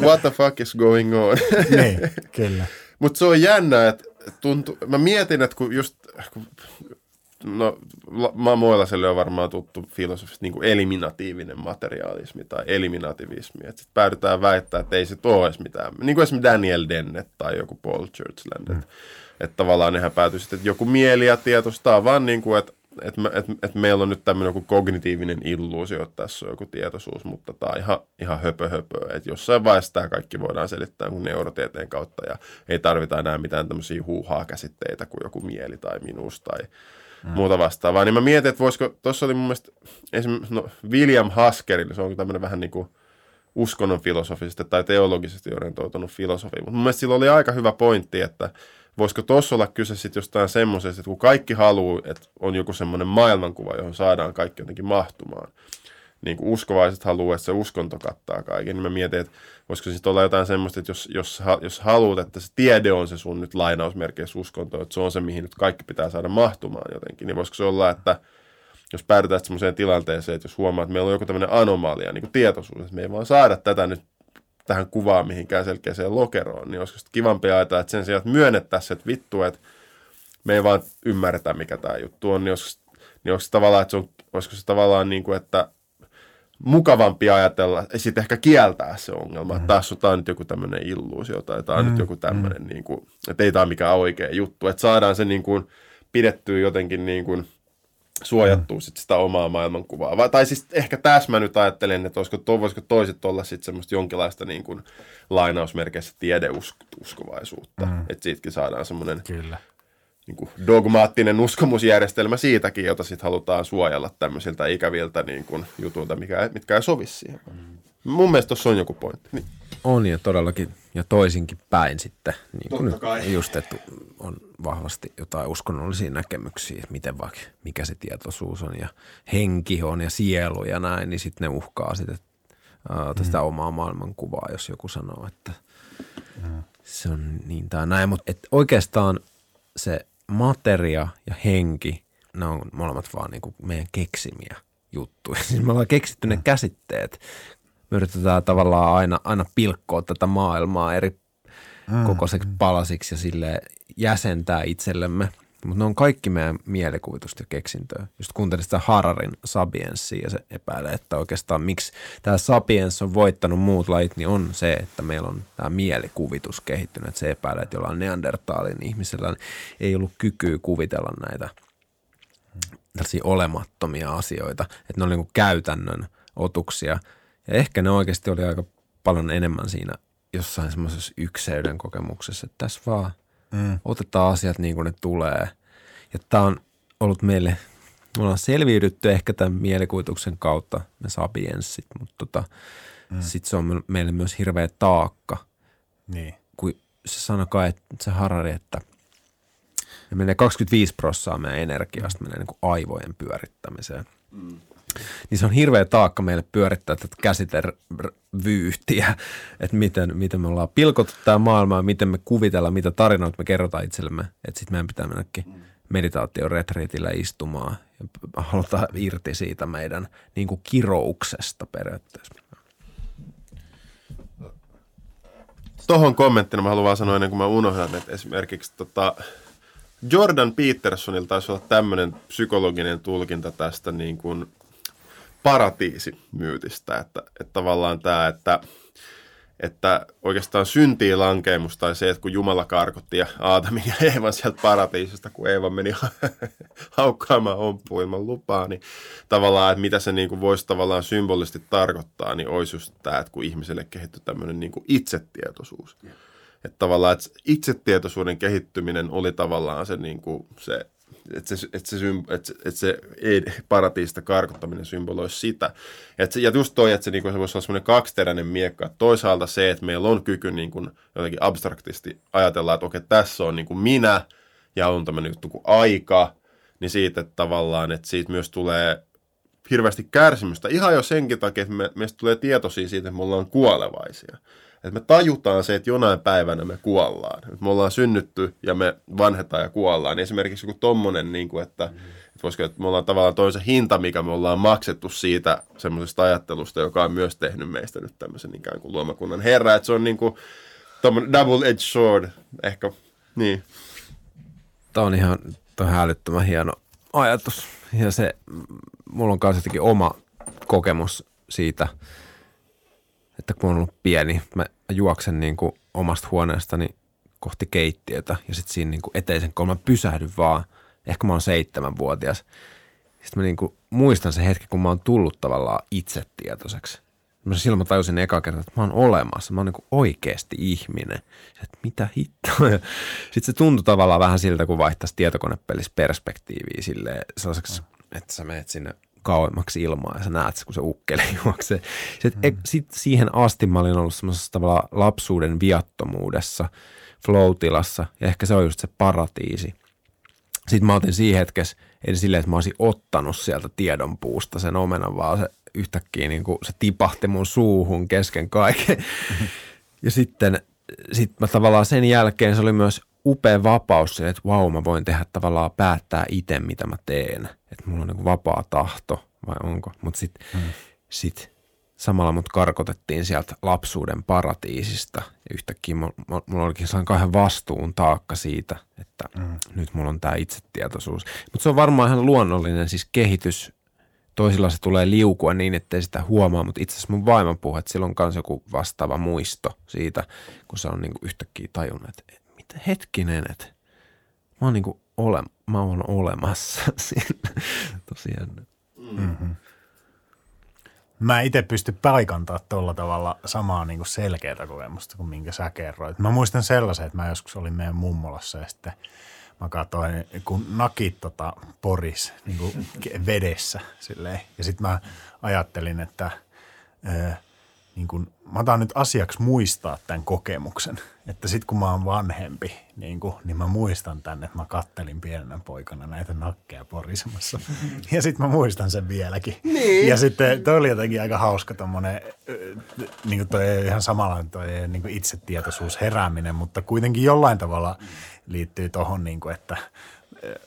what the fuck is going on. [laughs] niin, kyllä. Mutta se on jännä, että tuntuu, mä mietin, että kun just, kun, no Moilaselle on varmaan tuttu filosofista niin kuin eliminatiivinen materiaalismi tai eliminativismi, että sitten päädytään väittää, että ei se ole edes mitään, niin kuin esimerkiksi Daniel Dennett tai joku Paul Churchland, mm että tavallaan nehän päätyi sitten, että joku mieli ja tietostaa vaan niin kuin, että että et, et meillä on nyt tämmöinen joku kognitiivinen illuusio, että tässä on joku tietoisuus, mutta tämä on ihan, ihan höpö, höpö. Että jossain vaiheessa tämä kaikki voidaan selittää kuin neurotieteen kautta ja ei tarvita enää mitään tämmöisiä huuhaa käsitteitä kuin joku mieli tai minuus tai mm. muuta vastaavaa. Niin mä mietin, että voisiko, tuossa oli mun mielestä esimerkiksi no, William Hasker, se on tämmöinen vähän niin kuin uskonnon filosofisesti tai teologisesti orientoitunut filosofi, mutta mun mielestä sillä oli aika hyvä pointti, että voisiko tuossa olla kyse sitten jostain semmoisesta, että kun kaikki haluaa, että on joku semmoinen maailmankuva, johon saadaan kaikki jotenkin mahtumaan, niin kuin uskovaiset haluaa, että se uskonto kattaa kaiken, niin mä mietin, että voisiko sitten olla jotain semmoista, että jos, jos, jos haluat, että se tiede on se sun nyt lainausmerkeissä uskonto, että se on se, mihin nyt kaikki pitää saada mahtumaan jotenkin, niin voisiko se olla, että jos päädytään semmoiseen tilanteeseen, että jos huomaa, että meillä on joku tämmöinen anomalia, niin kuin tietoisuus, että me ei vaan saada tätä nyt tähän kuvaan mihinkään selkeäseen lokeroon, niin olisiko kivampi ajatella, että sen sijaan, että myönnettäisiin, että vittu, että me ei vaan ymmärretä, mikä tämä juttu on, niin olisiko, niin olisiko se tavallaan, että se on, olisiko se tavallaan niin kuin, että mukavampi ajatella, ja sitten ehkä kieltää se ongelma, mm-hmm. että tämä on nyt joku tämmöinen illuusio, tai tämä on mm-hmm. nyt joku tämmöinen, mm-hmm. niin kuin, että ei tämä ole mikään oikea juttu, että saadaan se niin kuin, pidettyä jotenkin niin kuin, suojattua mm. sit sitä omaa maailmankuvaa. Vai, tai siis ehkä tässä mä nyt ajattelen, että olisiko, to, voisiko toiset olla sitten semmoista jonkinlaista niin kuin, lainausmerkeissä tiedeuskovaisuutta. Mm. Että siitäkin saadaan semmoinen niin kuin dogmaattinen uskomusjärjestelmä siitäkin, jota sitten halutaan suojella tämmöisiltä ikäviltä niin kuin, jutuilta, mikä, mitkä ei sovi siihen. Mm. Mun mielestä tuossa on joku pointti. Niin. On ja todellakin. Ja toisinkin päin sitten, niin kuin Totta nyt kai. just, että on vahvasti jotain uskonnollisia näkemyksiä, että miten vaikka, mikä se tietoisuus on ja henki on ja sielu ja näin, niin sitten ne uhkaa sitten ää, tästä omaa maailmankuvaa, jos joku sanoo, että se on niin tai näin. Mutta oikeastaan se materia ja henki, ne on molemmat vaan niinku meidän keksimiä juttuja. [laughs] Siis me ollaan keksitty ne käsitteet. Me yritetään tavallaan aina, aina pilkkoa tätä maailmaa eri kokoiseksi palasiksi ja sille jäsentää itsellemme. Mutta ne on kaikki meidän mielikuvitusta ja keksintöä. Just kuuntelin sitä Hararin Sapiensia ja se epäilee, että oikeastaan miksi tämä Sapiens on voittanut muut lajit, niin on se, että meillä on tämä mielikuvitus kehittynyt. Että se epäilee, että jollain Neandertalin ihmisellä ei ollut kykyä kuvitella näitä tällaisia olemattomia asioita, että ne oli niin käytännön otuksia. Ja ehkä ne oikeasti oli aika paljon enemmän siinä jossain semmoisessa ykseyden kokemuksessa, että tässä vaan mm. otetaan asiat niin kuin ne tulee. Ja tämä on ollut meille, me ollaan selviydytty ehkä tämän mielikuvituksen kautta, me sapienssit, mutta tota, mm. sitten se on meille myös hirveä taakka, Niin. kun se sanoi kai, että se Harari, että me menee 25 prossaa meidän energiasta menee niin kuin aivojen pyörittämiseen. Mm. Niin se on hirveä taakka meille pyörittää tätä käsitevyyhtiä, että miten, miten me ollaan pilkottu tämä maailma ja miten me kuvitellaan, mitä tarinoita me kerrotaan itsellemme. Että sitten meidän pitää mennäkin meditaation retriitillä istumaan ja halutaan irti siitä meidän niin kuin kirouksesta periaatteessa. Tuohon kommenttina mä haluan vaan sanoa ennen kuin mä unohdan, että esimerkiksi tota, Jordan Petersonilta taisi olla tämmöinen psykologinen tulkinta tästä niin kuin paratiisimyytistä, että, että tavallaan tämä, että, että oikeastaan syntii lankeemus tai se, että kun Jumala karkotti ja Aatamin ja Eevan sieltä paratiisista, kun Eeva meni [laughs] haukkaamaan ompua ilman lupaa, niin tavallaan, että mitä se niin kuin voisi tavallaan symbolisesti tarkoittaa, niin olisi just tämä, että kun ihmiselle kehittyy tämmöinen niin kuin itsetietoisuus. Että tavallaan että itsetietoisuuden kehittyminen oli tavallaan se, niin kuin se että se, että se, että että se ei, paratiista karkottaminen symboloi sitä. Että se, ja just toi, että se, niin kuin, se voisi olla semmoinen kaksiteräinen miekka. Että toisaalta se, että meillä on kyky niin kuin, jotenkin abstraktisti ajatella, että okei, tässä on niin kuin minä ja on tämmöinen juttu kuin aika, niin siitä että tavallaan, että siitä myös tulee hirveästi kärsimystä. Ihan jo senkin takia, että me, meistä tulee tietoisia siitä, että me ollaan kuolevaisia. Että me tajutaan se, että jonain päivänä me kuollaan. Että me ollaan synnytty ja me vanhetaan ja kuollaan. Niin esimerkiksi joku tommonen, niin kuin, että, että, voisiko, että me ollaan tavallaan toisen hinta, mikä me ollaan maksettu siitä semmoisesta ajattelusta, joka on myös tehnyt meistä nyt tämmöisen ikään kuin luomakunnan herra. Että se on niin kuin double-edged sword, ehkä, niin. Tämä on ihan tämä on älyttömän hieno ajatus. Ja se, mulla on kanssa jotenkin oma kokemus siitä – että kun on ollut pieni, mä juoksen niin kuin omasta huoneestani kohti keittiötä ja sitten siinä niin kuin eteisen kolma pysähdyn vaan. Ehkä mä oon seitsemänvuotias. Sitten mä niin kuin muistan se hetki, kun mä oon tullut tavallaan itsetietoiseksi. Mä silloin mä tajusin eka kertaa, että mä oon olemassa. Mä oon niin oikeasti ihminen. Että mitä hittoa. Sitten se tuntui tavallaan vähän siltä, kun vaihtaisi tietokonepelissä perspektiiviä silleen sellaiseksi, että sä menet sinne kauemmaksi ilmaa ja sä näet, kun se ukkeli [laughs] juoksee. Sitten mm. sit siihen asti mä olin ollut semmoisessa tavallaan lapsuuden viattomuudessa, flow-tilassa ja ehkä se on just se paratiisi. Sitten mä otin siinä hetkessä, ei silleen, että mä olisin ottanut sieltä tiedon puusta sen omenan, vaan se yhtäkkiä niin kuin se tipahti mun suuhun kesken kaiken. Ja sitten sit mä tavallaan sen jälkeen se oli myös upea vapaus sille, että vau, mä voin tehdä tavallaan päättää itse, mitä mä teen. Että mulla on niin vapaa tahto, vai onko? Mutta sitten mm. sit samalla mut karkotettiin sieltä lapsuuden paratiisista. Ja yhtäkkiä mulla, mulla olikin sellainen kahden vastuun taakka siitä, että mm. nyt mulla on tämä itsetietoisuus. Mutta se on varmaan ihan luonnollinen siis kehitys. Toisilla se tulee liukua niin, ettei sitä huomaa, mutta itse asiassa mun vaimo puhuu, että sillä on myös joku vastaava muisto siitä, kun se on niin yhtäkkiä tajunnut, että että hetkinen, että mä oon niinku ole, mä oon olemassa [laughs] siinä. Tosiaan. Mm-hmm. Mä itse pysty paikantaa tuolla tavalla samaa niin kuin selkeää kokemusta kuin minkä sä kerroit. Mä muistan sellaisen, että mä joskus olin meidän mummolassa ja sitten mä katsoin, kun nakit tota poris niin kuin vedessä silleen. Ja sitten mä ajattelin, että ö, niin kuin, mä otan nyt asiaksi muistaa tämän kokemuksen. Että sit kun mä oon vanhempi, niin, kuin, niin mä muistan tänne, että mä kattelin pienenä poikana näitä nakkeja porisemassa. Ja sitten mä muistan sen vieläkin. Niin. Ja sitten toi oli jotenkin aika hauska tommonen, niin kuin toi ihan samalla toi niin kuin itsetietoisuus herääminen, mutta kuitenkin jollain tavalla liittyy tohon, niin kuin, että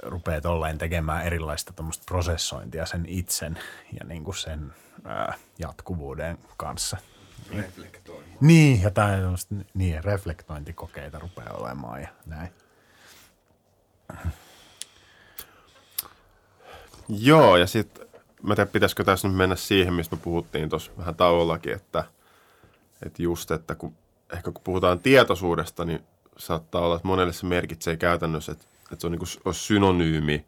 rupeaa tolleen tekemään erilaista tuommoista prosessointia sen itsen ja niin kuin sen ää, jatkuvuuden kanssa. Niin, jotain niin, reflektointikokeita rupeaa olemaan ja näin. Joo, ja sitten mä tiedän, pitäisikö tässä nyt mennä siihen, mistä me puhuttiin tuossa vähän tauollakin, että, että just, että kun, ehkä kun puhutaan tietoisuudesta, niin saattaa olla, että monelle se merkitsee käytännössä, että, että se on niin kuin synonyymi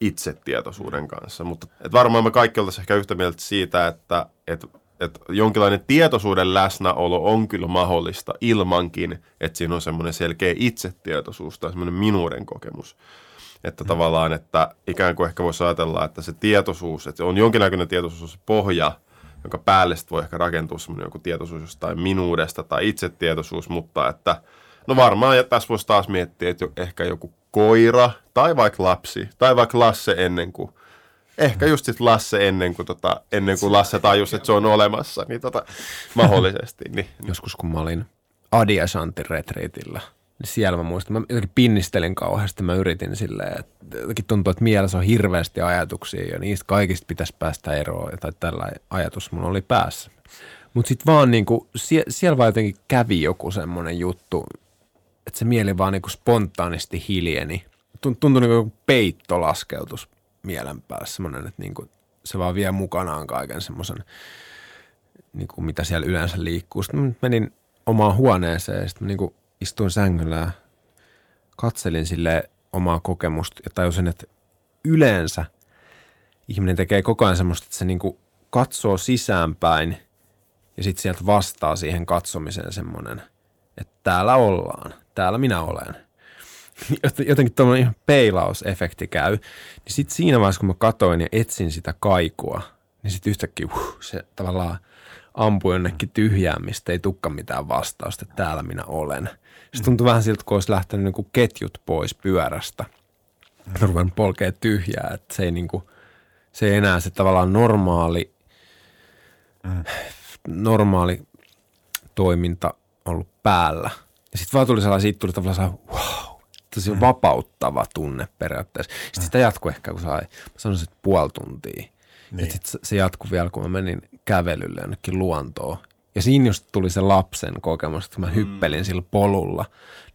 itsetietoisuuden kanssa. Mutta että varmaan me kaikki oltaisiin ehkä yhtä mieltä siitä, että, että, että jonkinlainen tietoisuuden läsnäolo on kyllä mahdollista ilmankin, että siinä on semmoinen selkeä itsetietoisuus tai semmoinen minuuden kokemus. Että mm. tavallaan, että ikään kuin ehkä voisi ajatella, että se tietoisuus, että on jonkinlainen tietoisuus pohja, jonka päälle voi ehkä rakentua semmoinen joku tietoisuus jostain minuudesta tai itsetietoisuus, mutta että no varmaan ja tässä voisi taas miettiä, että ehkä joku koira tai vaikka lapsi tai vaikka Lasse ennen kuin Ehkä just sit Lasse ennen kuin, tota, ennen kuin Lasse tajus, että se on olemassa, niin tota, mahdollisesti. Niin. Joskus kun mä olin Adiasantin retriitillä, niin siellä mä muistan, mä jotenkin pinnistelin kauheasti, mä yritin silleen, että jotenkin tuntuu, että mielessä on hirveästi ajatuksia ja niistä kaikista pitäisi päästä eroon, tai tällä ajatus mulla oli päässä. Mutta sitten vaan niinku, sie, siellä vaan jotenkin kävi joku semmoinen juttu, että se mieli vaan niinku spontaanisti hiljeni. Tuntui niin kuin peitto laskeutus mielen päällä semmoinen, että niin kuin se vaan vie mukanaan kaiken semmoisen, niin kuin mitä siellä yleensä liikkuu. Sitten menin omaan huoneeseen ja sitten niin kuin istuin sängyllä ja katselin sille omaa kokemusta ja tajusin, että yleensä ihminen tekee koko ajan semmoista, että se niin kuin katsoo sisäänpäin ja sitten sieltä vastaa siihen katsomiseen semmoinen, että täällä ollaan, täällä minä olen – jotenkin tuommoinen ihan peilausefekti käy. Niin sitten siinä vaiheessa, kun mä katoin ja etsin sitä kaikua, niin sitten yhtäkkiä uh, se tavallaan ampui jonnekin tyhjään, mistä ei tukka mitään vastausta, että täällä minä olen. Se tuntui vähän siltä, kun olisi lähtenyt niin kuin ketjut pois pyörästä. Mä ruven polkea tyhjää, että se ei, niin kuin, se ei enää se tavallaan normaali, normaali toiminta ollut päällä. Ja sitten vaan tuli sellainen, siitä tuli tavallaan sellainen, wow, tosi mm. vapauttava tunne periaatteessa. Sitten mm. sitä jatkui ehkä, kun sai, mä sanoisin, että puoli tuntia. Niin. Sitten se jatkui vielä, kun mä menin kävelylle jonnekin luontoon. Ja siinä just tuli se lapsen kokemus, että mä mm. hyppelin mm. sillä polulla.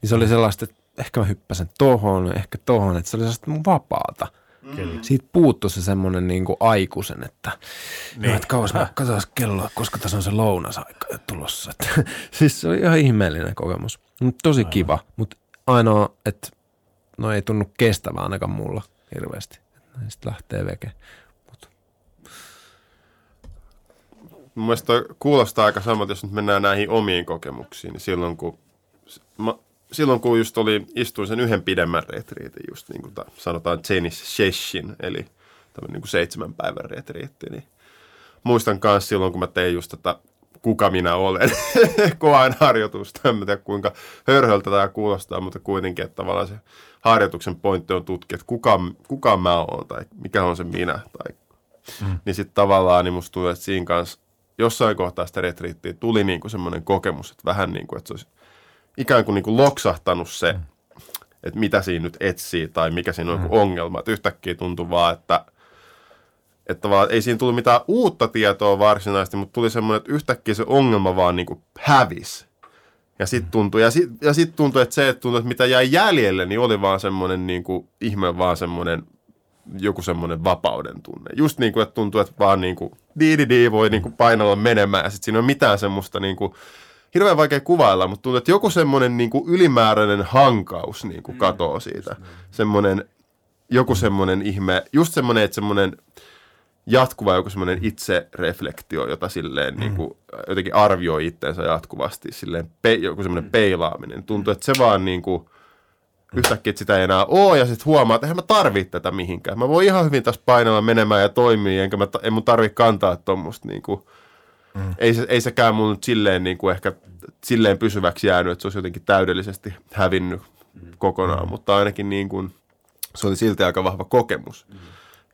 Niin se oli sellaista, että ehkä mä hyppäsen tohon, ehkä tohon, että se oli sellaista mun vapaata. Mm. Siitä puuttuu se semmoinen niin kuin aikuisen, että, niin. no, että kauas mä katsotaan kelloa, koska tässä on se lounasaika tulossa. Että, [laughs] siis se oli ihan ihmeellinen kokemus. Tosi Aivan. kiva, mutta ainoa, että no ei tunnu kestävää ainakaan mulla hirveästi. Sitten lähtee veke. Mut. Mun mielestä kuulostaa aika samalta, jos nyt mennään näihin omiin kokemuksiin, niin silloin kun, mä, silloin kun just oli, istuin sen yhden pidemmän retriitin, just niin kuin ta, sanotaan Jenis Sheshin, eli tämmöinen niin kuin seitsemän päivän retriitti, niin muistan myös silloin, kun mä tein just tätä kuka minä olen. [laughs] Koain harjoitusta. En tiedä kuinka hörhöltä tämä kuulostaa, mutta kuitenkin, että tavallaan se harjoituksen pointti on tutkia, että kuka, kuka mä oon tai mikä on se minä. Tai, mm. Niin sitten tavallaan niin musta tulee, että siinä kanssa jossain kohtaa sitä retriittiä tuli niin kuin semmoinen kokemus, että vähän niin kuin, että se olisi ikään kuin, niin kuin loksahtanut se, mm. että mitä siinä nyt etsii tai mikä siinä on mm. ongelma. Että yhtäkkiä tuntuu vaan, että – että vaan ei siinä tullut mitään uutta tietoa varsinaisesti, mutta tuli semmoinen, että yhtäkkiä se ongelma vaan niin kuin hävisi. Ja sitten tuntui, ja sit, ja sit tuntui, että se, että, tuntui, että mitä jäi jäljelle, niin oli vaan semmoinen niin kuin, ihme vaan semmoinen joku semmoinen vapauden tunne. Just niin kuin, että tuntuu, että vaan niin kuin, di, di, di voi niin kuin painalla menemään ja sitten siinä on mitään semmoista niin kuin, hirveän vaikea kuvailla, mutta tuntuu, että joku semmoinen niin kuin ylimääräinen hankaus niin kuin katoo siitä. Semmoinen, joku semmoinen ihme, just semmoinen, että semmoinen, jatkuva joku semmoinen itsereflektio, jota silleen mm. niin kuin, jotenkin arvioi itteensä jatkuvasti, silleen pe, joku semmoinen peilaaminen. Tuntuu, että se vaan niin kuin, yhtäkkiä että sitä ei enää ole, ja sitten huomaa, että eihän mä tarvitse tätä mihinkään. Mä voin ihan hyvin tässä painella menemään ja toimia, enkä mä, en mun tarvitse kantaa tuommoista niin kuin, Mm. Ei, se, ei sekään mun silleen niin kuin ehkä silleen pysyväksi jäänyt, että se olisi jotenkin täydellisesti hävinnyt kokonaan, mm. mutta ainakin niin kuin, se oli silti aika vahva kokemus. Mm.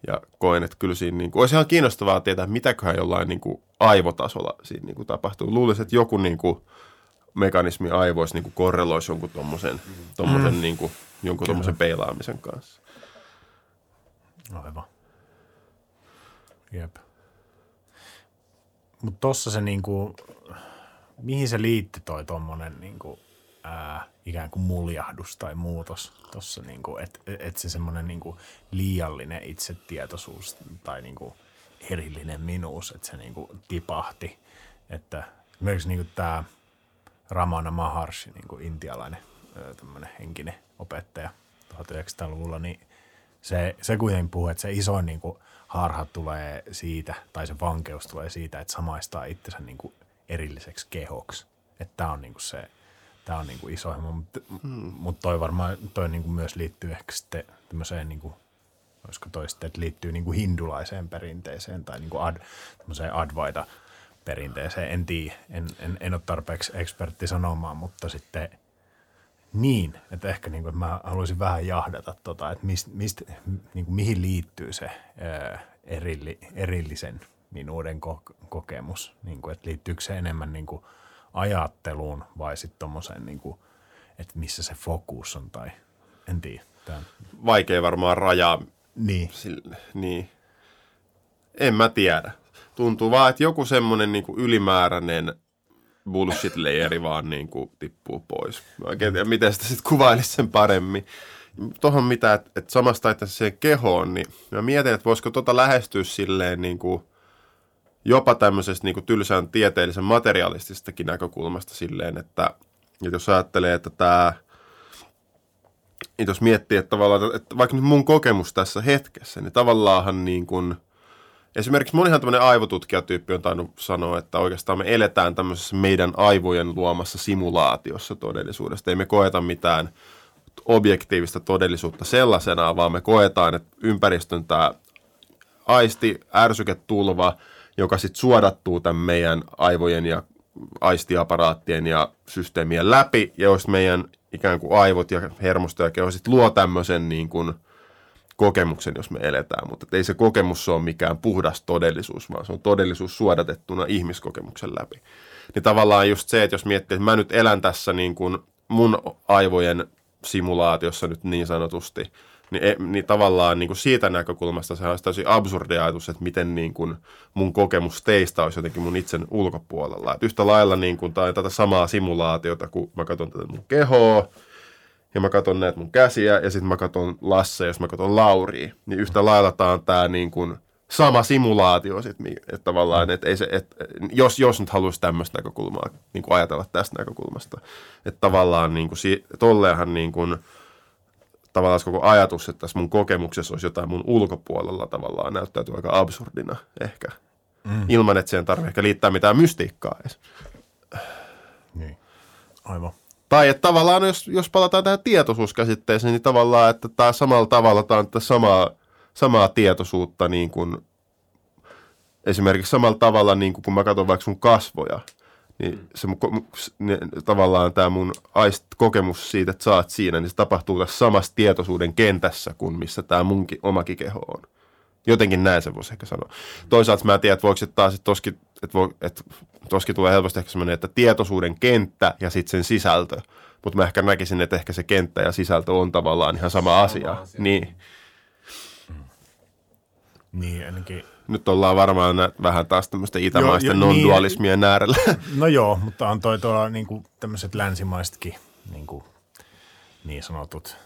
Ja koen, että kyllä siinä niin kuin, olisi ihan kiinnostavaa tietää, mitäköhän jollain niin kuin aivotasolla siinä niin kuin tapahtuu. Luulisin, että joku niin kuin, mekanismi aivoissa niin kuin korreloisi jonkun tuommoisen mm. niin kuin, jonkun tuommoisen peilaamisen kanssa. Aivan. Jep. Mutta tossa se niinku, mihin se liitti toi tommonen niinku, ää, ikään kuin muljahdus tai muutos tuossa, niinku, että et se semmoinen niinku liiallinen itsetietoisuus tai niinku erillinen minuus, että se niinku tipahti. Että esimerkiksi niinku tämä Ramana Maharshi, niinku intialainen tämmöinen henkinen opettaja 1900-luvulla, niin se, se kuitenkin puhuu, että se isoin niinku harha tulee siitä, tai se vankeus tulee siitä, että samaistaa itsensä niinku erilliseksi kehoksi. Että tämä on niinku se Tämä on niinku iso himo, mutta hmm. mut toi varmaan toi niinku myös liittyy ehkä sitten tämmöiseen, niinku, olisiko toi sitten, että liittyy niinku hindulaiseen perinteeseen tai niinku ad, advaita perinteeseen. En tiedä, en, en, en ole tarpeeksi ekspertti sanomaan, mutta sitten niin, että ehkä niin kuin, mä haluaisin vähän jahdata, tota, että mist, mist, niin kuin, mihin liittyy se ää, erilli, erillisen minuuden ko- kokemus, niin kuin, että liittyykö se enemmän niin kuin, ajatteluun vai sitten tuommoiseen, niin kuin, että missä se fokus on tai en tiedä. Tämän. Vaikea varmaan rajaa. Niin. Sille, niin. En mä tiedä. Tuntuu vaan, että joku semmoinen niin ylimääräinen bullshit layeri vaan niin kuin tippuu pois. Mä oikein tiedä, miten sitä sitten kuvailisi sen paremmin. Tuohon mitä, että et samasta että siihen kehoon, niin mä mietin, että voisiko tota lähestyä silleen niin kuin jopa tämmöisestä niin kuin tylsän tieteellisen materialististakin näkökulmasta silleen, että, että jos ajattelee, että tämä, jos miettii, että tavallaan, että vaikka nyt mun kokemus tässä hetkessä, niin tavallaanhan niin kuin, esimerkiksi monihan tämmöinen aivotutkijatyyppi on tainnut sanoa, että oikeastaan me eletään tämmöisessä meidän aivojen luomassa simulaatiossa todellisuudesta. Ei me koeta mitään objektiivista todellisuutta sellaisenaan, vaan me koetaan, että ympäristön tämä aisti, ärsyketulva – joka sitten suodattuu tämän meidän aivojen ja aistiaparaattien ja systeemien läpi, ja jos meidän ikään kuin aivot ja hermosto ja keho sitten luo tämmöisen niin kuin kokemuksen, jos me eletään, mutta ei se kokemus ole mikään puhdas todellisuus, vaan se on todellisuus suodatettuna ihmiskokemuksen läpi. Niin tavallaan just se, että jos miettii, että mä nyt elän tässä niin kuin mun aivojen simulaatiossa nyt niin sanotusti, niin, e, niin tavallaan niin kuin siitä näkökulmasta se olisi täysin absurdi ajatus, että miten niin kuin mun kokemus teistä olisi jotenkin mun itsen ulkopuolella. Et yhtä lailla niin kuin, tai tätä samaa simulaatiota, kun mä katson tätä mun kehoa, ja mä katson näitä mun käsiä, ja sitten mä katson Lasse, jos mä katson Lauria, niin yhtä lailla tämä on tämä niin kuin sama simulaatio sit, että tavallaan, että ei se, että jos, jos nyt haluaisi tämmöistä näkökulmaa niin kuin ajatella tästä näkökulmasta, että tavallaan niin kuin, tolleenhan niin kuin, tavallaan koko ajatus, että tässä mun kokemuksessa olisi jotain mun ulkopuolella tavallaan näyttäytyy aika absurdina ehkä. Mm. Ilman, että siihen tarvitsee ehkä liittää mitään mystiikkaa edes. Niin, aivan. Tai että tavallaan, jos, jos palataan tähän tietoisuuskäsitteeseen, niin tavallaan, että tämä samalla tavalla, tämä on samaa, samaa tietoisuutta niin kuin, esimerkiksi samalla tavalla, niin kuin kun mä katson vaikka sun kasvoja – niin se ne, tavallaan tämä mun aist, kokemus siitä, että oot siinä, niin se tapahtuu tässä samassa tietoisuuden kentässä kuin missä tämä munkin omakin keho on. Jotenkin näin se voisi ehkä sanoa. Toisaalta mä en tiedä, että voiko se taas, että toskin, että, voi, että toskin tulee helposti ehkä semmoinen, että tietoisuuden kenttä ja sitten sen sisältö. Mutta mä ehkä näkisin, että ehkä se kenttä ja sisältö on tavallaan ihan sama, sama asia. asia. Niin. Niin, ainakin nyt ollaan varmaan vähän taas tämmöistä itämaisten niin. non-dualismien niin, äärellä. [laughs] No joo, mutta on toi tuolla niin kuin tämmöiset länsimaisetkin niin, kuin, niin sanotut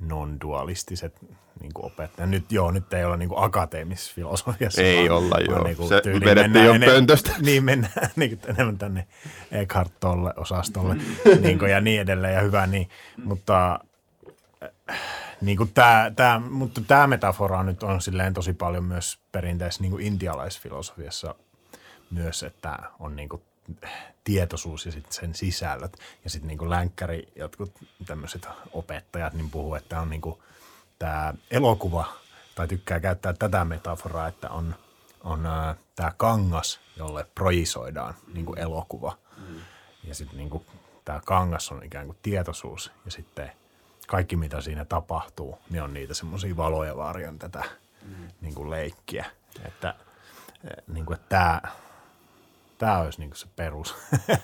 non-dualistiset niin kuin opettajat. Nyt joo, nyt ei olla niin kuin akateemisessa filosofiassa. Ei vaan, olla joo, niin kuin se vedettiin jo pöntöstä. [laughs] Niin mennään [laughs] niin kuin enemmän tänne Eckhart tolle osastolle niin kuin, ja niin edelleen ja hyvä niin, mutta niin kuin tämä, tämä, mutta tämä metafora nyt on silleen tosi paljon myös perinteisessä niin kuin intialaisfilosofiassa myös, että on niin kuin tietoisuus ja sitten sen sisällöt. Ja sitten niin kuin länkkäri, jotkut tämmöiset opettajat niin puhuu, että on niin kuin tämä elokuva, tai tykkää käyttää tätä metaforaa, että on, on tämä kangas, jolle projisoidaan niin kuin elokuva. Mm. Ja sitten niin tämä kangas on ikään kuin tietoisuus ja sitten kaikki mitä siinä tapahtuu, niin on niitä semmoisia valoja varjon tätä mm. niin kuin leikkiä. Että, niin kuin, että tämä, tämä olisi niin kuin se perus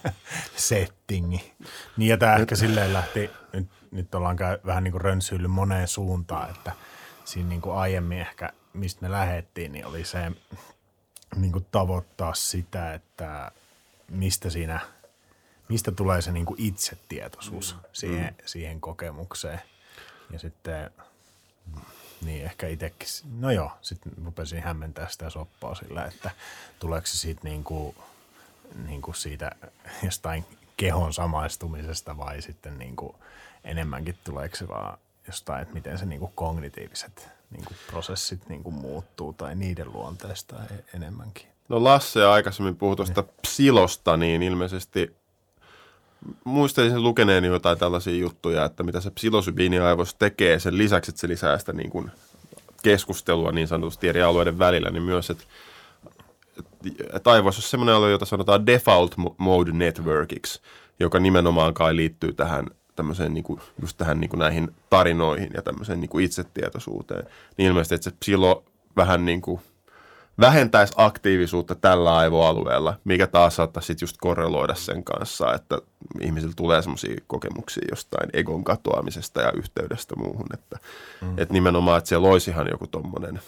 [laughs] settingi. Niin ja tämä ehkä silleen lähti, nyt, nyt ollaan käy, vähän niin kuin rönsyillyt moneen suuntaan, että siinä niin kuin aiemmin ehkä, mistä me lähettiin, niin oli se niin kuin tavoittaa sitä, että mistä siinä, mistä tulee se niin kuin itsetietoisuus mm. siihen, mm. siihen kokemukseen. Ja sitten, niin ehkä itsekin, no joo, sitten rupesin hämmentää sitä soppaa sillä, että tuleeko se siitä niin kuin, niin kuin siitä jostain kehon samaistumisesta vai sitten niin kuin enemmänkin tuleeko se vaan jostain, että miten se niin kuin kognitiiviset niin kuin prosessit niin kuin muuttuu tai niiden luonteesta e- enemmänkin. No Lasse aikaisemmin puhui tuosta psilosta, niin ilmeisesti muistelisin lukeneeni jotain tällaisia juttuja, että mitä se psilosybiini aivoissa tekee sen lisäksi, että se lisää sitä niin kuin keskustelua niin sanotusti eri alueiden välillä, niin myös, että, että aivoissa on semmoinen alue, jota sanotaan default mode networkiksi, joka nimenomaan kai liittyy tähän tämmöiseen niin kuin, just tähän niin kuin näihin tarinoihin ja tämmöiseen niin kuin itsetietoisuuteen. Niin ilmeisesti, että se psilo vähän niin kuin vähentäisi aktiivisuutta tällä aivoalueella, mikä taas saattaa sitten just korreloida sen kanssa, että ihmisillä tulee semmoisia kokemuksia jostain egon katoamisesta ja yhteydestä muuhun, että mm. et nimenomaan, että siellä olisi ihan joku tommonen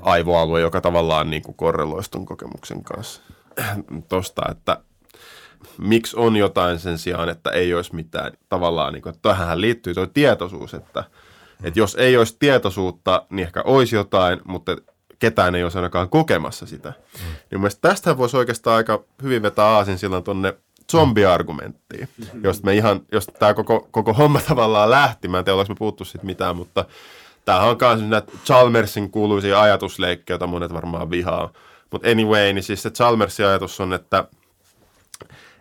aivoalue, joka tavallaan niin kuin korreloisi ton kokemuksen kanssa. [clears throat] Tosta, että miksi on jotain sen sijaan, että ei olisi mitään. Tavallaan, niin kuin, että tähän liittyy tuo tietoisuus, että, mm. että jos ei olisi tietoisuutta, niin ehkä olisi jotain, mutta ketään ei olisi ainakaan kokemassa sitä. Mm. Niin mielestäni tästä voisi oikeastaan aika hyvin vetää aasin silloin tuonne zombiargumenttiin, josta me ihan, jos tämä koko, koko homma [laughs] tavallaan lähti, mä en tiedä, me puuttu siitä mitään, mutta tämähän on myös näitä Chalmersin kuuluisia ajatusleikkejä, joita monet varmaan vihaa. Mutta anyway, niin siis se Chalmersin ajatus on, että,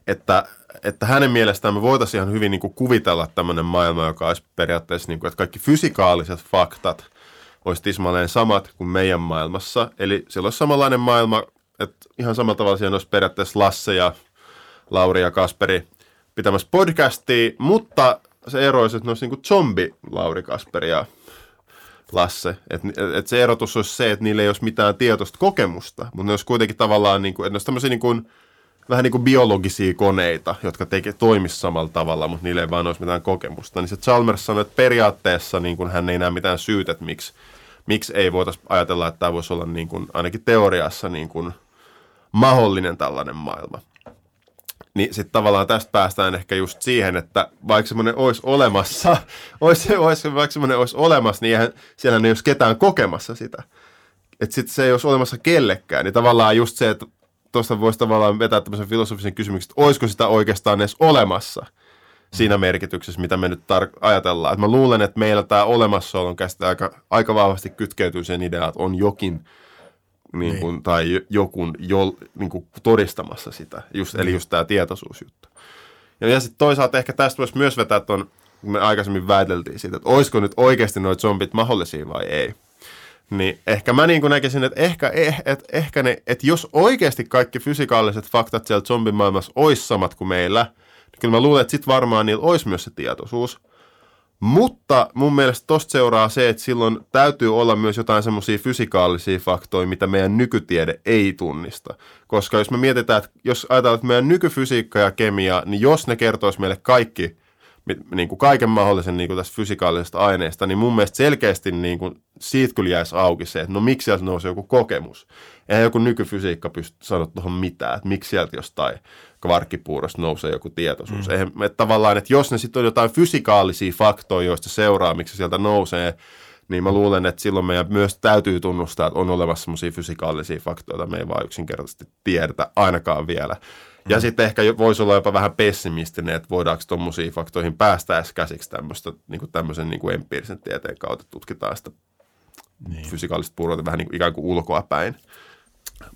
että, että hänen mielestään me voitaisiin ihan hyvin niin kuin kuvitella tämmöinen maailma, joka olisi periaatteessa, niin kuin, että kaikki fysikaaliset faktat – olisi tismalleen samat kuin meidän maailmassa. Eli siellä olisi samanlainen maailma, että ihan samalla tavalla siellä olisi periaatteessa Lasse ja Lauri ja Kasperi pitämässä podcastia, mutta se ero olisi, että ne olisi niin zombi Lauri, Kasperi ja Lasse. Et, et se erotus olisi se, että niillä ei olisi mitään tietoista kokemusta, mutta ne olisi kuitenkin tavallaan, niin kuin, että ne olisi tämmöisiä niin kuin, vähän niin kuin biologisia koneita, jotka teke, toimisi samalla tavalla, mutta niillä ei vaan olisi mitään kokemusta. Niin se Chalmers sanoi, että periaatteessa niin kuin hän ei näe mitään syytä, että miksi, miksi ei voitaisi ajatella, että tämä voisi olla niin kuin, ainakin teoriassa niin kuin mahdollinen tällainen maailma. Niin sitten tavallaan tästä päästään ehkä just siihen, että vaikka semmoinen olisi olemassa, [laughs] olisi, olisi, vaikka semmoinen olisi olemassa, niin eihän, siellä ei olisi ketään kokemassa sitä. Että sitten se ei olisi olemassa kellekään. Niin tavallaan just se, että tuosta voisi tavallaan vetää tämmöisen filosofisen kysymyksen, että olisiko sitä oikeastaan edes olemassa siinä merkityksessä, mitä me nyt tar- ajatellaan. Et mä luulen, että meillä tämä olemassaolon käsite aika, aika vahvasti kytkeytyy sen ideaan, että on jokin niin kuin, niin. tai jokun jo, niin kuin todistamassa sitä, just, eli niin. just tämä tietoisuusjuttu. Ja, ja sitten toisaalta ehkä tästä voisi myös vetää tuon, kun me aikaisemmin väiteltiin siitä, että olisiko nyt oikeasti noita zombit mahdollisia vai ei. Niin ehkä mä niin näkisin, että ehkä, eh, et, ehkä ne, että jos oikeasti kaikki fysikaaliset faktat siellä zombimaailmassa olisi samat kuin meillä, niin kyllä mä luulen, että sitten varmaan niillä olisi myös se tietoisuus. Mutta mun mielestä tosta seuraa se, että silloin täytyy olla myös jotain semmoisia fysikaalisia faktoja, mitä meidän nykytiede ei tunnista. Koska jos me mietitään, että jos ajatellaan, että meidän nykyfysiikka ja kemia, niin jos ne kertoisi meille kaikki niin kuin kaiken mahdollisen niin kuin tästä fysikaalisesta aineesta, niin mun mielestä selkeästi niin kuin, siitä kyllä jäisi auki se, että no miksi sieltä nousee joku kokemus. Eihän joku nykyfysiikka pysty sanoa tuohon mitään, että miksi sieltä jostain kvarkkipuurosta nousee joku tietoisuus. Mm. Eihän, että tavallaan, että jos ne sitten on jotain fysikaalisia faktoja, joista seuraa, miksi sieltä nousee, niin mä luulen, että silloin meidän myös täytyy tunnustaa, että on olemassa sellaisia fysikaalisia faktoja, joita me ei vaan yksinkertaisesti tiedetä ainakaan vielä. Ja mm. sitten ehkä voisi olla jopa vähän pessimistinen, että voidaanko tuommoisiin faktoihin päästä edes käsiksi tämmöistä, niin kuin tämmöisen niin kuin empiirisen tieteen kautta, tutkitaan sitä niin. fysikaalista puuroita vähän niin kuin, ikään kuin ulkoa päin.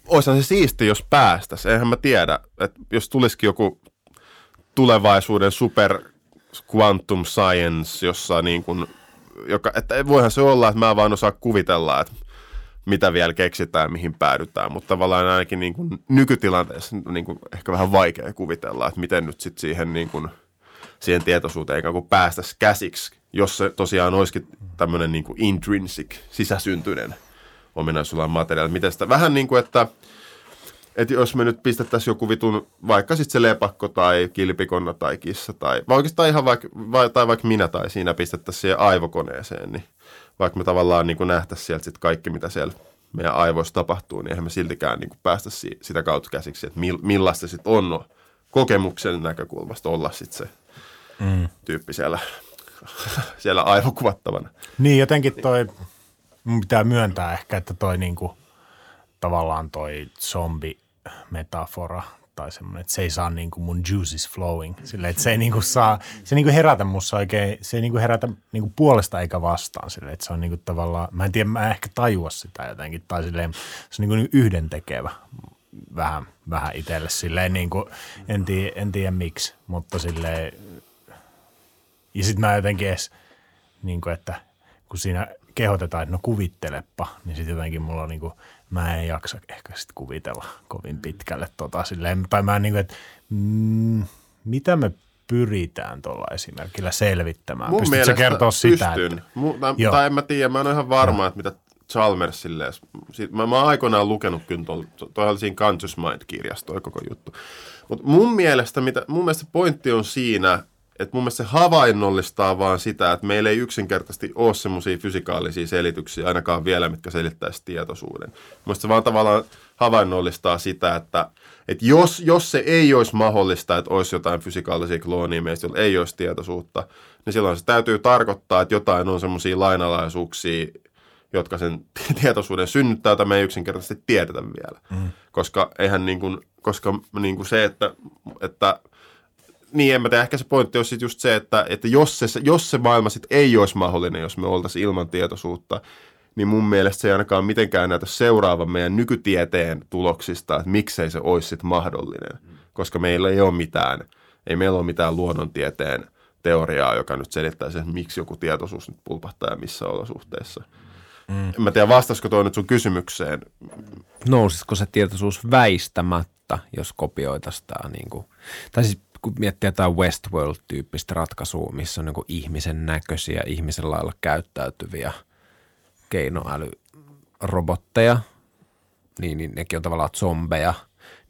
Olisihan se siisti, jos päästäisiin. Eihän mä tiedä, että jos tulisikin joku tulevaisuuden super quantum science, jossa niin kuin, joka, että voihan se olla, että mä vaan osaa kuvitella, että mitä vielä keksitään, mihin päädytään. Mutta tavallaan ainakin niin kuin nykytilanteessa niin kuin ehkä vähän vaikea kuvitella, että miten nyt sitten siihen, niin kuin, siihen tietoisuuteen ikään kuin päästäisiin käsiksi, jos se tosiaan olisikin tämmöinen niin kuin intrinsic, sisäsyntyinen ominaisuudella materiaali. Miten sitä, vähän niin kuin, että, että jos me nyt pistettäisiin joku vitun, vaikka sitten se lepakko tai kilpikonna tai kissa tai, vai oikeastaan ihan vaikka, vai, tai vaikka minä tai siinä pistettäisiin siihen aivokoneeseen, niin vaikka me tavallaan niin nähtäisiin sieltä sit kaikki, mitä siellä meidän aivoissa tapahtuu, niin eihän me siltikään niin päästä si- sitä kautta käsiksi, että mil- millaista sitten on no, kokemuksen näkökulmasta olla sitten se mm. tyyppi siellä, [laughs] siellä aivokuvattavana. Niin, jotenkin toi, pitää myöntää ehkä, että toi niinku, tavallaan toi zombi-metafora tai semmoinen, että se ei saa niin kuin mun juices flowing. Sille, että se ei niin kuin saa, se niin kuin herätä mussa oikein, se ei niin kuin herätä niin kuin puolesta eikä vastaan. Sille, että se on niin kuin tavallaan, mä en tiedä, mä en ehkä tajua sitä jotenkin, tai silleen, se on niin kuin yhdentekevä vähän, vähän itselle silleen, niin kuin, en, tiedä, en tiedä miksi, mutta silleen, ja sitten mä jotenkin edes, niin kuin, että kun siinä kehotetaan, että no kuvittelepa, niin sitten jotenkin mulla on niin kuin, mä en jaksa ehkä sit kuvitella kovin pitkälle tota silleen, tai mä niin kuin, että mm, mitä me pyritään tuolla esimerkillä selvittämään? Mun Pystytkö kertoa sitä? Pystyn. Että... Mu, tai, tai en mä tiedä, mä en ole ihan varma, Joo. että mitä Chalmersille, mä, mä oon aikoinaan lukenut kyllä tuolla, toi oli siinä Conscious Mind-kirjassa toi koko juttu. Mutta mun mielestä, mitä, mun mielestä pointti on siinä, että mun mielestä se havainnollistaa vaan sitä, että meillä ei yksinkertaisesti ole semmoisia fysikaalisia selityksiä ainakaan vielä, mitkä selittäisi tietoisuuden. Mun se vaan tavallaan havainnollistaa sitä, että, että jos, jos se ei olisi mahdollista, että olisi jotain fysikaalisia kloonia meistä, joilla ei olisi tietoisuutta, niin silloin se täytyy tarkoittaa, että jotain on semmoisia lainalaisuuksia, jotka sen [laughs] tietoisuuden synnyttää, jota me ei yksinkertaisesti tiedetä vielä. Mm. Koska eihän niin kuin, koska niin kuin se, että, että – niin, en mä tiedä. Ehkä se pointti olisi just se, että, että jos, se, jos se maailma sitten ei olisi mahdollinen, jos me oltaisiin ilman tietoisuutta, niin mun mielestä se ei ainakaan mitenkään näytä seuraavan meidän nykytieteen tuloksista, että miksei se olisi sitten mahdollinen. Koska meillä ei ole mitään, ei meillä ole mitään luonnontieteen teoriaa, joka nyt selittää sen, miksi joku tietoisuus nyt pulpahtaa ja missä olosuhteissa. Mm. En mä tiedä, vastasiko toi nyt sun kysymykseen. Nousisiko se tietoisuus väistämättä, jos kopioitaisiin tämä niin kuin, tai siis kun miettii jotain Westworld-tyyppistä ratkaisua, missä on niin ihmisen näköisiä, ihmisen lailla käyttäytyviä keinoälyrobotteja, niin, niin nekin on tavallaan zombeja.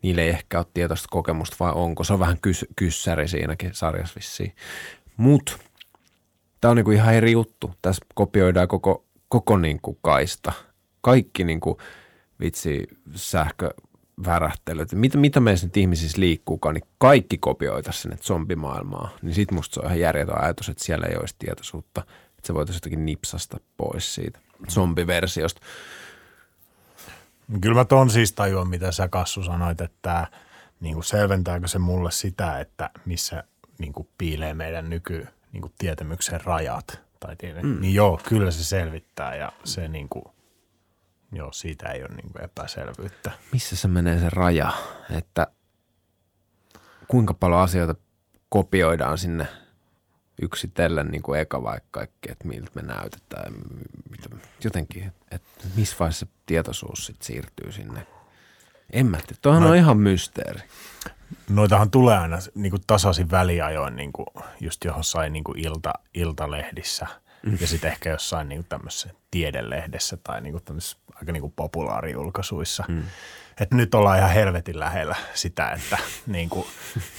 Niille ei ehkä ole tietoista kokemusta vai onko. Se on vähän kys, kyssäri siinäkin sarjassa vissiin. Mutta tämä on niin kuin ihan eri juttu. Tässä kopioidaan koko, koko kuin kaista. Kaikki niin kuin, vitsi sähkö värähtely, että mitä, mitä meissä nyt ihmisissä liikkuukaan, niin kaikki kopioitaisiin sinne zombimaailmaan. Niin sit musta se on ihan järjetön ajatus, että siellä ei olisi tietoisuutta, että se voitaisiin jotenkin nipsasta pois siitä zombiversiosta. Kyllä mä ton siis tajuan, mitä sä Kassu sanoit, että niin kuin selventääkö se mulle sitä, että missä niin kuin piilee meidän nyky niin kuin tietämyksen rajat. Tai tiedä. Mm. Niin joo, kyllä se selvittää ja se niin kuin Joo, siitä ei ole niin kuin epäselvyyttä. Missä se menee se raja, että kuinka paljon asioita kopioidaan sinne yksitellen niin kuin eka vaikka kaikki, että miltä me näytetään. Jotenkin, että missä vaiheessa tietoisuus sit siirtyy sinne. En mä tiedä, toihan no, on ihan mysteeri. Noitahan tulee aina niin kuin tasaisin väliajoin niin kuin just jossain niin kuin ilta, iltalehdissä. Ja sitten ehkä jossain niin tämmöisessä tiedelehdessä tai niin tämmöisessä aika niin populaarijulkaisuissa. Mm. Että nyt ollaan ihan helvetin lähellä sitä, että niin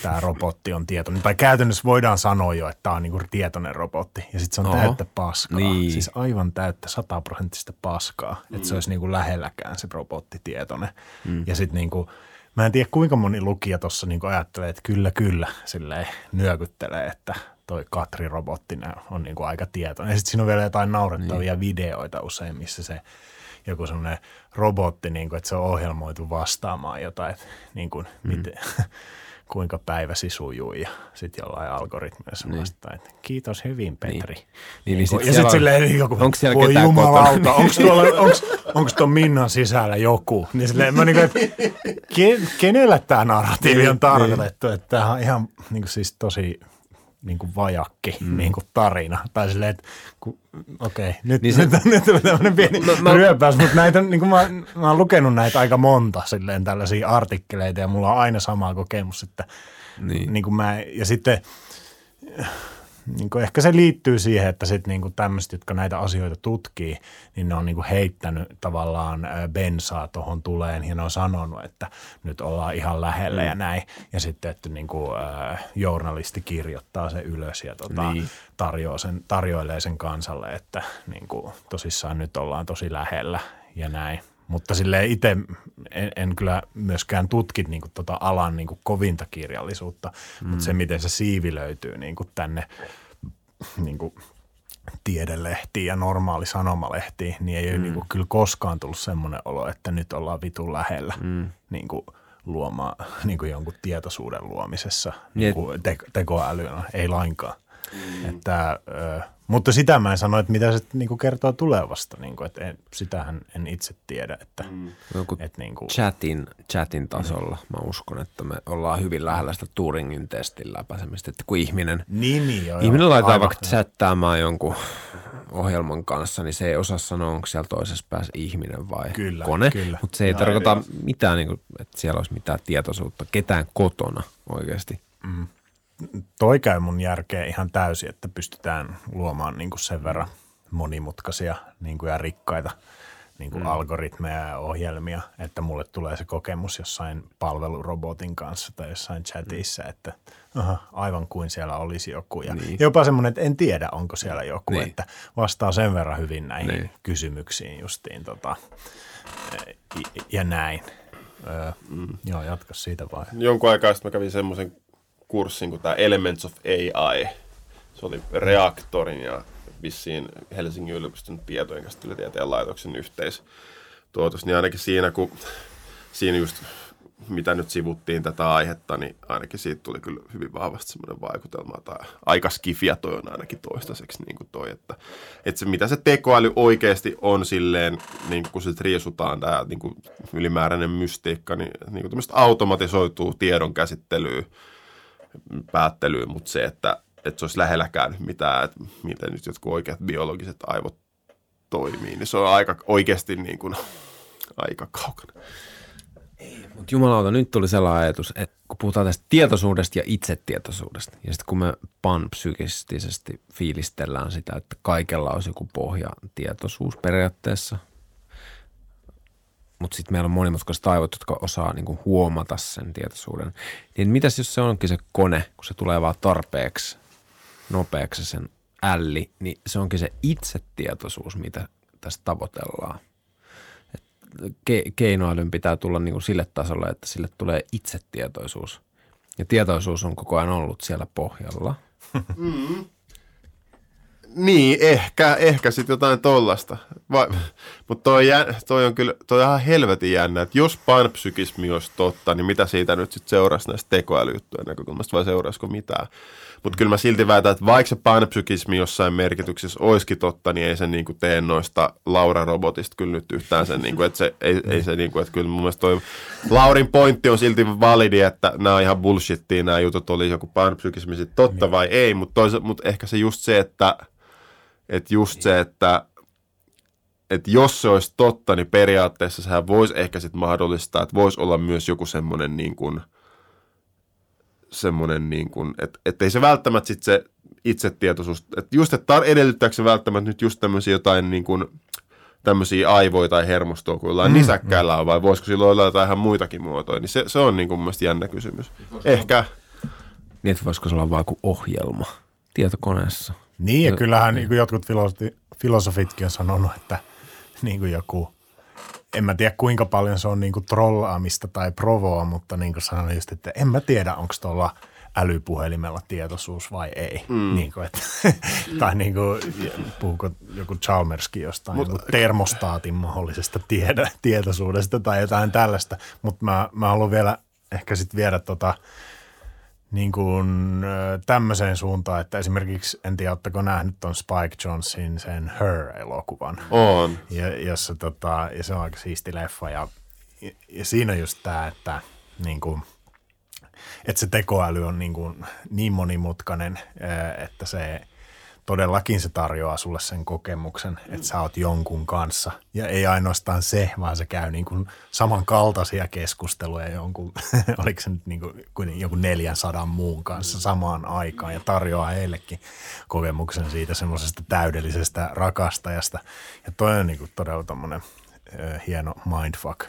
tämä robotti on tietoinen. Tai käytännössä voidaan sanoa jo, että tämä on niin tietoinen robotti. Ja sitten se on Oho. täyttä paskaa. Niin. Siis aivan täyttä sataprosenttista paskaa. Mm. Että se olisi niin lähelläkään se robotti tietoinen. Mm. Ja sitten niin kuin, mä en tiedä kuinka moni lukija tuossa niin ajattelee, että kyllä, kyllä, silleen nyökyttelee, että – toi Katri-robotti on niin kuin aika tietoinen. Ja sitten siinä on vielä jotain naurettavia niin. videoita usein, missä se joku semmoinen robotti, niin kuin, että se on ohjelmoitu vastaamaan jotain, että niin kuin, mm. miten, [laughs] kuinka päiväsi sujuu ja sitten jollain algoritmilla niin. vastaa, että kiitos hyvin Petri. Niin. Niin, niin, niin sit ja sitten silleen niin joku, onko siellä voi jumalauta, onko [laughs] tuolla, onks, onks tuon Minnan sisällä joku? Niin silleen mä niin kuin, että ke, kenellä tämä narratiivi on niin, tarkoitettu, niin. että tämä on ihan niin kuin siis tosi niin kuin vajakki mm. niin kuin tarina. Tai silleen, että okei, okay, nyt, niin se, nyt, nyt on tämmöinen pieni mä, mä, ryöpäys, mutta näitä, niin kuin mä, mä oon lukenut näitä aika monta silleen tällaisia artikkeleita ja mulla on aina sama kokemus, että niin. Niin kuin mä, ja sitten niin kuin ehkä se liittyy siihen, että sitten niin tämmöiset, jotka näitä asioita tutkii, niin ne on niin kuin heittänyt tavallaan bensaa tuohon tuleen ja ne on sanonut, että nyt ollaan ihan lähellä mm. ja näin. Ja sitten, että niin kuin, äh, journalisti kirjoittaa se ylös ja tota, niin. tarjoaa sen, tarjoilee sen kansalle, että niin kuin, tosissaan nyt ollaan tosi lähellä ja näin. Mutta sille itse en, en kyllä myöskään tutki niin kuin tota alan niin kuin kovinta kirjallisuutta, mm. mutta se miten se siivi löytyy niin kuin tänne niin kuin tiedelehtiin ja normaali sanomalehti, niin ei mm. ole niin kuin kyllä koskaan tullut semmoinen olo, että nyt ollaan vitun lähellä mm. niin kuin luomaan niin kuin jonkun tietoisuuden luomisessa niin kuin te- tekoälyä. Ei lainkaan. Mm. Että, ö, mutta sitä mä en sano, että mitä se niin kuin kertoo tulevasta. Niin kuin, että en, sitähän en itse tiedä. Että, mm. että niin kuin, chatin, chatin tasolla mm. mä uskon, että me ollaan hyvin lähellä sitä Turingin testin läpäisemistä. Että kun ihminen, niin, niin, joo, ihminen joo, laittaa aivan, vaikka chattaamaan jonkun ohjelman kanssa, niin se ei osaa sanoa, onko siellä toisessa päässä ihminen vai kyllä, kone. Kyllä. Mutta se ei no, tarkoita mitään, niin kuin, että siellä olisi mitään tietoisuutta ketään kotona oikeasti. Mm toi käy mun järkeä ihan täysin, että pystytään luomaan niin kuin sen verran monimutkaisia niin kuin ja rikkaita niin kuin mm. algoritmeja ja ohjelmia, että mulle tulee se kokemus jossain palvelurobotin kanssa tai jossain chatissa, mm. että aha, aivan kuin siellä olisi joku. Ja niin. jopa semmoinen, että en tiedä, onko siellä joku, niin. että vastaa sen verran hyvin näihin niin. kysymyksiin justiin tota, ja näin. Öö, mm. Joo, jatka siitä vai. Jonkun aikaa sitten mä kävin semmoisen kurssin kuin tämä Elements of AI. Se oli Reaktorin ja vissiin Helsingin yliopiston tietojen käsittelytieteen laitoksen yhteistuotos, niin ainakin siinä, kun siinä just mitä nyt sivuttiin tätä aihetta, niin ainakin siitä tuli kyllä hyvin vahvasti semmoinen vaikutelma, tai aika skifiä toi on ainakin toistaiseksi niin kuin toi, että, että se, mitä se tekoäly oikeasti on silleen, niin kun se riisutaan tämä niin kuin ylimääräinen mystiikka, niin, niin kuin automatisoituu tiedon käsittelyä, päättelyyn, mutta se, että, että se olisi lähelläkään mitään, että miten nyt jotkut oikeat biologiset aivot toimii, niin se on aika oikeasti niin kuin, aika kaukana. Mutta jumalauta, nyt tuli sellainen ajatus, että kun puhutaan tästä tietoisuudesta ja itsetietoisuudesta, ja sitten kun me panpsykistisesti fiilistellään sitä, että kaikella olisi joku pohja tietoisuus periaatteessa – mutta sitten meillä on monimutkaiset aivot, jotka osaa niinku huomata sen tietoisuuden. Niin mitäs jos se onkin se kone, kun se tulee vaan tarpeeksi nopeaksi sen älli, niin se onkin se itsetietoisuus, mitä tässä tavoitellaan. Et ke- keinoälyn pitää tulla niinku sille tasolle, että sille tulee itsetietoisuus. Ja tietoisuus on koko ajan ollut siellä pohjalla. Mm. Niin, ehkä, ehkä sitten jotain tollasta. Mutta toi, toi, on kyllä toi on ihan helvetin jännä, että jos panpsykismi olisi totta, niin mitä siitä nyt sitten seuraisi näistä tekoälyjuttujen näkökulmasta vai seuraisiko mitään? Mutta kyllä mä silti väitän, että vaikka se panpsykismi jossain merkityksessä olisikin totta, niin ei se niinku tee noista Laura-robotista kyllä nyt yhtään sen, niinku, että se, ei, ei se niinku, että kyllä mun mielestä toi Laurin pointti on silti validi, että nämä on ihan bullshittia, nämä jutut oli joku panpsykismi sitten totta vai ei, mutta mut ehkä se just se, että että just se, että että jos se olisi totta, niin periaatteessa sehän voisi ehkä sitten mahdollistaa, että voisi olla myös joku semmoinen niin kuin, semmoinen niin kuin, että, että ei se välttämättä sitten se itsetietoisuus, että just, että edellyttääkö se välttämättä nyt just tämmöisiä jotain niin kuin, tämmöisiä aivoja tai hermostoa kuin jollain mm, nisäkkäillä mm. on, vai voisiko sillä olla jotain ihan muitakin muotoja, niin se, se on niin kuin mun jännä kysymys. Ehkä. Niin, että voisiko se olla vain kuin ohjelma tietokoneessa? Niin, ja kyllähän niin kuin jotkut filosofitkin on sanonut, että niin kuin joku, en mä tiedä kuinka paljon se on niin kuin trollaamista tai provoa, mutta niin kuin sanoin just, että en mä tiedä, onko tuolla älypuhelimella tietoisuus vai ei. Mm. Niin kuin, että, [laughs] tai niin kuin, puhuko joku Chalmerskin jostain Mut, termostaatin mahdollisesta tiedä, tietoisuudesta tai jotain tällaista, mutta mä, mä haluan vielä ehkä sitten viedä tota – niin kuin, tämmöiseen suuntaan, että esimerkiksi, en tiedä, oletteko nähnyt tuon Spike Jonsin sen Her-elokuvan. On. Ja, jossa, tota, ja se on aika siisti leffa ja, ja siinä just tämä, että niin kuin, että se tekoäly on niin, kuin niin monimutkainen, että se todellakin se tarjoaa sulle sen kokemuksen, että sä oot jonkun kanssa. Ja ei ainoastaan se, vaan se käy niin kuin samankaltaisia keskusteluja jonkun, [laughs] oliko se nyt niin kuin joku 400 muun kanssa samaan aikaan ja tarjoaa heillekin kokemuksen siitä semmoisesta täydellisestä rakastajasta. Ja toi on niin kuin todella tommoinen hieno mindfuck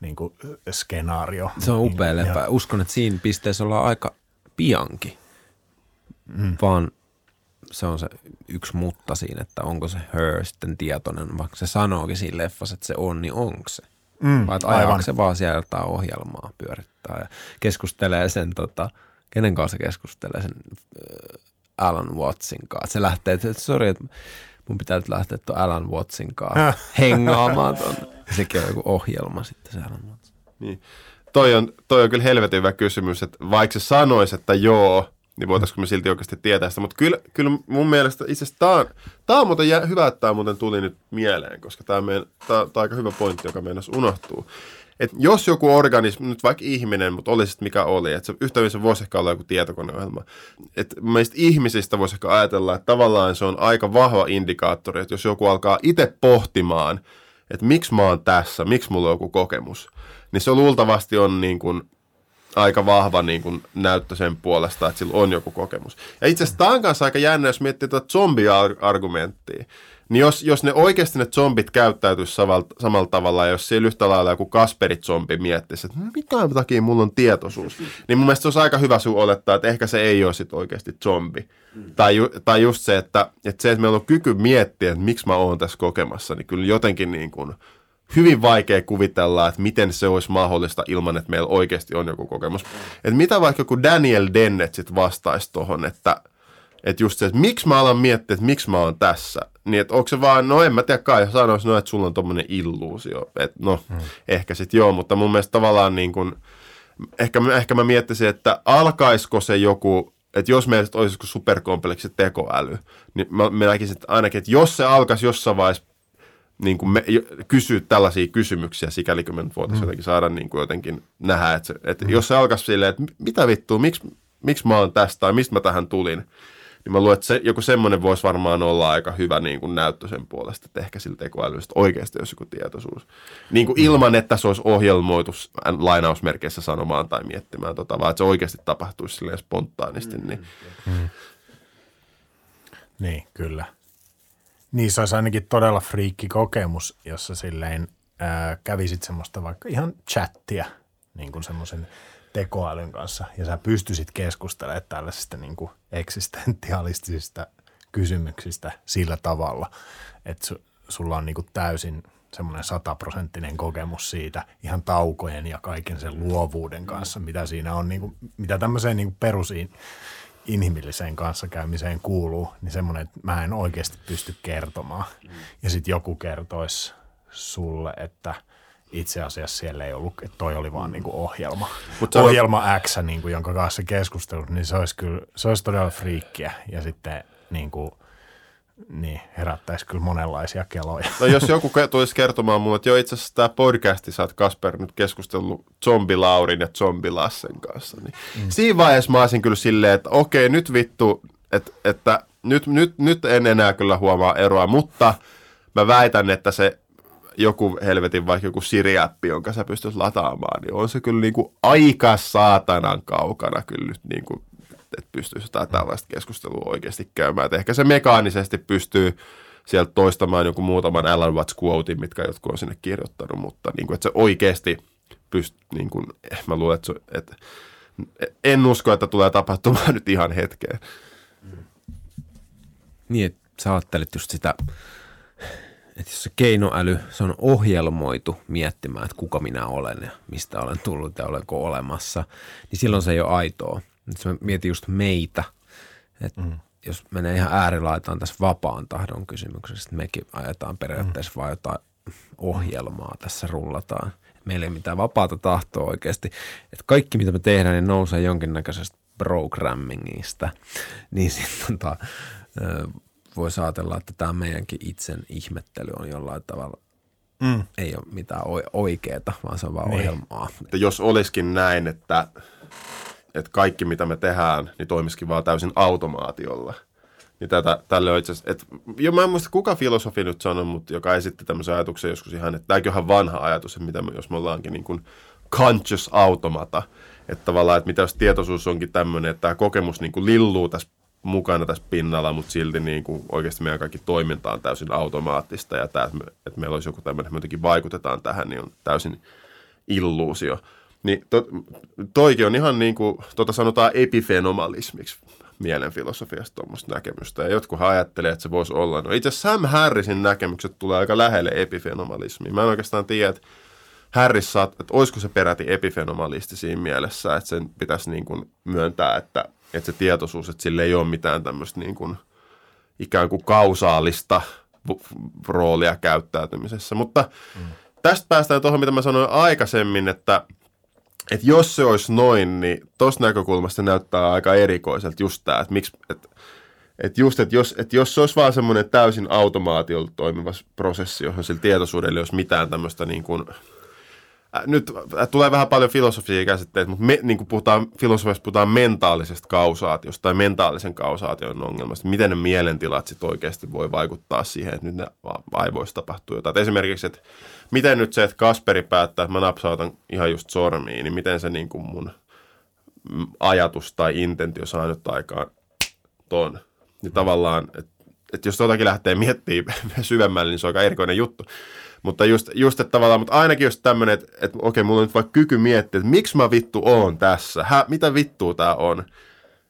niin kuin skenaario. Se on upea niin, lepä. Uskon, että siinä pisteessä ollaan aika piankin. Mm. Vaan se on se yksi mutta siinä, että onko se her sitten tietoinen, vaikka se sanookin siinä leffassa, että se on, niin onko se? Mm, Vai ajaako se vaan siellä jotain ohjelmaa pyörittää ja keskustelee sen, tota, kenen kanssa se keskustelee sen äh, Alan Wattsin kanssa. Se lähtee, että sori, että mun pitää nyt lähteä tuon Alan Wattsin kanssa hengaamaan tuonne. Sekin on joku ohjelma sitten se Alan Watts. Niin. Toi on, toi on kyllä helvetin hyvä kysymys, että vaikka se sanoisi, että joo, niin voitaisiinko me silti oikeasti tietää sitä. Mutta kyllä, kyllä mun mielestä itse asiassa tämä on, tämä on muuten jä, hyvä, että tämä muuten tuli nyt mieleen, koska tämä, on aika hyvä pointti, joka meidän unohtuu. Et jos joku organismi, nyt vaikka ihminen, mutta olisi mikä oli, että se yhtä se voisi ehkä olla joku tietokoneohjelma. Että meistä ihmisistä voisi ehkä ajatella, että tavallaan se on aika vahva indikaattori, että jos joku alkaa itse pohtimaan, että miksi mä oon tässä, miksi mulla on joku kokemus, niin se luultavasti on niin kuin aika vahva niin kuin näyttö sen puolesta, että sillä on joku kokemus. Ja itse asiassa tämä on kanssa aika jännä, jos miettii tuota zombi-argumenttia. Niin jos, jos ne oikeasti ne zombit käyttäytyisi samalla, samalla tavalla, ja jos siellä yhtä lailla joku Kasperit-zombi miettisi, että mitä takia mulla on tietoisuus, niin mun mielestä se olisi aika hyvä sun olettaa, että ehkä se ei ole sitten oikeasti zombi. Mm. Tai, ju, tai just se, että, että se, että meillä on kyky miettiä, että miksi mä oon tässä kokemassa, niin kyllä jotenkin niin kuin – hyvin vaikea kuvitella, että miten se olisi mahdollista ilman, että meillä oikeasti on joku kokemus. Että mitä vaikka joku Daniel Dennett sitten vastaisi tuohon, että, että just se, että miksi mä alan miettiä, että miksi mä oon tässä. Niin, että onko se vaan, no en mä tiedä kai, sanoisi, no, että sulla on tommonen illuusio. Että no, hmm. ehkä sitten joo, mutta mun mielestä tavallaan niin kuin, ehkä, ehkä mä miettisin, että alkaisiko se joku, että jos meillä olisi superkompleksi tekoäly, niin mä, mä näkisin että ainakin, että jos se alkaisi jossain vaiheessa niin kuin me, kysyä tällaisia kysymyksiä, sikäli kun me nyt voitaisiin mm. jotenkin saada niin kuin jotenkin nähdä, että, että mm. jos se alkaisi silleen, että mitä vittua, miksi, miksi mä oon tästä tai mistä mä tähän tulin, niin mä luulen, että se, joku semmoinen voisi varmaan olla aika hyvä niin kuin näyttö sen puolesta, että ehkä sillä tekoälystä oikeasti olisi joku tietoisuus. Niin kuin ilman, että se olisi ohjelmoitu lainausmerkeissä sanomaan tai miettimään, tota, vaan että se oikeasti tapahtuisi silleen spontaanisti. Niin. Mm. Niin, kyllä. Niin se olisi ainakin todella friikki kokemus, jossa silleen ää, kävisit semmoista vaikka ihan chattia niin kuin semmoisen tekoälyn kanssa. Ja sä pystyisit keskustelemaan tällaisista niin kuin eksistentialistisista kysymyksistä sillä tavalla, että su, sulla on niin kuin täysin semmoinen sataprosenttinen kokemus siitä ihan taukojen ja kaiken sen luovuuden kanssa, mitä siinä on, niin kuin, mitä tämmöiseen niin kuin perusiin inhimilliseen kanssakäymiseen kuuluu, niin semmoinen, että mä en oikeasti pysty kertomaan. Mm. Ja sitten joku kertoisi sulle, että itse asiassa siellä ei ollut, että toi oli vaan mm. niinku ohjelma. Mut ohjelma on... X, niinku, jonka kanssa keskustelut, niin se olisi kyllä, se olisi todella friikkiä. Ja sitten niinku, niin, herättäisi kyllä monenlaisia keloja. No jos joku tulisi kertomaan mulle, että jo itse asiassa tämä podcasti, sä oot Kasper nyt keskustellut Zombi Laurin ja Zombi Lassen kanssa, niin mm. siinä vaiheessa mä olisin kyllä silleen, että okei, nyt vittu, että, että nyt, nyt, nyt en enää kyllä huomaa eroa, mutta mä väitän, että se joku helvetin vaikka joku Siri-appi, jonka sä pystyt lataamaan, niin on se kyllä niin kuin aika saatanan kaukana kyllä nyt niin kuin että pystyisi jotain tällaista keskustelua oikeasti käymään. Että ehkä se mekaanisesti pystyy sieltä toistamaan joku muutaman Alan Watts quotein, mitkä jotkut on sinne kirjoittanut, mutta niin kuin, että se oikeasti pystyy, niin kuin, mä luulen, että, se, että en usko, että tulee tapahtumaan [laughs] nyt ihan hetkeen. Niin, että sä ajattelet just sitä, että jos se keinoäly, se on ohjelmoitu miettimään, että kuka minä olen ja mistä olen tullut ja olenko olemassa, niin silloin se ei ole aitoa. Nyt mä mietin just meitä, että mm. jos menee ihan äärilaitaan tässä vapaan tahdon kysymyksessä, että mekin ajetaan periaatteessa mm. vain jotain ohjelmaa tässä rullataan. Meillä ei mitään vapaata tahtoa oikeasti. Että kaikki, mitä me tehdään, niin nousee jonkinnäköisestä programmingista. Niin sitten tota, voisi ajatella, että tämä meidänkin itsen ihmettely on jollain tavalla Mm. Ei ole mitään oikeaa, vaan se on vaan niin. ohjelmaa. Että jos olisikin näin, että että kaikki mitä me tehdään, niin toimisikin vaan täysin automaatiolla. Niin tätä, tälle on itse asiassa, että, jo mä en muista kuka filosofi nyt sanoi, mutta joka esitti tämmöisen ajatuksen joskus ihan, että tämäkin on vanha ajatus, että mitä me, jos me ollaankin niin kuin conscious automata, että tavallaan, että mitä jos tietoisuus onkin tämmöinen, että tämä kokemus niin kuin lilluu tässä mukana tässä pinnalla, mutta silti niin kuin oikeasti meidän kaikki toiminta on täysin automaattista ja tämä, että, me, että meillä olisi joku tämmöinen, että me jotenkin vaikutetaan tähän, niin on täysin illuusio. Niin to, toikin on ihan niin kuin, tota sanotaan epifenomalismiksi mielenfilosofiasta tuommoista näkemystä. Ja jotkuhan ajattelee, että se voisi olla. No itse Sam Harrisin näkemykset tulee aika lähelle epifenomalismiin. Mä en oikeastaan tiedä, että Harris saat, että olisiko se peräti epifenomalisti siinä mielessä, että sen pitäisi niin kuin myöntää, että, että se tietoisuus, että sillä ei ole mitään tämmöistä niin kuin ikään kuin kausaalista roolia käyttäytymisessä. Mutta mm. tästä päästään tuohon, mitä mä sanoin aikaisemmin, että – että jos se olisi noin, niin tuosta näkökulmasta näyttää aika erikoiselta just tämä, että miksi, että et just, että jos, et jos se olisi vaan semmoinen täysin automaatiolla toimiva prosessi, johon sillä tietoisuudella ei olisi mitään tämmöistä niin kuin, nyt äh, tulee vähän paljon filosofia käsitteitä, mutta me, niin kuin puhutaan, filosofiassa puhutaan mentaalisesta kausaatiosta tai mentaalisen kausaation ongelmasta. Miten ne mielentilat sitten oikeasti voi vaikuttaa siihen, että nyt ne aivoissa tapahtuu jotain. Et esimerkiksi, että miten nyt se, että Kasperi päättää, että mä napsautan ihan just sormiin, niin miten se niin kuin mun ajatus tai intentio saa nyt aikaan ton. Niin tavallaan, että et jos totakin lähtee miettimään [laughs] syvemmälle, niin se on aika erikoinen juttu. Mutta just, just että tavallaan, mutta ainakin just tämmöinen, että, että okei, mulla on nyt vaikka kyky miettiä, että miksi mä vittu oon tässä, Hä, mitä vittua tää on,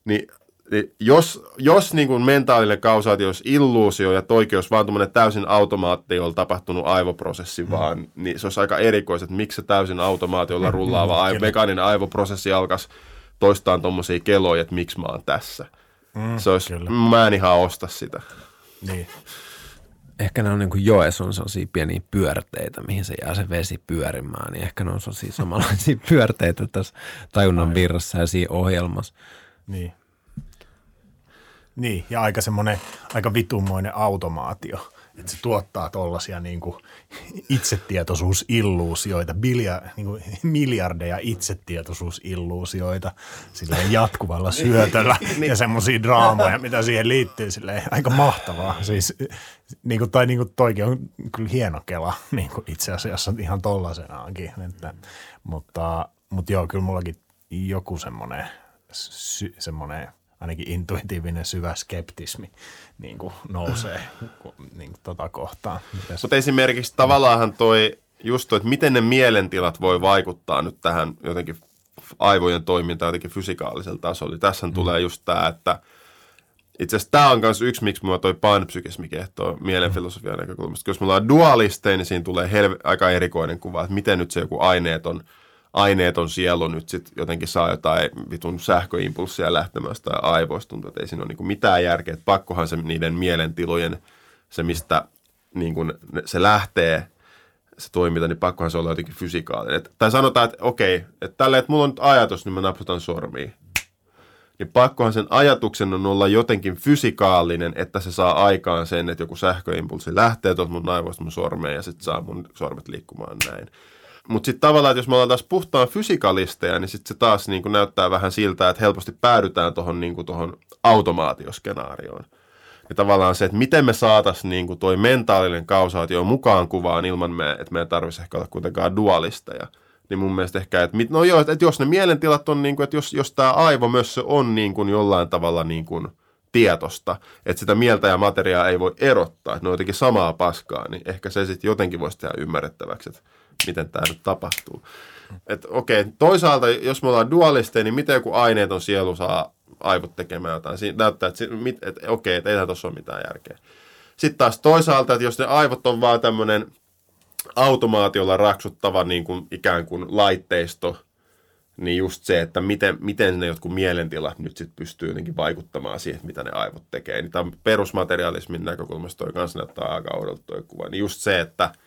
niin niin jos, jos niin kuin mentaalinen kausaatio olisi illuusio ja olisi vaan täysin automaatiolla tapahtunut aivoprosessi mm. vaan, niin se olisi aika erikoiset, että miksi se täysin automaatiolla rullaava mm, aivo, mekaaninen aivoprosessi alkaisi toistaan tuommoisia keloja, että miksi mä oon tässä. Mm, se olisi, kyllä. mä en ihan osta sitä. Niin. Ehkä ne on niin kuin joessa on sellaisia pieniä pyörteitä, mihin se jää se vesi pyörimään, niin ehkä ne on sellaisia [laughs] samanlaisia pyörteitä tässä tajunnan virrassa ja siinä ohjelmassa. Niin. Niin, ja aika semmoinen aika vitummoinen automaatio, että se tuottaa tuollaisia niin itsetietoisuusilluusioita, bilja, niin kuin miljardeja itsetietoisuusilluusioita silleen jatkuvalla syötöllä [laughs] niin. ja semmoisia draamoja, mitä siihen liittyy, silleen aika mahtavaa. Siis, niin kuin, tai niin kuin toikin on kyllä hieno kela niin kuin itse asiassa ihan tollasenaankin, että, mutta, mutta joo, kyllä mullakin joku semmoinen semmoinen – ainakin intuitiivinen syvä skeptismi niin kuin nousee niin kuin tota kohtaan. Mutta esimerkiksi tavallaan toi just toi, että miten ne mielentilat voi vaikuttaa nyt tähän jotenkin aivojen toimintaan jotenkin fysikaalisella tasolla. Tässä mm. tulee just tämä, että itse asiassa tämä on myös yksi, miksi mua toi panpsykismi kehtoo mielenfilosofian näkökulmasta. Jos me ollaan dualisteja, niin siinä tulee helve, aika erikoinen kuva, että miten nyt se joku aineeton – aineeton sielu nyt sitten jotenkin saa jotain vitun sähköimpulssia lähtemästä tai aivoista tuntuu, että ei siinä ole niin mitään järkeä. Että pakkohan se niiden mielentilojen, se mistä niin kuin se lähtee, se toiminta, niin pakkohan se olla jotenkin fysikaalinen. Et, tai sanotaan, että okei, että tällä, että mulla on nyt ajatus, niin mä napsutan sormiin. Niin pakkohan sen ajatuksen on olla jotenkin fysikaalinen, että se saa aikaan sen, että joku sähköimpulssi lähtee tuolta mun aivoista mun sormeen ja sitten saa mun sormet liikkumaan näin. Mutta sitten tavallaan, että jos me ollaan taas puhtaan fysikalisteja, niin sitten se taas niin kuin näyttää vähän siltä, että helposti päädytään tuohon niin automaatioskenaarioon. Ja tavallaan se, että miten me saataisiin niin kuin toi mentaalinen kausaatio mukaan kuvaan ilman, me, että meidän tarvitsisi ehkä olla kuitenkaan dualisteja. Niin mun mielestä ehkä, että, no joo, että jos ne mielentilat on, niin kuin, että jos, jos tämä aivo myös on niin kuin jollain tavalla niin kuin tietosta, että sitä mieltä ja materiaa ei voi erottaa, että ne on jotenkin samaa paskaa, niin ehkä se sitten jotenkin voisi tehdä ymmärrettäväksi, että miten tämä nyt tapahtuu. Että okei, toisaalta jos me ollaan dualisteja, niin miten joku aineeton sielu saa aivot tekemään jotain. Siinä näyttää, että, että, että okei, että ei tuossa ole mitään järkeä. Sitten taas toisaalta, että jos ne aivot on vaan tämmöinen automaatiolla raksuttava niin kuin ikään kuin laitteisto, niin just se, että miten, miten ne jotkut mielentilat nyt sitten pystyy jotenkin vaikuttamaan siihen, mitä ne aivot tekee. Niin tämä perusmaterialismin näkökulmasta toi kanssa näyttää aika oudolta toi kuva. Niin just se, että –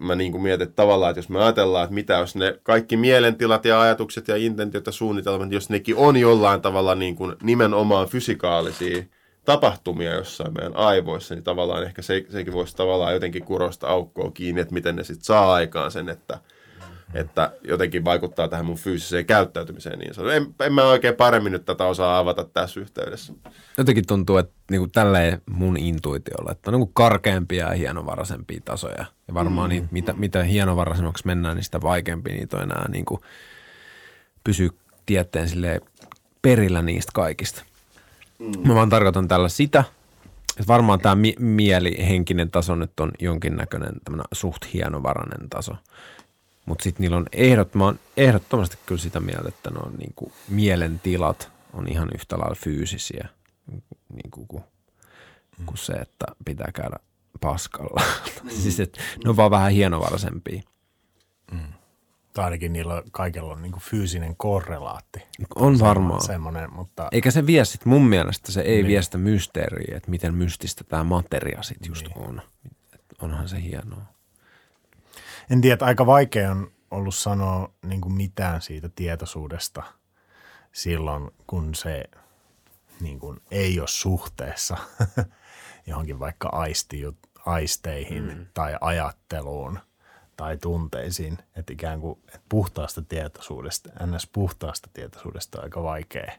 mä niin kuin mietin että tavallaan, että jos me ajatellaan, että mitä jos ne kaikki mielentilat ja ajatukset ja intentiot ja suunnitelmat, jos nekin on jollain tavalla niin kuin nimenomaan fysikaalisia tapahtumia jossain meidän aivoissa, niin tavallaan ehkä se, sekin voisi tavallaan jotenkin kurosta aukkoa kiinni, että miten ne sitten saa aikaan sen, että että jotenkin vaikuttaa tähän mun fyysiseen käyttäytymiseen niin sanoen. En, en mä oikein paremmin nyt tätä osaa avata tässä yhteydessä. Jotenkin tuntuu, että niinku tälleen mun intuitiolla, että on niinku karkeampia ja hienovaraisempia tasoja. Ja varmaan mm. niitä, mitä, mitä hienovaraisemmaksi mennään, niin sitä vaikeampia niitä on enää niinku pysyä tieteen sille perillä niistä kaikista. Mm. Mä vaan tarkoitan tällä sitä, että varmaan tämä mi- mielihenkinen taso nyt on jonkinnäköinen tämmöinen suht hienovarainen taso. Mutta sitten niillä on ehdottoman, ehdottomasti kyllä sitä mieltä, että ne on niinku mielentilat on ihan yhtä lailla fyysisiä niinku kuin, mm. kuin se, että pitää käydä paskalla. [laughs] Mm. siis että ne on vaan vähän hienovaraisempia. Mm. Tai ainakin niillä kaikilla on niin fyysinen korrelaatti. On varmaan. Semmoinen, mutta... Eikä se vie sit mun mielestä, se ei niin. vie sitä mysteeriä, että miten mystistä tämä materia sitten just niin. on. Onhan se hienoa. En tiedä, aika vaikea on ollut sanoa niin kuin mitään siitä tietoisuudesta silloin, kun se niin kuin ei ole suhteessa [laughs] johonkin vaikka aisti, aisteihin mm. tai ajatteluun – tai tunteisiin, että ikään kuin että puhtaasta tietoisuudesta, ns. puhtaasta tietoisuudesta on aika vaikea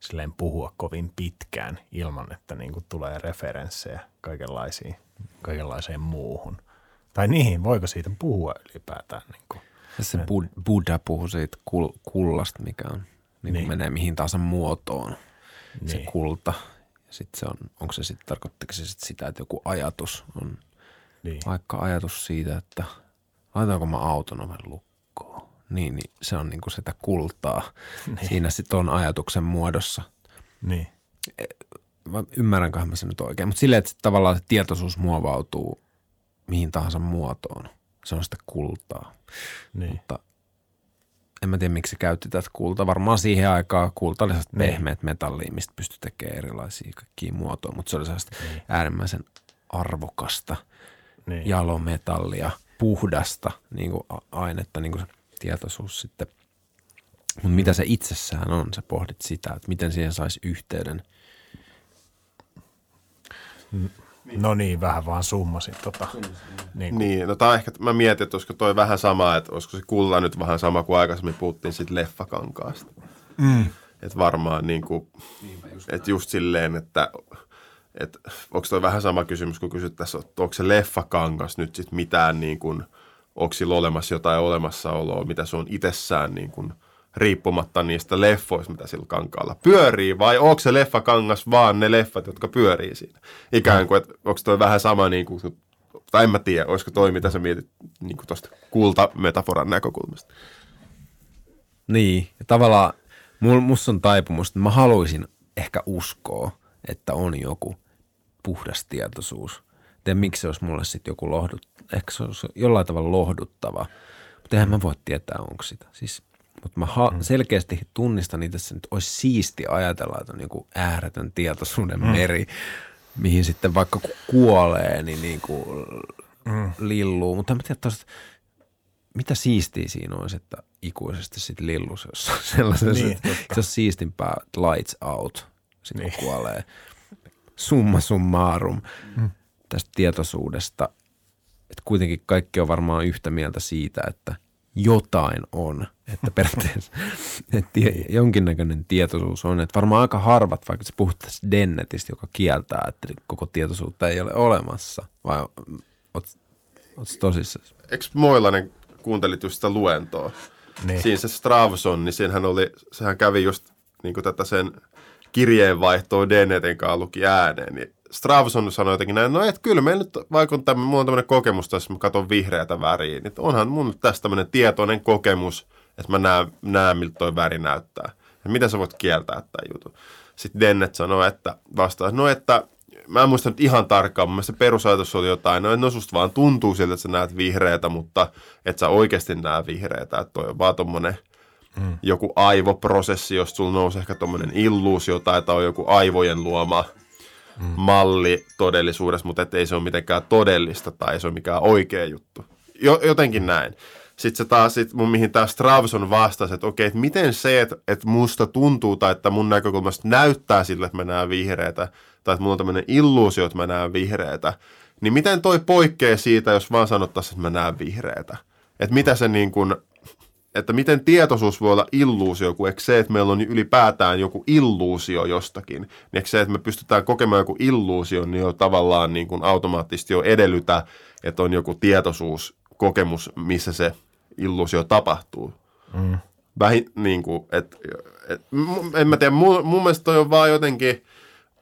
silleen puhua kovin pitkään ilman, että niin kuin tulee referenssejä kaikenlaisiin, kaikenlaiseen muuhun. Tai niihin, voiko siitä puhua ylipäätään? Niin kuin, se Bud- Buddha puhuu siitä kul- kullasta, mikä on, niin niin. menee mihin tahansa muotoon, niin. se kulta. Sitten se on, onko se sitten, tarkoittako se sit sitä, että joku ajatus on niin. vaikka ajatus siitä, että – laitaanko mä auton oven lukkoon. Niin, niin se on niinku sitä kultaa niin. siinä sitten on ajatuksen muodossa. Niin. E, ymmärränköhän mä sen nyt oikein, mutta silleen, että tavallaan se tietoisuus muovautuu mihin tahansa muotoon. Se on sitä kultaa. Niin. Mutta en mä tiedä, miksi se käytti tätä kultaa. Varmaan siihen aikaan kulta oli niin. pehmeät metallia, mistä pystyi tekemään erilaisia kaikkia muotoja, mutta se oli sellaista niin. äärimmäisen arvokasta niin. jalometallia – puhdasta niin kuin ainetta, niin kuin se tietoisuus sitten. Mutta mitä se itsessään on, sä pohdit sitä, että miten siihen saisi yhteyden. No niin, vähän vaan summasin tota. Niin, niin no tämä ehkä, mä mietin, että olisiko toi vähän sama, että olisiko se kulla nyt vähän sama kuin aikaisemmin puhuttiin siitä leffakankaasta. Mm. Että varmaan niin kuin, että just silleen, että että onko toi vähän sama kysymys, kun kysyttäisiin, että onko se leffakangas nyt sitten mitään niin kuin, onko sillä olemassa jotain olemassaoloa, mitä se on itsessään niin kuin, riippumatta niistä leffoista, mitä sillä kankaalla pyörii, vai onko se leffakangas vaan ne leffat, jotka pyörii siinä? Ikään kuin, että onko toi vähän sama niin kuin, tai en mä tiedä, olisiko toi, mitä sä mietit niin tuosta kultametaforan näkökulmasta. Niin, ja tavallaan musta on taipumus, että mä haluaisin ehkä uskoa, että on joku puhdas tietoisuus. Tiedän, miksi se olisi mulle sitten joku lohdut, ehkä se olisi jollain tavalla lohduttava. Mutta eihän mä voi tietää, onko sitä. Siis, mutta mä ha- mm. selkeästi tunnistan itse, että nyt olisi siisti ajatella, että on joku ääretön tietoisuuden mm. meri, mihin sitten vaikka kuolee, niin, niin kuin mm. lilluu. Mutta en tiedä tosiaan, mitä siistiä siinä olisi, että ikuisesti sitten lilluisi jossain sellaisessa, niin, että se on siistimpää lights out, sitten niin. kuolee summa summarum mm. tästä tietoisuudesta. Että kuitenkin kaikki on varmaan yhtä mieltä siitä, että jotain on. Että periaatteessa että tie, jonkinnäköinen tietoisuus on. Että varmaan aika harvat, vaikka se puhuttaisiin Dennetistä, joka kieltää, että koko tietoisuutta ei ole olemassa. Vai oot, oot tosissaan? Eikö Moilanen kuuntelit just sitä luentoa? Niin. Siinä se Stravson, niin siinähän oli, sehän kävi just niin tätä sen kirjeenvaihtoa Dennetin kanssa luki ääneen, niin Stravson sanoi jotenkin näin, no et kyllä meillä nyt, vaikka on tämmöinen, mulla on tämmöinen kokemus tässä, mä katson vihreätä väriä, niin onhan mun tässä tämmöinen tietoinen kokemus, että mä näen, näen miltä toi väri näyttää. Ja mitä sä voit kieltää tämän jutun? Sitten Dennet sanoi, että vastaa, no että mä en muista nyt ihan tarkkaan, mun se perusajatus oli jotain, no, no susta vaan tuntuu siltä, että sä näet vihreätä, mutta et sä oikeasti näe vihreätä, että toi on vaan tommonen – mm. joku aivoprosessi, jos sulla nousee ehkä tuommoinen illuusio tai on joku aivojen luoma mm. malli todellisuudessa, mutta ei se ole mitenkään todellista tai ei se ole mikään oikea juttu. Jo, jotenkin näin. Sitten se taas, sit mun, mihin tämä Stravson vastasi, että okei, että miten se, että, että musta tuntuu tai että mun näkökulmasta näyttää sille, että mä näen vihreätä, tai että mulla on tämmöinen illuusio, että mä näen vihreätä, niin miten toi poikkeaa siitä, jos vaan sanottaisiin, että mä näen vihreätä? Että mitä se niin kuin, että miten tietoisuus voi olla illuusio, kun eikö se, että meillä on ylipäätään joku illuusio jostakin, niin eikö se, että me pystytään kokemaan joku illuusio, niin jo tavallaan niin kuin automaattisesti jo edellytä, että on joku tietoisuuskokemus, missä se illuusio tapahtuu. Mm. Vähin, niin kuin, et, et, en mä tiedä, mun, mun mielestä toi on vaan jotenkin,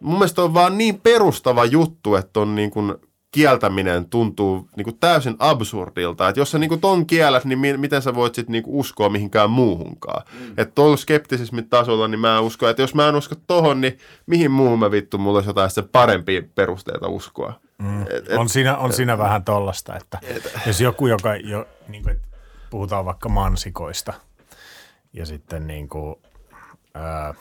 mun mielestä on vaan niin perustava juttu, että on niin kuin kieltäminen tuntuu niin kuin täysin absurdilta. Että jos sä niin kuin ton kielät, niin mi- miten sä voit sitten niin kuin uskoa mihinkään muuhunkaan. Mm. Että tuolla skeptisismin tasolla, niin mä uskon, että jos mä en usko tohon, niin mihin muuhun mä vittu, mulla olisi jotain sitten parempia perusteita uskoa. Mm. Et, et, on siinä, on et, siinä vähän tollasta, että [laughs] et, jos joku, joka jo, niin kuin, puhutaan vaikka mansikoista ja sitten niin kuin, ää,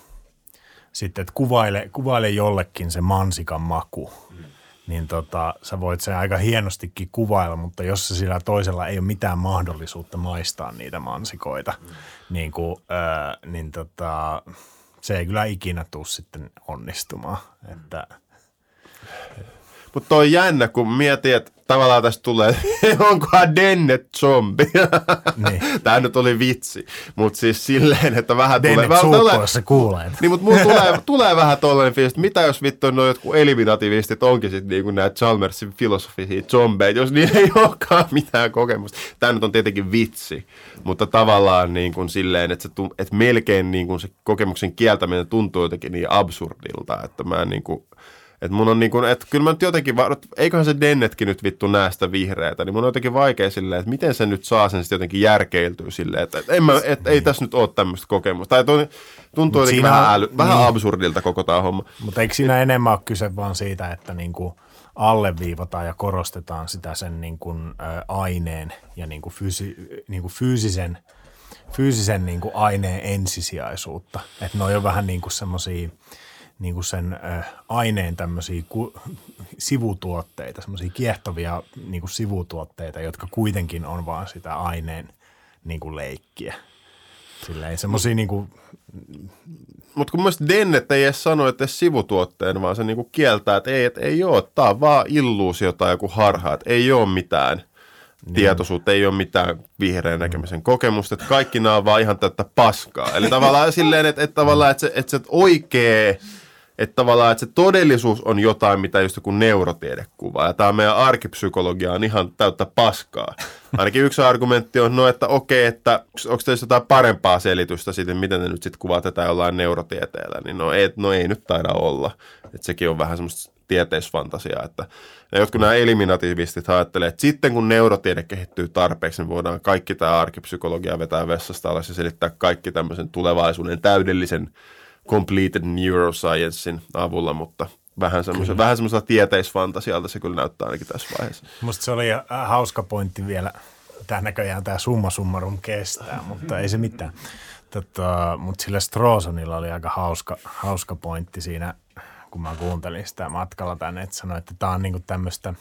sitten, että kuvaile, kuvaile jollekin se mansikan maku, niin tota, sä voit sen aika hienostikin kuvailla, mutta jos se sillä toisella ei ole mitään mahdollisuutta maistaa niitä mansikoita, mm. niin, kuin, ää, niin tota, se ei kyllä ikinä tule sitten onnistumaan. Että, mutta toi on jännä, kun mietin, että tavallaan tästä tulee, [laughs] onkohan Dennet zombi. Niin. [laughs] Tämä nyt oli vitsi, mutta siis silleen, että vähän Dennet tulee... Dennet tulee, kuulee. Niin, mutta mulla tulee, tulee vähän tollainen fiilis, että mitä jos vittu noin jotkut eliminativistit onkin sitten niinku näitä Chalmersin filosofisia zombeja, jos niillä ei olekaan mitään kokemusta. Tämä nyt on tietenkin vitsi, mutta tavallaan niin kuin silleen, että, se, että melkein niin kuin se kokemuksen kieltäminen tuntuu jotenkin niin absurdilta, että mä niin kuin, että mun on niin kuin, että kyllä mä nyt jotenkin, eiköhän se Dennetkin nyt vittu näe sitä vihreätä, niin mun on jotenkin vaikea silleen, että miten se nyt saa sen sitten jotenkin järkeiltyä silleen, että, että, en mä, että ei tässä nyt ole tämmöistä kokemusta. Tai tuntuu jotenkin vähän, äly, niin. vähän absurdilta koko tämä homma. Mutta eikö siinä enemmän ole kyse vaan siitä, että niin kuin alleviivataan ja korostetaan sitä sen niin kuin, ä, aineen ja niin kuin fysi, niin kuin fyysisen, fyysisen niin kuin aineen ensisijaisuutta. Että ne on jo vähän niin kuin semmoisia – niin kuin sen aineen tämmöisiä ku, sivutuotteita, semmoisia kiehtovia niin kuin sivutuotteita, jotka kuitenkin on vaan sitä aineen niin kuin leikkiä. Silleen semmoisia niin kuin... Mutta kun mielestäni Dennet ei edes sano, että sivutuotteen, vaan se niinku kieltää, että ei, että ei ole, tämä on vaan illuusio tai joku harha, että ei ole mitään niin. tietoisuutta, ei ole mitään vihreän näkemisen kokemusta, että kaikki nämä on vaan ihan täyttä paskaa. Eli tavallaan silleen, että, että tavallaan, että se, että se oikea että tavallaan, että se todellisuus on jotain, mitä just joku neurotiede kuvaa. Ja tämä meidän arkipsykologia on ihan täyttä paskaa. Ainakin yksi argumentti on, no että okei, että onko teistä jotain parempaa selitystä siitä, miten ne nyt sitten kuvaa tätä jollain neurotieteellä. Niin no ei, no ei nyt taida olla. Että sekin on vähän semmoista tieteisfantasiaa, että ja jotkut nämä eliminatiivistit ajattelee, että sitten kun neurotiede kehittyy tarpeeksi, niin voidaan kaikki tämä arkipsykologia vetää vessasta alas ja selittää kaikki tämmöisen tulevaisuuden täydellisen completed neurosciencein avulla, mutta vähän semmoisella, vähän semmoisella tieteisfantasialta se kyllä näyttää ainakin tässä vaiheessa. Musta se oli äh, hauska pointti vielä. Tämä näköjään tämä summa summarum kestää, [laughs] mutta ei se mitään. Tota, mutta sillä Strosonilla oli aika hauska, hauska pointti siinä, kun mä kuuntelin sitä matkalla tänne, että sanoi, että tämä on niinku tämmöistä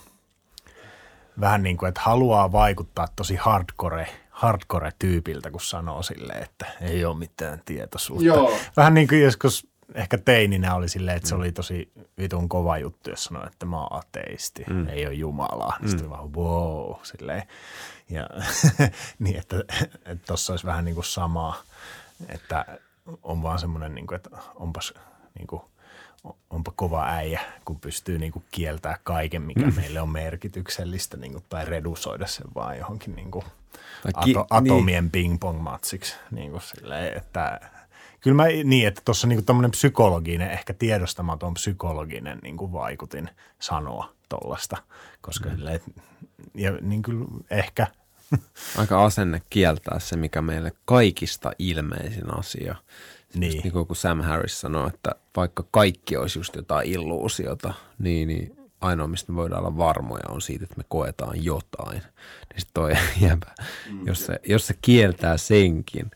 vähän niin kuin, että haluaa vaikuttaa tosi hardcore – hardcore-tyypiltä, kun sanoo silleen, että ei ole mitään tietoisuutta. Joo. Vähän niin kuin joskus ehkä teininä oli silleen, että se oli tosi vitun kova juttu, jos sanoi, että mä oon ateisti, mm. ei ole Jumalaa. Mm. Sitten vaan wow, silleen. Ja [laughs] niin, että tuossa olisi vähän niin kuin samaa, että on vaan semmoinen, niin kuin, että onpas niin kuin, onpa kova äijä, kun pystyy niin kuin kieltää kaiken, mikä mm. meille on merkityksellistä, niin kuin, tai redusoida sen vaan johonkin niin kuin – ki- ato, atomien niin. ping-pong-matsiksi. Niin kuin silleen, että, kyllä mä niin, että tuossa niin tämmöinen psykologinen, ehkä tiedostamaton psykologinen niin kuin vaikutin sanoa tuollaista, koska mm. silleen, ja niin kuin ehkä [laughs] – Aika asenne kieltää se, mikä meille kaikista ilmeisin asia. Niin. niin kuin Sam Harris sanoi, että vaikka kaikki olisi just jotain illuusiota, niin, niin ainoa, mistä me voidaan olla varmoja, on siitä, että me koetaan jotain. Niin sitten toi [laughs] jäbä, mm. jos, se, jos se kieltää senkin,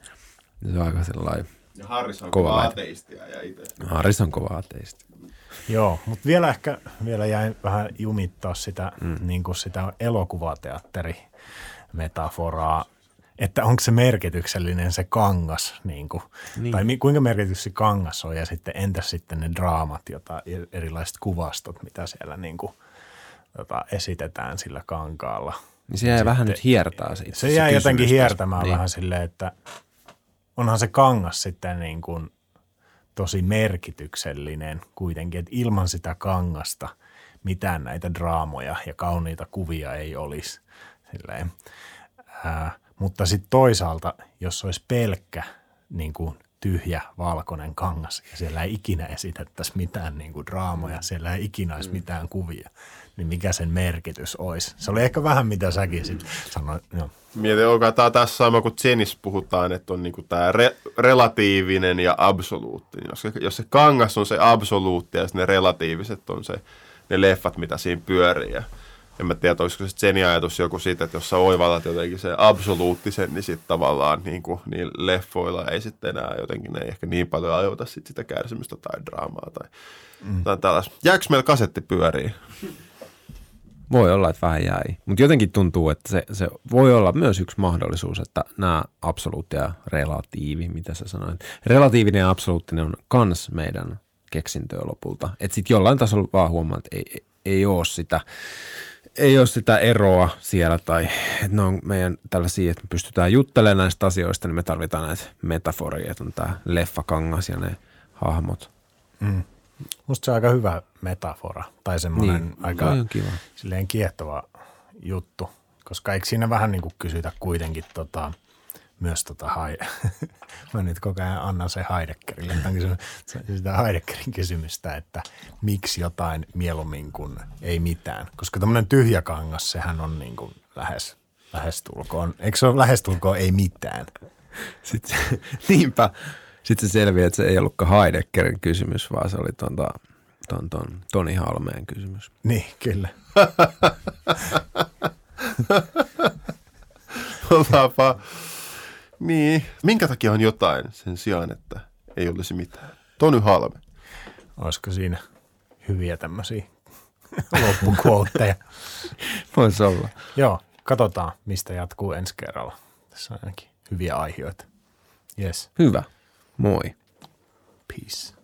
niin se on aika sellainen ja Harris on kova, kova ateistia ja itse. Harris on kova ateisti. Joo, mutta vielä ehkä vielä jäi vähän jumittaa sitä, mm. niin kuin sitä elokuvateatteri metaforaa että onko se merkityksellinen se kangas, niin kuin, niin. tai kuinka merkitys se kangas on, ja sitten entäs sitten ne draamat, jota, erilaiset kuvastot, mitä siellä niin kuin, jota esitetään sillä kankaalla. Niin se jäi Sitten- vähän nyt hiertaa siitä. Se jää kysymys jotenkin hiertämään niin. vähän silleen, että onhan se kangas sitten niin kuin tosi merkityksellinen kuitenkin, että ilman sitä kangasta mitään näitä draamoja ja kauniita kuvia ei olisi. Silleen. Ää, mutta sitten toisaalta, jos olisi pelkkä niin kuin tyhjä valkoinen kangas ja siellä ei ikinä esitettäisi mitään niin kuin draamoja, siellä ei ikinä olisi mitään kuvia, niin mikä sen merkitys olisi? Se oli ehkä vähän mitä säkin sitten sanoit. Joo. Mietin, onko tämä tässä sama kuin Zenis puhutaan, että on niinku tämä re, relatiivinen ja absoluuttinen. Jos, jos se kangas on se absoluutti ja ne relatiiviset on se, ne leffat, mitä siinä pyörii. Ja en mä tiedä, olisiko se Zenin ajatus joku siitä, että jos sä oivallat jotenkin se absoluuttisen, niin sitten tavallaan niin kuin, niin leffoilla ei sitten enää jotenkin, ne ei ehkä niin paljon ajoita sit sitä kärsimystä tai draamaa tai, mm. tai tällaista. Jääkö meillä kasetti pyörii? Voi olla, että vähän jäi. Mutta jotenkin tuntuu, että se, se voi olla myös yksi mahdollisuus, että nämä absoluutti ja relatiivi, mitä sä sanoit. Relatiivinen ja absoluuttinen on kans meidän keksintöä lopulta. Että sitten jollain tasolla vaan huomaa, että ei, ei, ei ole sitä ei ole sitä eroa siellä tai että ne on meidän tällaisia, että me pystytään juttelemaan näistä asioista, niin me tarvitaan näitä metaforia, että on tämä leffakangas ja ne hahmot. Musta se on aika hyvä metafora tai semmoinen Niin, aika kiva. silleen kiehtova juttu, koska eikö siinä vähän niin kuin kysytä kuitenkin tota, myös tota hai... [laughs] Mä nyt koko ajan annan se Heideggerille. Sitä Heideggerin kysymystä, että miksi jotain mieluummin kuin ei mitään. Koska tämmöinen tyhjä kangas, sehän on niin kuin lähes, lähestulkoon. Eikö se ole lähestulkoon ei mitään? [laughs] Sitten niinpä. Sitten se selviää, että se ei ollutkaan Heideggerin kysymys, vaan se oli ton, ton, ton, ton Toni Halmeen kysymys. Niin, kyllä. [laughs] Ollaanpa. Niin. Minkä takia on jotain sen sijaan, että ei olisi mitään? Tony Halme. Olisiko siinä hyviä tämmöisiä [laughs] loppukuotteja? Voisi olla. Joo, katsotaan, mistä jatkuu ensi kerralla. Tässä on ainakin hyviä aiheita. Yes, Hyvä. Moi. peace.